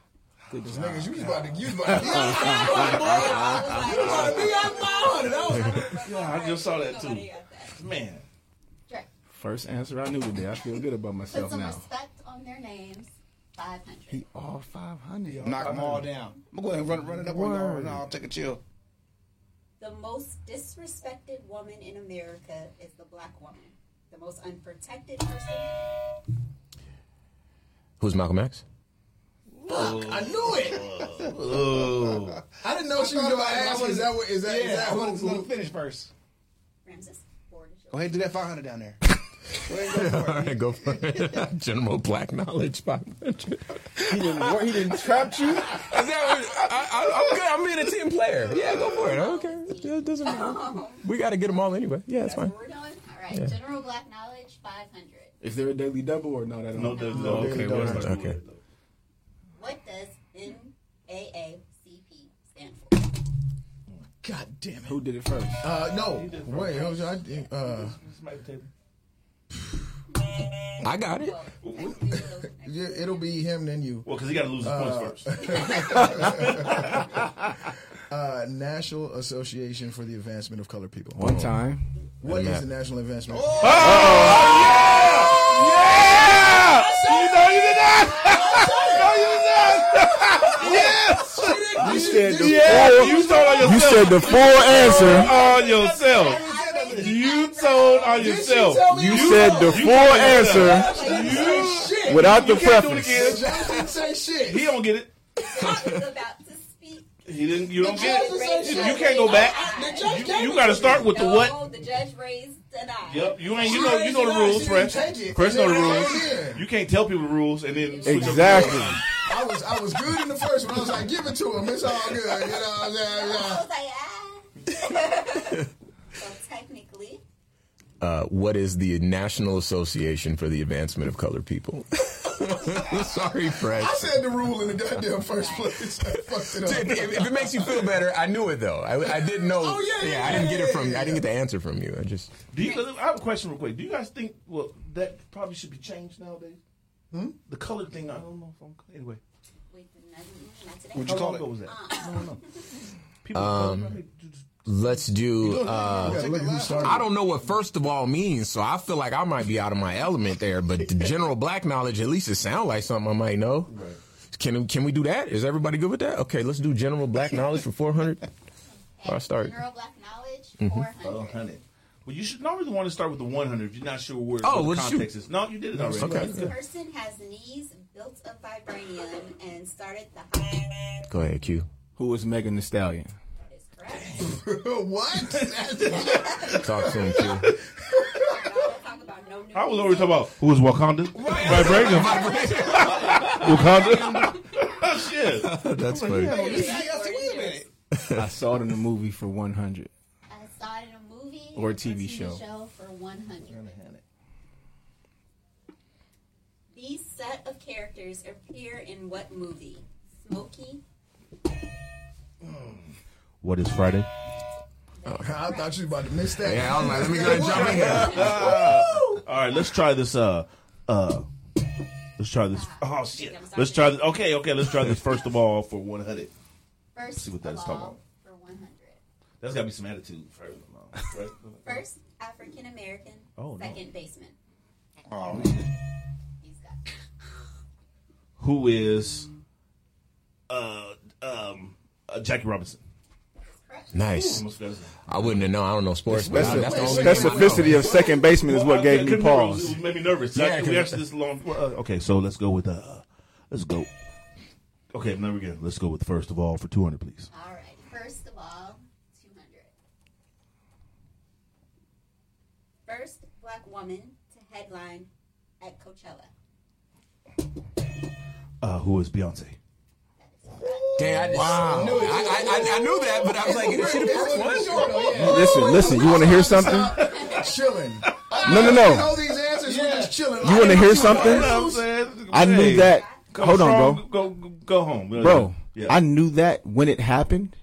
Niggas, you was about to, you was about to, you was about to be out 500. That was- Yeah, I just saw that too. That. Man. Drake. First answer I knew today. I feel good about Put myself some now. respect on their names. 500. He all 500. Knock them all down. I'm going to go ahead and run, run it up on y'all. Word. No, I'll take a chill. The most disrespected woman in America is the black woman. The most unprotected person. Who's Malcolm X? I knew it. Oh. I didn't know she was going to ask. Is that what? Is that? Is Yeah, that I who? want to who finish first. Ramses. Board. Go ahead do that 500 down there. Go ahead go for it. Go for it. General Black Knowledge 500. He didn't, he didn't trap you? Is that what, I, I, I'm good. I'm being a team player. Yeah, go for it. Okay. It doesn't matter. We got to get them all anyway. Yeah, it's That's fine. what we're doing? All right. General Black Knowledge, 500. Is there a daily double or no? That don't No, there's no. Okay, no, whatever. that's not Okay. Good. What does NAACP stand for? God damn it. Who did it first? Uh, no. Wait, I was, I, uh, Somebody table. I got it. Well, neither of those are next. yeah, it'll be him then you. Well, because he got to lose his points first. Uh, National Association for the Advancement of Colored People. One time. What is the National Advancement? Oh, Yeah! You know you did not. no, you did not. Yes. You said the Yeah, full. you told on yourself. You said the full answer. on yourself. You told on yourself. You said the full answer without the you can't do it preface. again. Say shit. He don't get it. Judge is about to speak. He didn't. You don't get it. You, can't go back. You, you got to start with the what. the judge raised an eye. Yep. You ain't. You know. You know the rules, didn't Fresh. Fresh know the rules. You can't tell people the rules and then switch up the Exactly. I was I was good in the first one. I was like, give it to him. It's all good. You know what I'm saying? I was like, ah. so technically, Uh, what is the National Association for the Advancement of Colored People? Sorry, Fred. I said the rule in the goddamn first place. I fucked it up. if, if it makes you feel better, I knew it though. I, I didn't know. Oh, yeah, yeah, I didn't yeah, get it from. yeah, I didn't get the answer from you. I just. Do you, I have a question real quick. Do you guys think well that probably should be changed nowadays? Hmm? The colored thing, I don't know if I'm anyway. Wait, not, not today. What'd How you call long ago it? was that? No, no, no. People Um, Let's do. Uh, Yeah, look at who started. I don't know what first of all means, so I feel like I might be out of my element there. But the general black knowledge, at least it sounds like something I might know. Can can we do that? Is everybody good with that? Okay, let's do general black knowledge for four hundred. I'll start. General black knowledge, Mm-hmm. 400. 100. Well, you should normally want to start with the 100 if you're not sure where Oh, the shoot. context is. No, you did it already. Okay. This person has knees built of vibranium and started the high. Go ahead, Q. Who was Megan Thee Stallion? That is correct. what? Talk to him, Q. Now let's talk about no new I was music. already talking about who was Wakanda? Vibranium. Wakanda. Shit. That's funny. Yeah, yeah, wait a minute. I saw it in the movie for 100. I saw it in a movie Or a TV show. for 100. These set of characters appear in what movie? Smokey, What is Friday? I thought you was about to miss that. Yeah, I was like, let me go and jump in here. All right, let's try this. Uh, uh, let's try this. Oh shit! Let's try this. Okay, okay. Let's try this first of all for 100. first see what that is talking about. for 100. That's got to be some attitude first. Right? First African American, Oh, no. second baseman. Oh, He's got Who is uh um uh, Jackie Robinson? Correct. Nice. Almost got his name. I wouldn't have known. I don't know sports, but I- that's the only game I know. Specificity of second baseman is what Well, gave me couldn't remember. It pause. It made me nervous. Yeah, Yeah, we 'cause- actually this long. well, uh, okay, so let's go with uh, let's go. Okay, now again. Let's go with first of all for 200, please. All right. First of all, 200. First black woman to headline at Coachella. Uh, who is Beyonce? Damn, I, wow. I, I, I, I knew that, but I was like, is she the first one? Listen, listen. You want to hear something? chilling. No, no, no. know these answers, we're just chilling. You want to hear something? You know what I'm saying? I knew that. Hold on, bro. Go, go, go home, Bro, I knew that when it happened.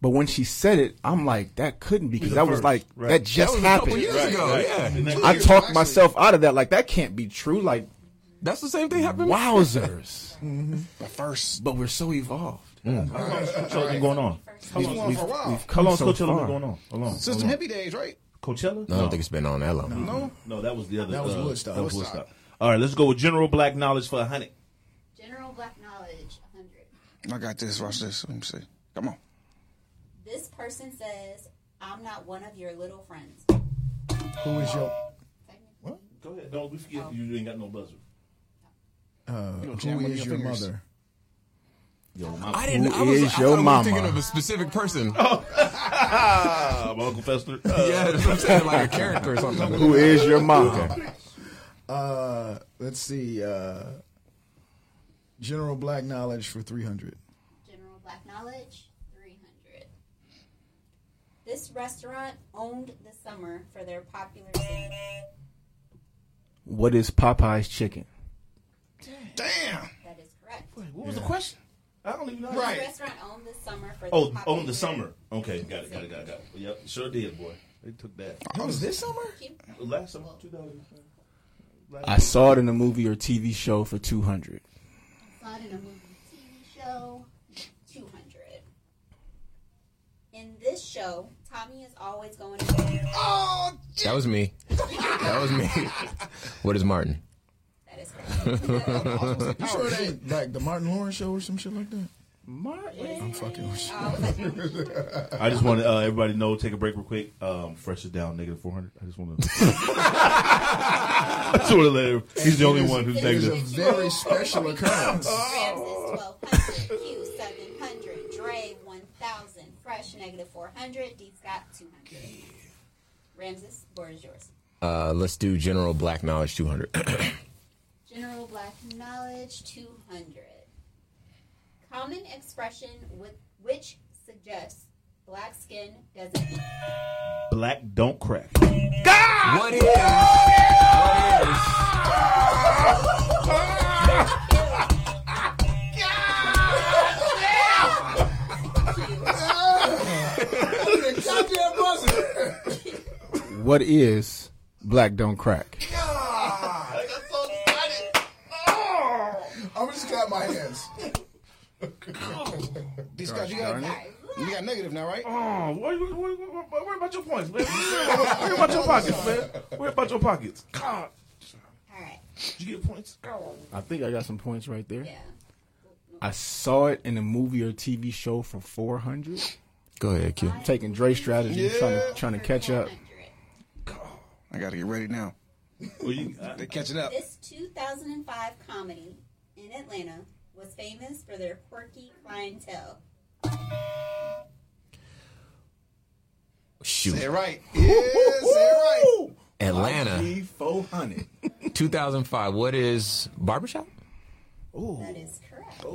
But when she said it, I'm like, that couldn't be because the that was like right. that just That was a couple happened. years Right, ago. right. Yeah, I talked myself out of that. Like that can't be true. Like that's the same thing happened. wowzers. the first. but we're so evolved. How long has Coachella been going on? It's going on for a while. We've How come long has so Coachella far. been going on? How long? Since How the hippie days, right? Coachella? No, I don't think it's been on that long. No. No, that was the other. That was uh, Woodstock. That was Woodstock. Woodstock. All right, let's go with general black knowledge for a hundred. General black knowledge, 100. I got this. Watch this. Let me see. Come on. This person says, I'm not one of your little friends. Who is your Technically, Go ahead. Don't we forget you ain't got no buzzer. Uh, jam who one of is your your fingers. mother? Yo, my, I didn't. Who I was, is I your thought we were mama? thinking of a specific person. my Uncle Fester. Uh, Yeah, that's what I'm saying, like a character or something. Who is your mom? Uh, let's see. Uh, general black knowledge for 300. general black knowledge, 300. This restaurant owned the summer for their popular scene. What is Popeye's chicken? Damn. That is correct. what was the question? I don't even know. This restaurant owned the summer for Oh, their popular on the summer. Okay, got it, got it, got it, got it. Yep, sure did, boy. They took that. Oh, it was this summer? Last summer, 2000. I saw it in a movie or TV show for 200. Saw it in a movie TV show, 200. In this show, Tommy is always going to Oh, That was me. That was me. What is Martin? That is correct. You sure it ain't like the Martin Lawrence show or some shit like that? Martin. I'm fucking with you. Oh, I just want to uh, everybody know. Take a break real quick. Um, fresh is down negative four hundred. I just want to. I just want to let him. He's the only one who's It's a negative. very special occurrence. Ramses 1200, Q 700, Dre 1000, Fresh negative 400, D Scott 200. Ramses, board is yours. Uh, let's do general black knowledge 200. General Black Knowledge 200. Common expression with, which suggests black skin doesn't. Black don't crack. God! What is? What is? what is Black Don't Crack? D. Scott, you got you got negative now, right? Oh, worry, worry, worry, worry about your points, man. worry about your pockets, man. Worry about your pockets. God. All right. Did you get points? Oh. I think I got some points right there. Yeah. I saw it in a movie or TV show for 400. Go ahead, Q. Taking Dre strategy, trying to trying to catch up. 400. I gotta get ready now. Well, you, They're catching up. This 2005 comedy in Atlanta was famous for their quirky clientele. Shoot. Say it right. Yeah, say it right. Atlanta, 400. 2005. What is Barbershop? Ooh. That is correct. Super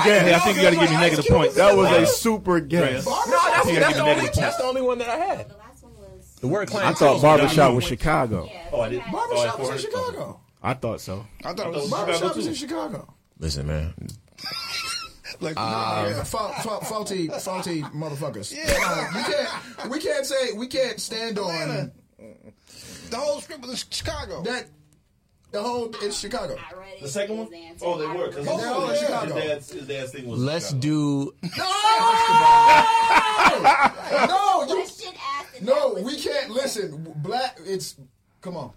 hey, I guess. think you got to give me negative points. That was a super guess. No, that's, You that's, the only, that's the only one that I had. The last one was. The word I thought barbershop was Chicago. Yeah, Oh, I we did. had- Barbershop was in Oh, Chicago. I thought so. I thought it was Barbershop was in Chicago. Listen, man. like uh, yeah, fa- fa- faulty, faulty motherfuckers. Yeah, we can't. We can't say we can't stand on the whole script was in Chicago. that. The whole it's Chicago. The second one? Oh, they were. Cause it. They're all in Chicago. His dad's, his dad's thing was Let's Chicago. do. No, you Question asked. and no. We can't listen. Black. It's come on.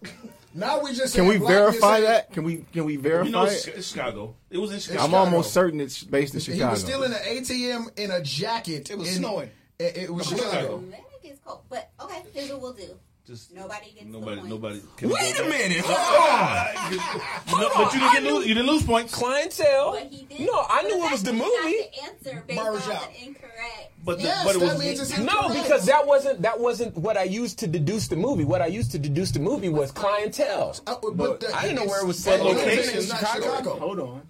Now we just Can we saying black, you're verify saying- that? Can we can we verify You know, it? it's, it's Chicago. It was in Chicago. I'm almost certain it's based in He Chicago. was still in an ATM in a jacket. It was in- snowing. It, it was Chicago. Chicago. Then it cold. But okay, here's what we'll do. Just Nobody gets nobody, the nobody. Can Wait a back? minute. Hold on. No, but you didn't get lose. You didn't lose points. Clientele. But he did. No, I knew it was the movie. not the answer based Barbershop. on the incorrect. But the, Yes, but it that was. means No, because that wasn't that wasn't what I used to deduce the movie. What I used to deduce the movie was clientele. Uh, but the- I didn't know where it was set but location. It's Chicago. Chicago. Hold on.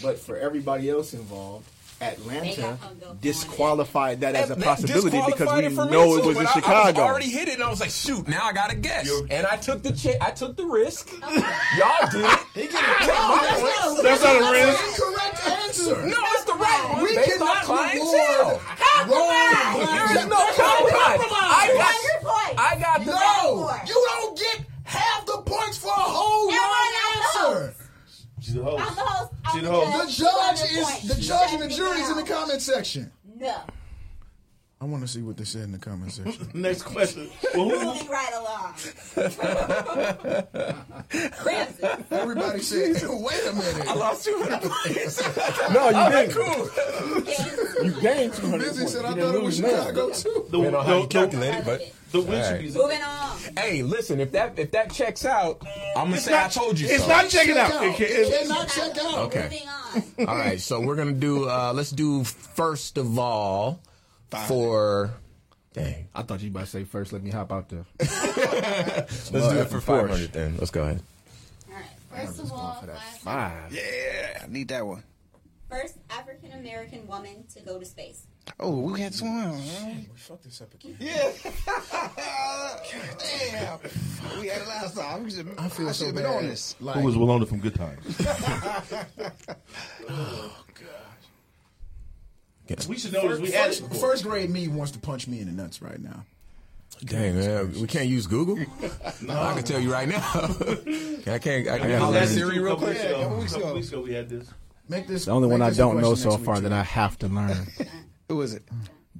But for everybody else involved, They Atlanta got hung up on disqualified that as a possibility because we it for know it was in I- I, Chicago. already hit it, and I was like, "Shoot, now I gotta guess." and I took the cha- I took the risk. Y'all did it. He get it. No, That's not a risk. Incorrect answer. No, it's the right one. We based cannot clientele. reward wrong There is no compromise. I got, got your point. I got the No, you don't She's the I'm the host. host. The the host. The judge. judge You got is the judge and the jury is in the comment section. No. I want to see what they said in the comment section. Next question. Well, who, Moving right along. Francis. Everybody said, "Wait a minute." I lost two hundred points. no, you didn't. cool. You gained 200 Busy points. said, "I didn't thought it was lose none. Chicago too." the, Depending on how you the, calculate it, but love the win All should right. be. Moving on. hey, listen, if that if that checks out, I'm gonna It's say not- I told you It's so. not checking out. It out. can- It it's- cannot check out. Okay. Moving on. All right, so we're gonna do. uh Let's do first of all for. Dang, I thought you about to say first. Let me hop out there. let's do it for of five hundred. Then let's go ahead. All right. First of all, five- Five. Yeah, I need that one. first African American woman to go to space. Oh, we had this one. Fuck this up again. Yeah. Damn. We had it last time. We should, I feel I so should bad. have been on this. Like, Who was Willona from Good Times? Oh, We should know this. We had first, before. first grade me wants to punch me in the nuts right now. Dang man, we can't use Google. I can tell you right now. I can't. I can gotta holler Siri real quick. Yeah, a couple weeks ago. weeks ago we had this. Make this The only make one I this a don't know so far too. that I have to learn. Who is it?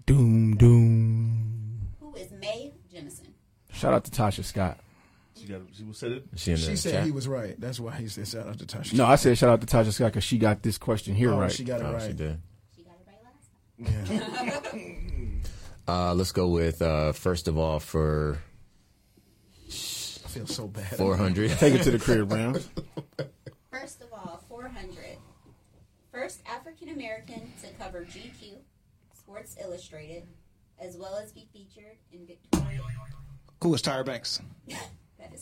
doom doom. Who is Mae Jemison? Shout out to Tasha Scott. She got. She said it. She, She said chat? he was right. That's why he said shout out to Tasha. No, I said shout out to Tasha Scott because she got this question here oh, right. she got it Oh, right. she did. She got it right last time. Uh, let's go with uh, first of all for I feel so bad. four hundred. Take it to the crib, Brown. First of all, 400. First African American to cover GQ, Sports Illustrated, as well as be featured in Victoria. Who is Tyra Banks?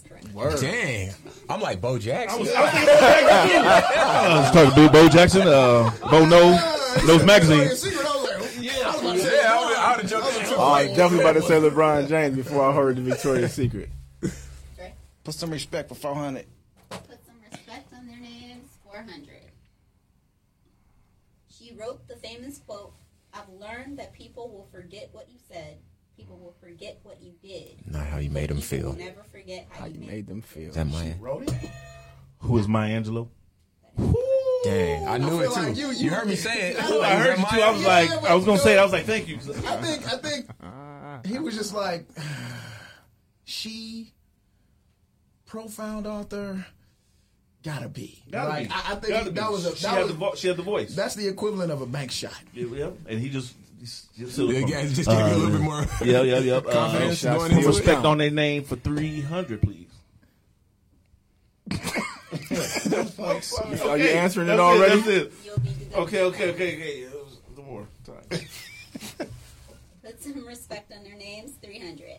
That is correct. Dang, I'm like Bo Jackson. I was talking to Bo Jackson, uh, Bo Nose, Nose Magazine. Secret, I was like, yeah, I was about to Yeah, say, I would, I would have in too. Oh, I was definitely about to say LeBron James before I heard the Victoria's Secret. Dre, Put some respect for 400. Put some respect on their names. 400. She wrote the famous quote I've learned that people will forget what you said, People will forget what you did. Not how you made them People will feel. never forget how, How you you made made them feel? Is that my Wrote it? Who is Maya Angelou? dang? I knew I it too. like you, you- you- heard me say it. I heard you too. I was Yeah, like, I was gonna say say, I was like, thank you. I think I think he was just like she profound author gotta be. Gotta like be. I, I think Gotta that be. was a she that had the vo- she had the voice. that's the equivalent of a bank shot. Yeah, yeah. and he just, just, just Yeah, yeah, just give me a little bit more Yeah, yeah, yeah. Uh, confidence shots going from respect on their name for three hundred, please. Are you answering it That's already? That's it. You'll be the Okay, okay, okay, okay. It was the more time. Put some respect on their names. 300.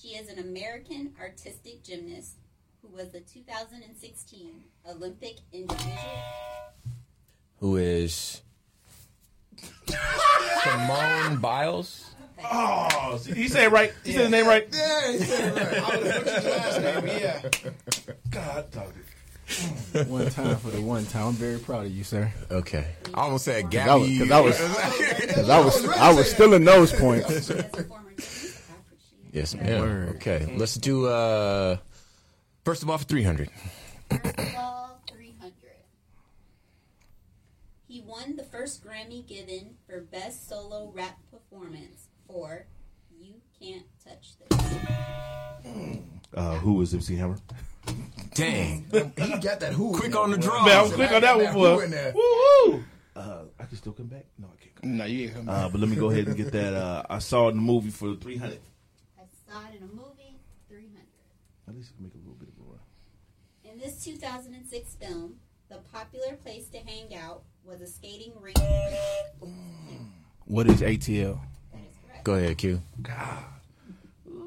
She is an American artistic gymnast who was the 2016 Olympic individual. Who is Simone Biles? Oh, see, he said it right. He said the name right. Yeah, he said it right. I would have put his last name. Yeah. God, dog it. One time for the one time. I'm very proud of you, sir. Okay, I almost said Cause I was, Gabby. cause I was, cause I was, I was still in those points. She is a former gymnast. I appreciate yes, ma'am. Okay, let's do. uh First of all, for three hundred. First of all, 300. He won the first Grammy given for Best Solo Rap Performance for You Can't Touch This. Uh, who was MC Hammer? Dang. He got that who. Quick on the boy. draw. Man, I was quick on that got one, that boy. who in there. Woo woo. Uh, I can still come back. No, I can't. Come No, you ain't coming back. Uh, but let me go ahead and get that. Uh, I saw it in the movie for three hundred. I saw it in a movie, 300. At least I can make a little bit of a run. In this 2006 film, the popular place to hang out was a skating rink. What is ATL? That is correct. Go ahead, Q.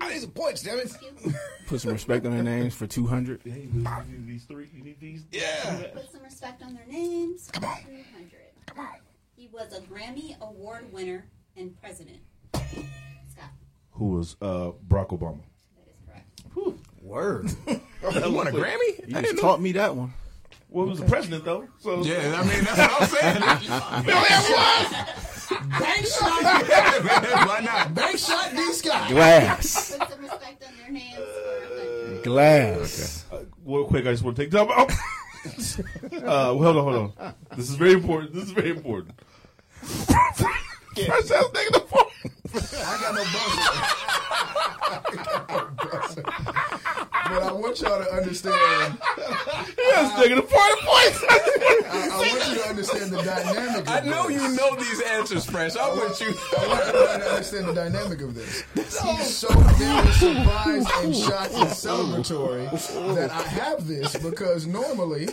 I need some points, damn it. Put some respect on their names for 200. Yeah, you need, you need these three. You need these. Yeah. Put some respect on their names. Come on. 200. Come on. He was a Grammy Award winner and president. Scott, Who was uh, Barack Obama? that is correct. Word. You won a Grammy? You just taught me that one. Well, he was the president though. So Yeah, I mean that's what I'm saying. Bank shot. Why not? Bank shot D Scott. Glass. Put some respect on their names for 100. Glass. Uh, real quick, I just want to take time out. uh, hold on, hold on. This is very important. This is very important. First, I was taking the point. I got no buzzer. But I want y'all to understand. I was taking the point. Points. I, I want you to understand the dynamic. Of I know this. you know these answers, Fresh. I'm with you. I want everybody to understand the dynamic of this. He's so very surprised and shocked and celebratory that I have this because normally,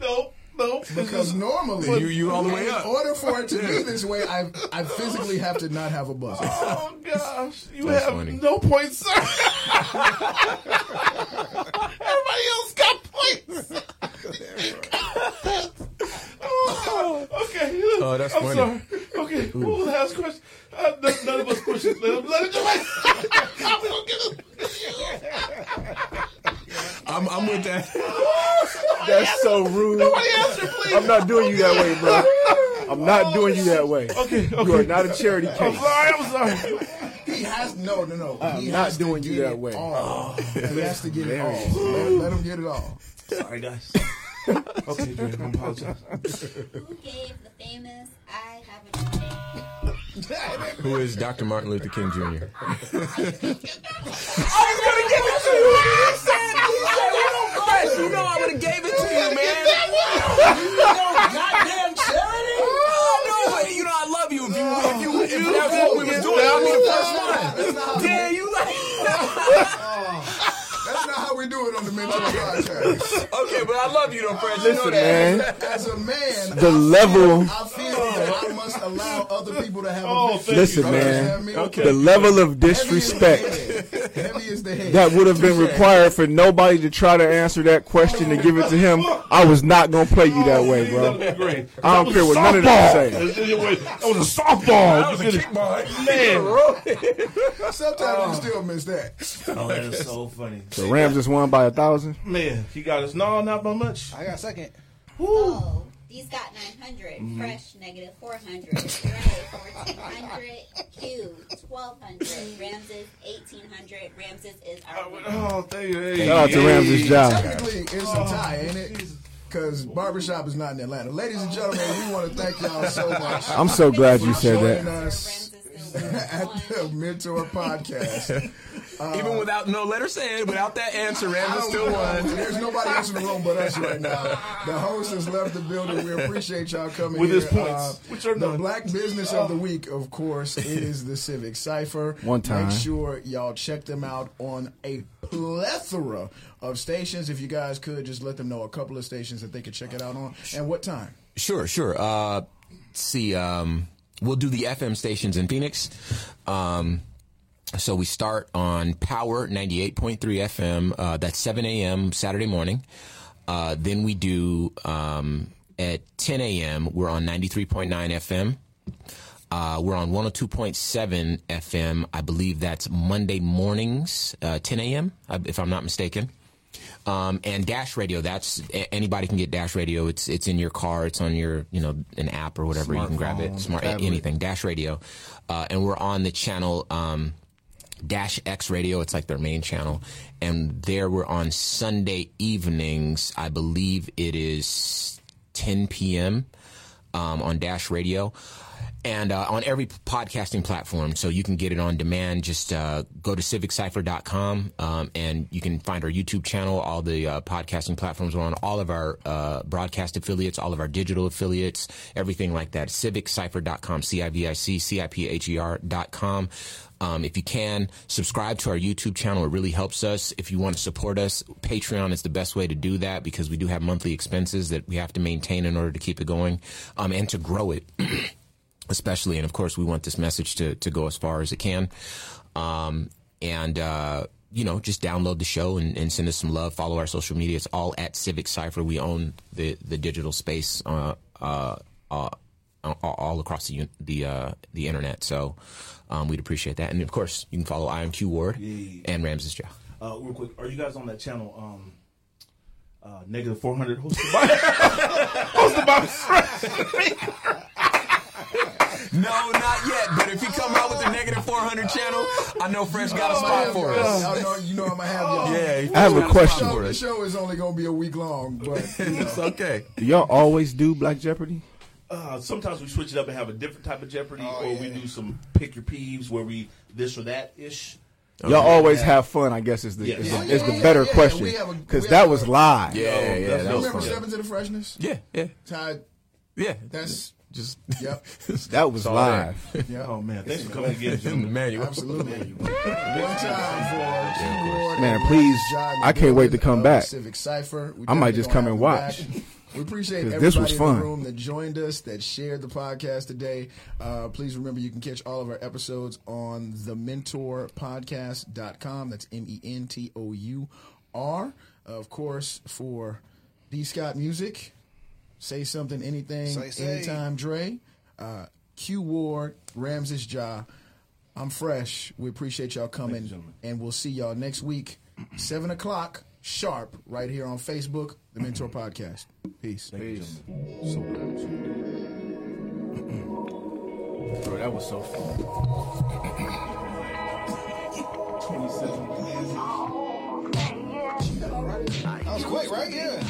no, no. because normally, You you all the way up. in order for it to be this way, I I physically have to not have a buzzer. Oh gosh, you That's have funny. no points, sir. Everybody else got points. oh, okay. Oh, that's I'm funny. sorry. Okay, what was the last question? Uh, none, none of us push it. Let him, let him do it. we don't get it. I'm I'm with that. That's so rude. Nobody answer, please. I'm not doing you that way, bro. I'm not doing you that way. Okay, You are okay. not a charity case. I'm sorry. I'm sorry. He has no, no, no. I'm he not doing you that way. All. he has to get it all. Let, let him get it all. Sorry, guys. Okay, Dre, I apologize. Who gave the famous I Have a Dream? Who is Dr. Martin Luther King Jr.? You know I would have gave it to you, man. Goddamn charity! I know, but you know I love you. If you if you if that's what we was doing, I'll be the first one. That's Yeah, you like. that's not how we do it on the Mentour Podcast. Okay, but I love you though, Fresh. You know Listen, that. man. As a man, The I level- feel, I feel that I must allow other people to have Oh, a thank Listen, you. man. Okay. The level of Heavy is the disrespect. Heavy is the head. that would have been required for nobody to try to answer that question and give it to him, I was not gonna play you that way, bro. That'd be great. I don't care what none of them softball. say. That was a softball. That was a kickball. Man. Sometimes you oh. still miss that. Oh, that is so funny. The Rams just won by a thousand. Man, he got us. No, not by much. I got second. Oh, D got 900, Mm-hmm. Fresh negative 400, Dre 1400, Q 1200, Ramses 1800. Ramses is our winner. Oh, thank you. Hey, Shout out to. Ramses job. Technically, it's a tie, ain't it? Because barbershop is not in Atlanta. Ladies and gentlemen, we want to thank y'all so much. I'm so glad you said that. us at the Mentour Podcast. Even without no letter said, without that answer, Ramses still won. There's nobody else in the room but us right now. The host has left the building. We appreciate y'all coming With here. his points, Uh, which are the none. black business of the week, of course, is the Civic Cipher. One time. Make sure y'all check them out on a plethora of stations. If you guys could just let them know a couple of stations that they could check it out on and what time. Sure, sure. Uh, see, um, we'll do the FM stations in Phoenix. Um, so we start on Power 98.3 FM. Uh, that's 7 a.m. Saturday morning. Uh, then we do um, at 10 a.m. We're on 93.9 FM. Uh, we're on 102.7 FM. I believe that's Monday mornings, uh, 10 a.m. If I'm not mistaken. Um, and Dash Radio, that's anybody can get Dash Radio. It's it's in your car. It's on your you know an app or whatever. you can grab it. Smart tablet. anything. Dash Radio, uh, and we're on the channel um, Dash X Radio. It's like their main channel, and there we're on Sunday evenings. I believe it is 10 p.m. Um, on Dash Radio. And uh, on every podcasting platform, so you can get it on demand. Just uh, go to civiccipher.com um, and you can find our YouTube channel. All the uh, podcasting platforms are on all of our uh, broadcast affiliates, all of our digital affiliates, everything like that. Civiccipher.com, C I V I C C I P H E R.com. Um, if you can, subscribe to our YouTube channel. It really helps us. If you want to support us, Patreon is the best way to do that because we do have monthly expenses that we have to maintain in order to keep it going um, and to grow it. especially. And of course, we want this message to, to go as far as it can. Um, and, uh, you know, just download the show and, and send us some love. Follow our social media. It's all at Civic Cipher. We own the, the digital space, uh, uh, uh, all- across the the uh, the internet. So um, we'd appreciate that. And of course, you can follow IMQ Ward and Ramses Jow. Uh, real quick, are you guys on that channel? Um, uh, negative four hundred hosted by hosted by No, not yet. But if you come out with the negative 400 channel, I know Fresh got a spot for us. Y'all know, you know I'm gonna have y'all. Yeah, I have a question. So the show is only gonna be a week long, but you know. It's okay. Do y'all always do Black Jeopardy? Uh, sometimes we switch it up and have a different type of Jeopardy, Oh, or yeah. we do some pick your peeves where we this or that ish. Y'all always have fun. I guess is the Yes. is, Yeah, the, is yeah, the better yeah. question We have a- because that have was live. Yeah, yeah, yeah. that's- That was remember fun. Step into the Freshness? Yeah, yeah, Ty, yeah. that's Just yep, That was all live. yeah. Oh man, thanks for coming again, in the gentlemen. manual. Absolutely. One time for keyboard. Man, please, John I can't wait to come back. Civic Cipher. I might just come and him watch. Back. We appreciate everybody this was in the room that joined us, that shared the podcast today. Uh, please remember you can catch all of our episodes on thementourpodcast.com. That's M E N T O U R. Of course, for D Scott Music, say something, anything, Say, say. anytime, Dre. Uh, Q Ward, Ramses Ja. I'm fresh. We appreciate y'all coming, gentlemen. and we'll see y'all next week, seven o'clock sharp, right here on Facebook, the Mentour Podcast. Peace. Peace. So good. Bro, that was so fun. That was quick, right? Yeah.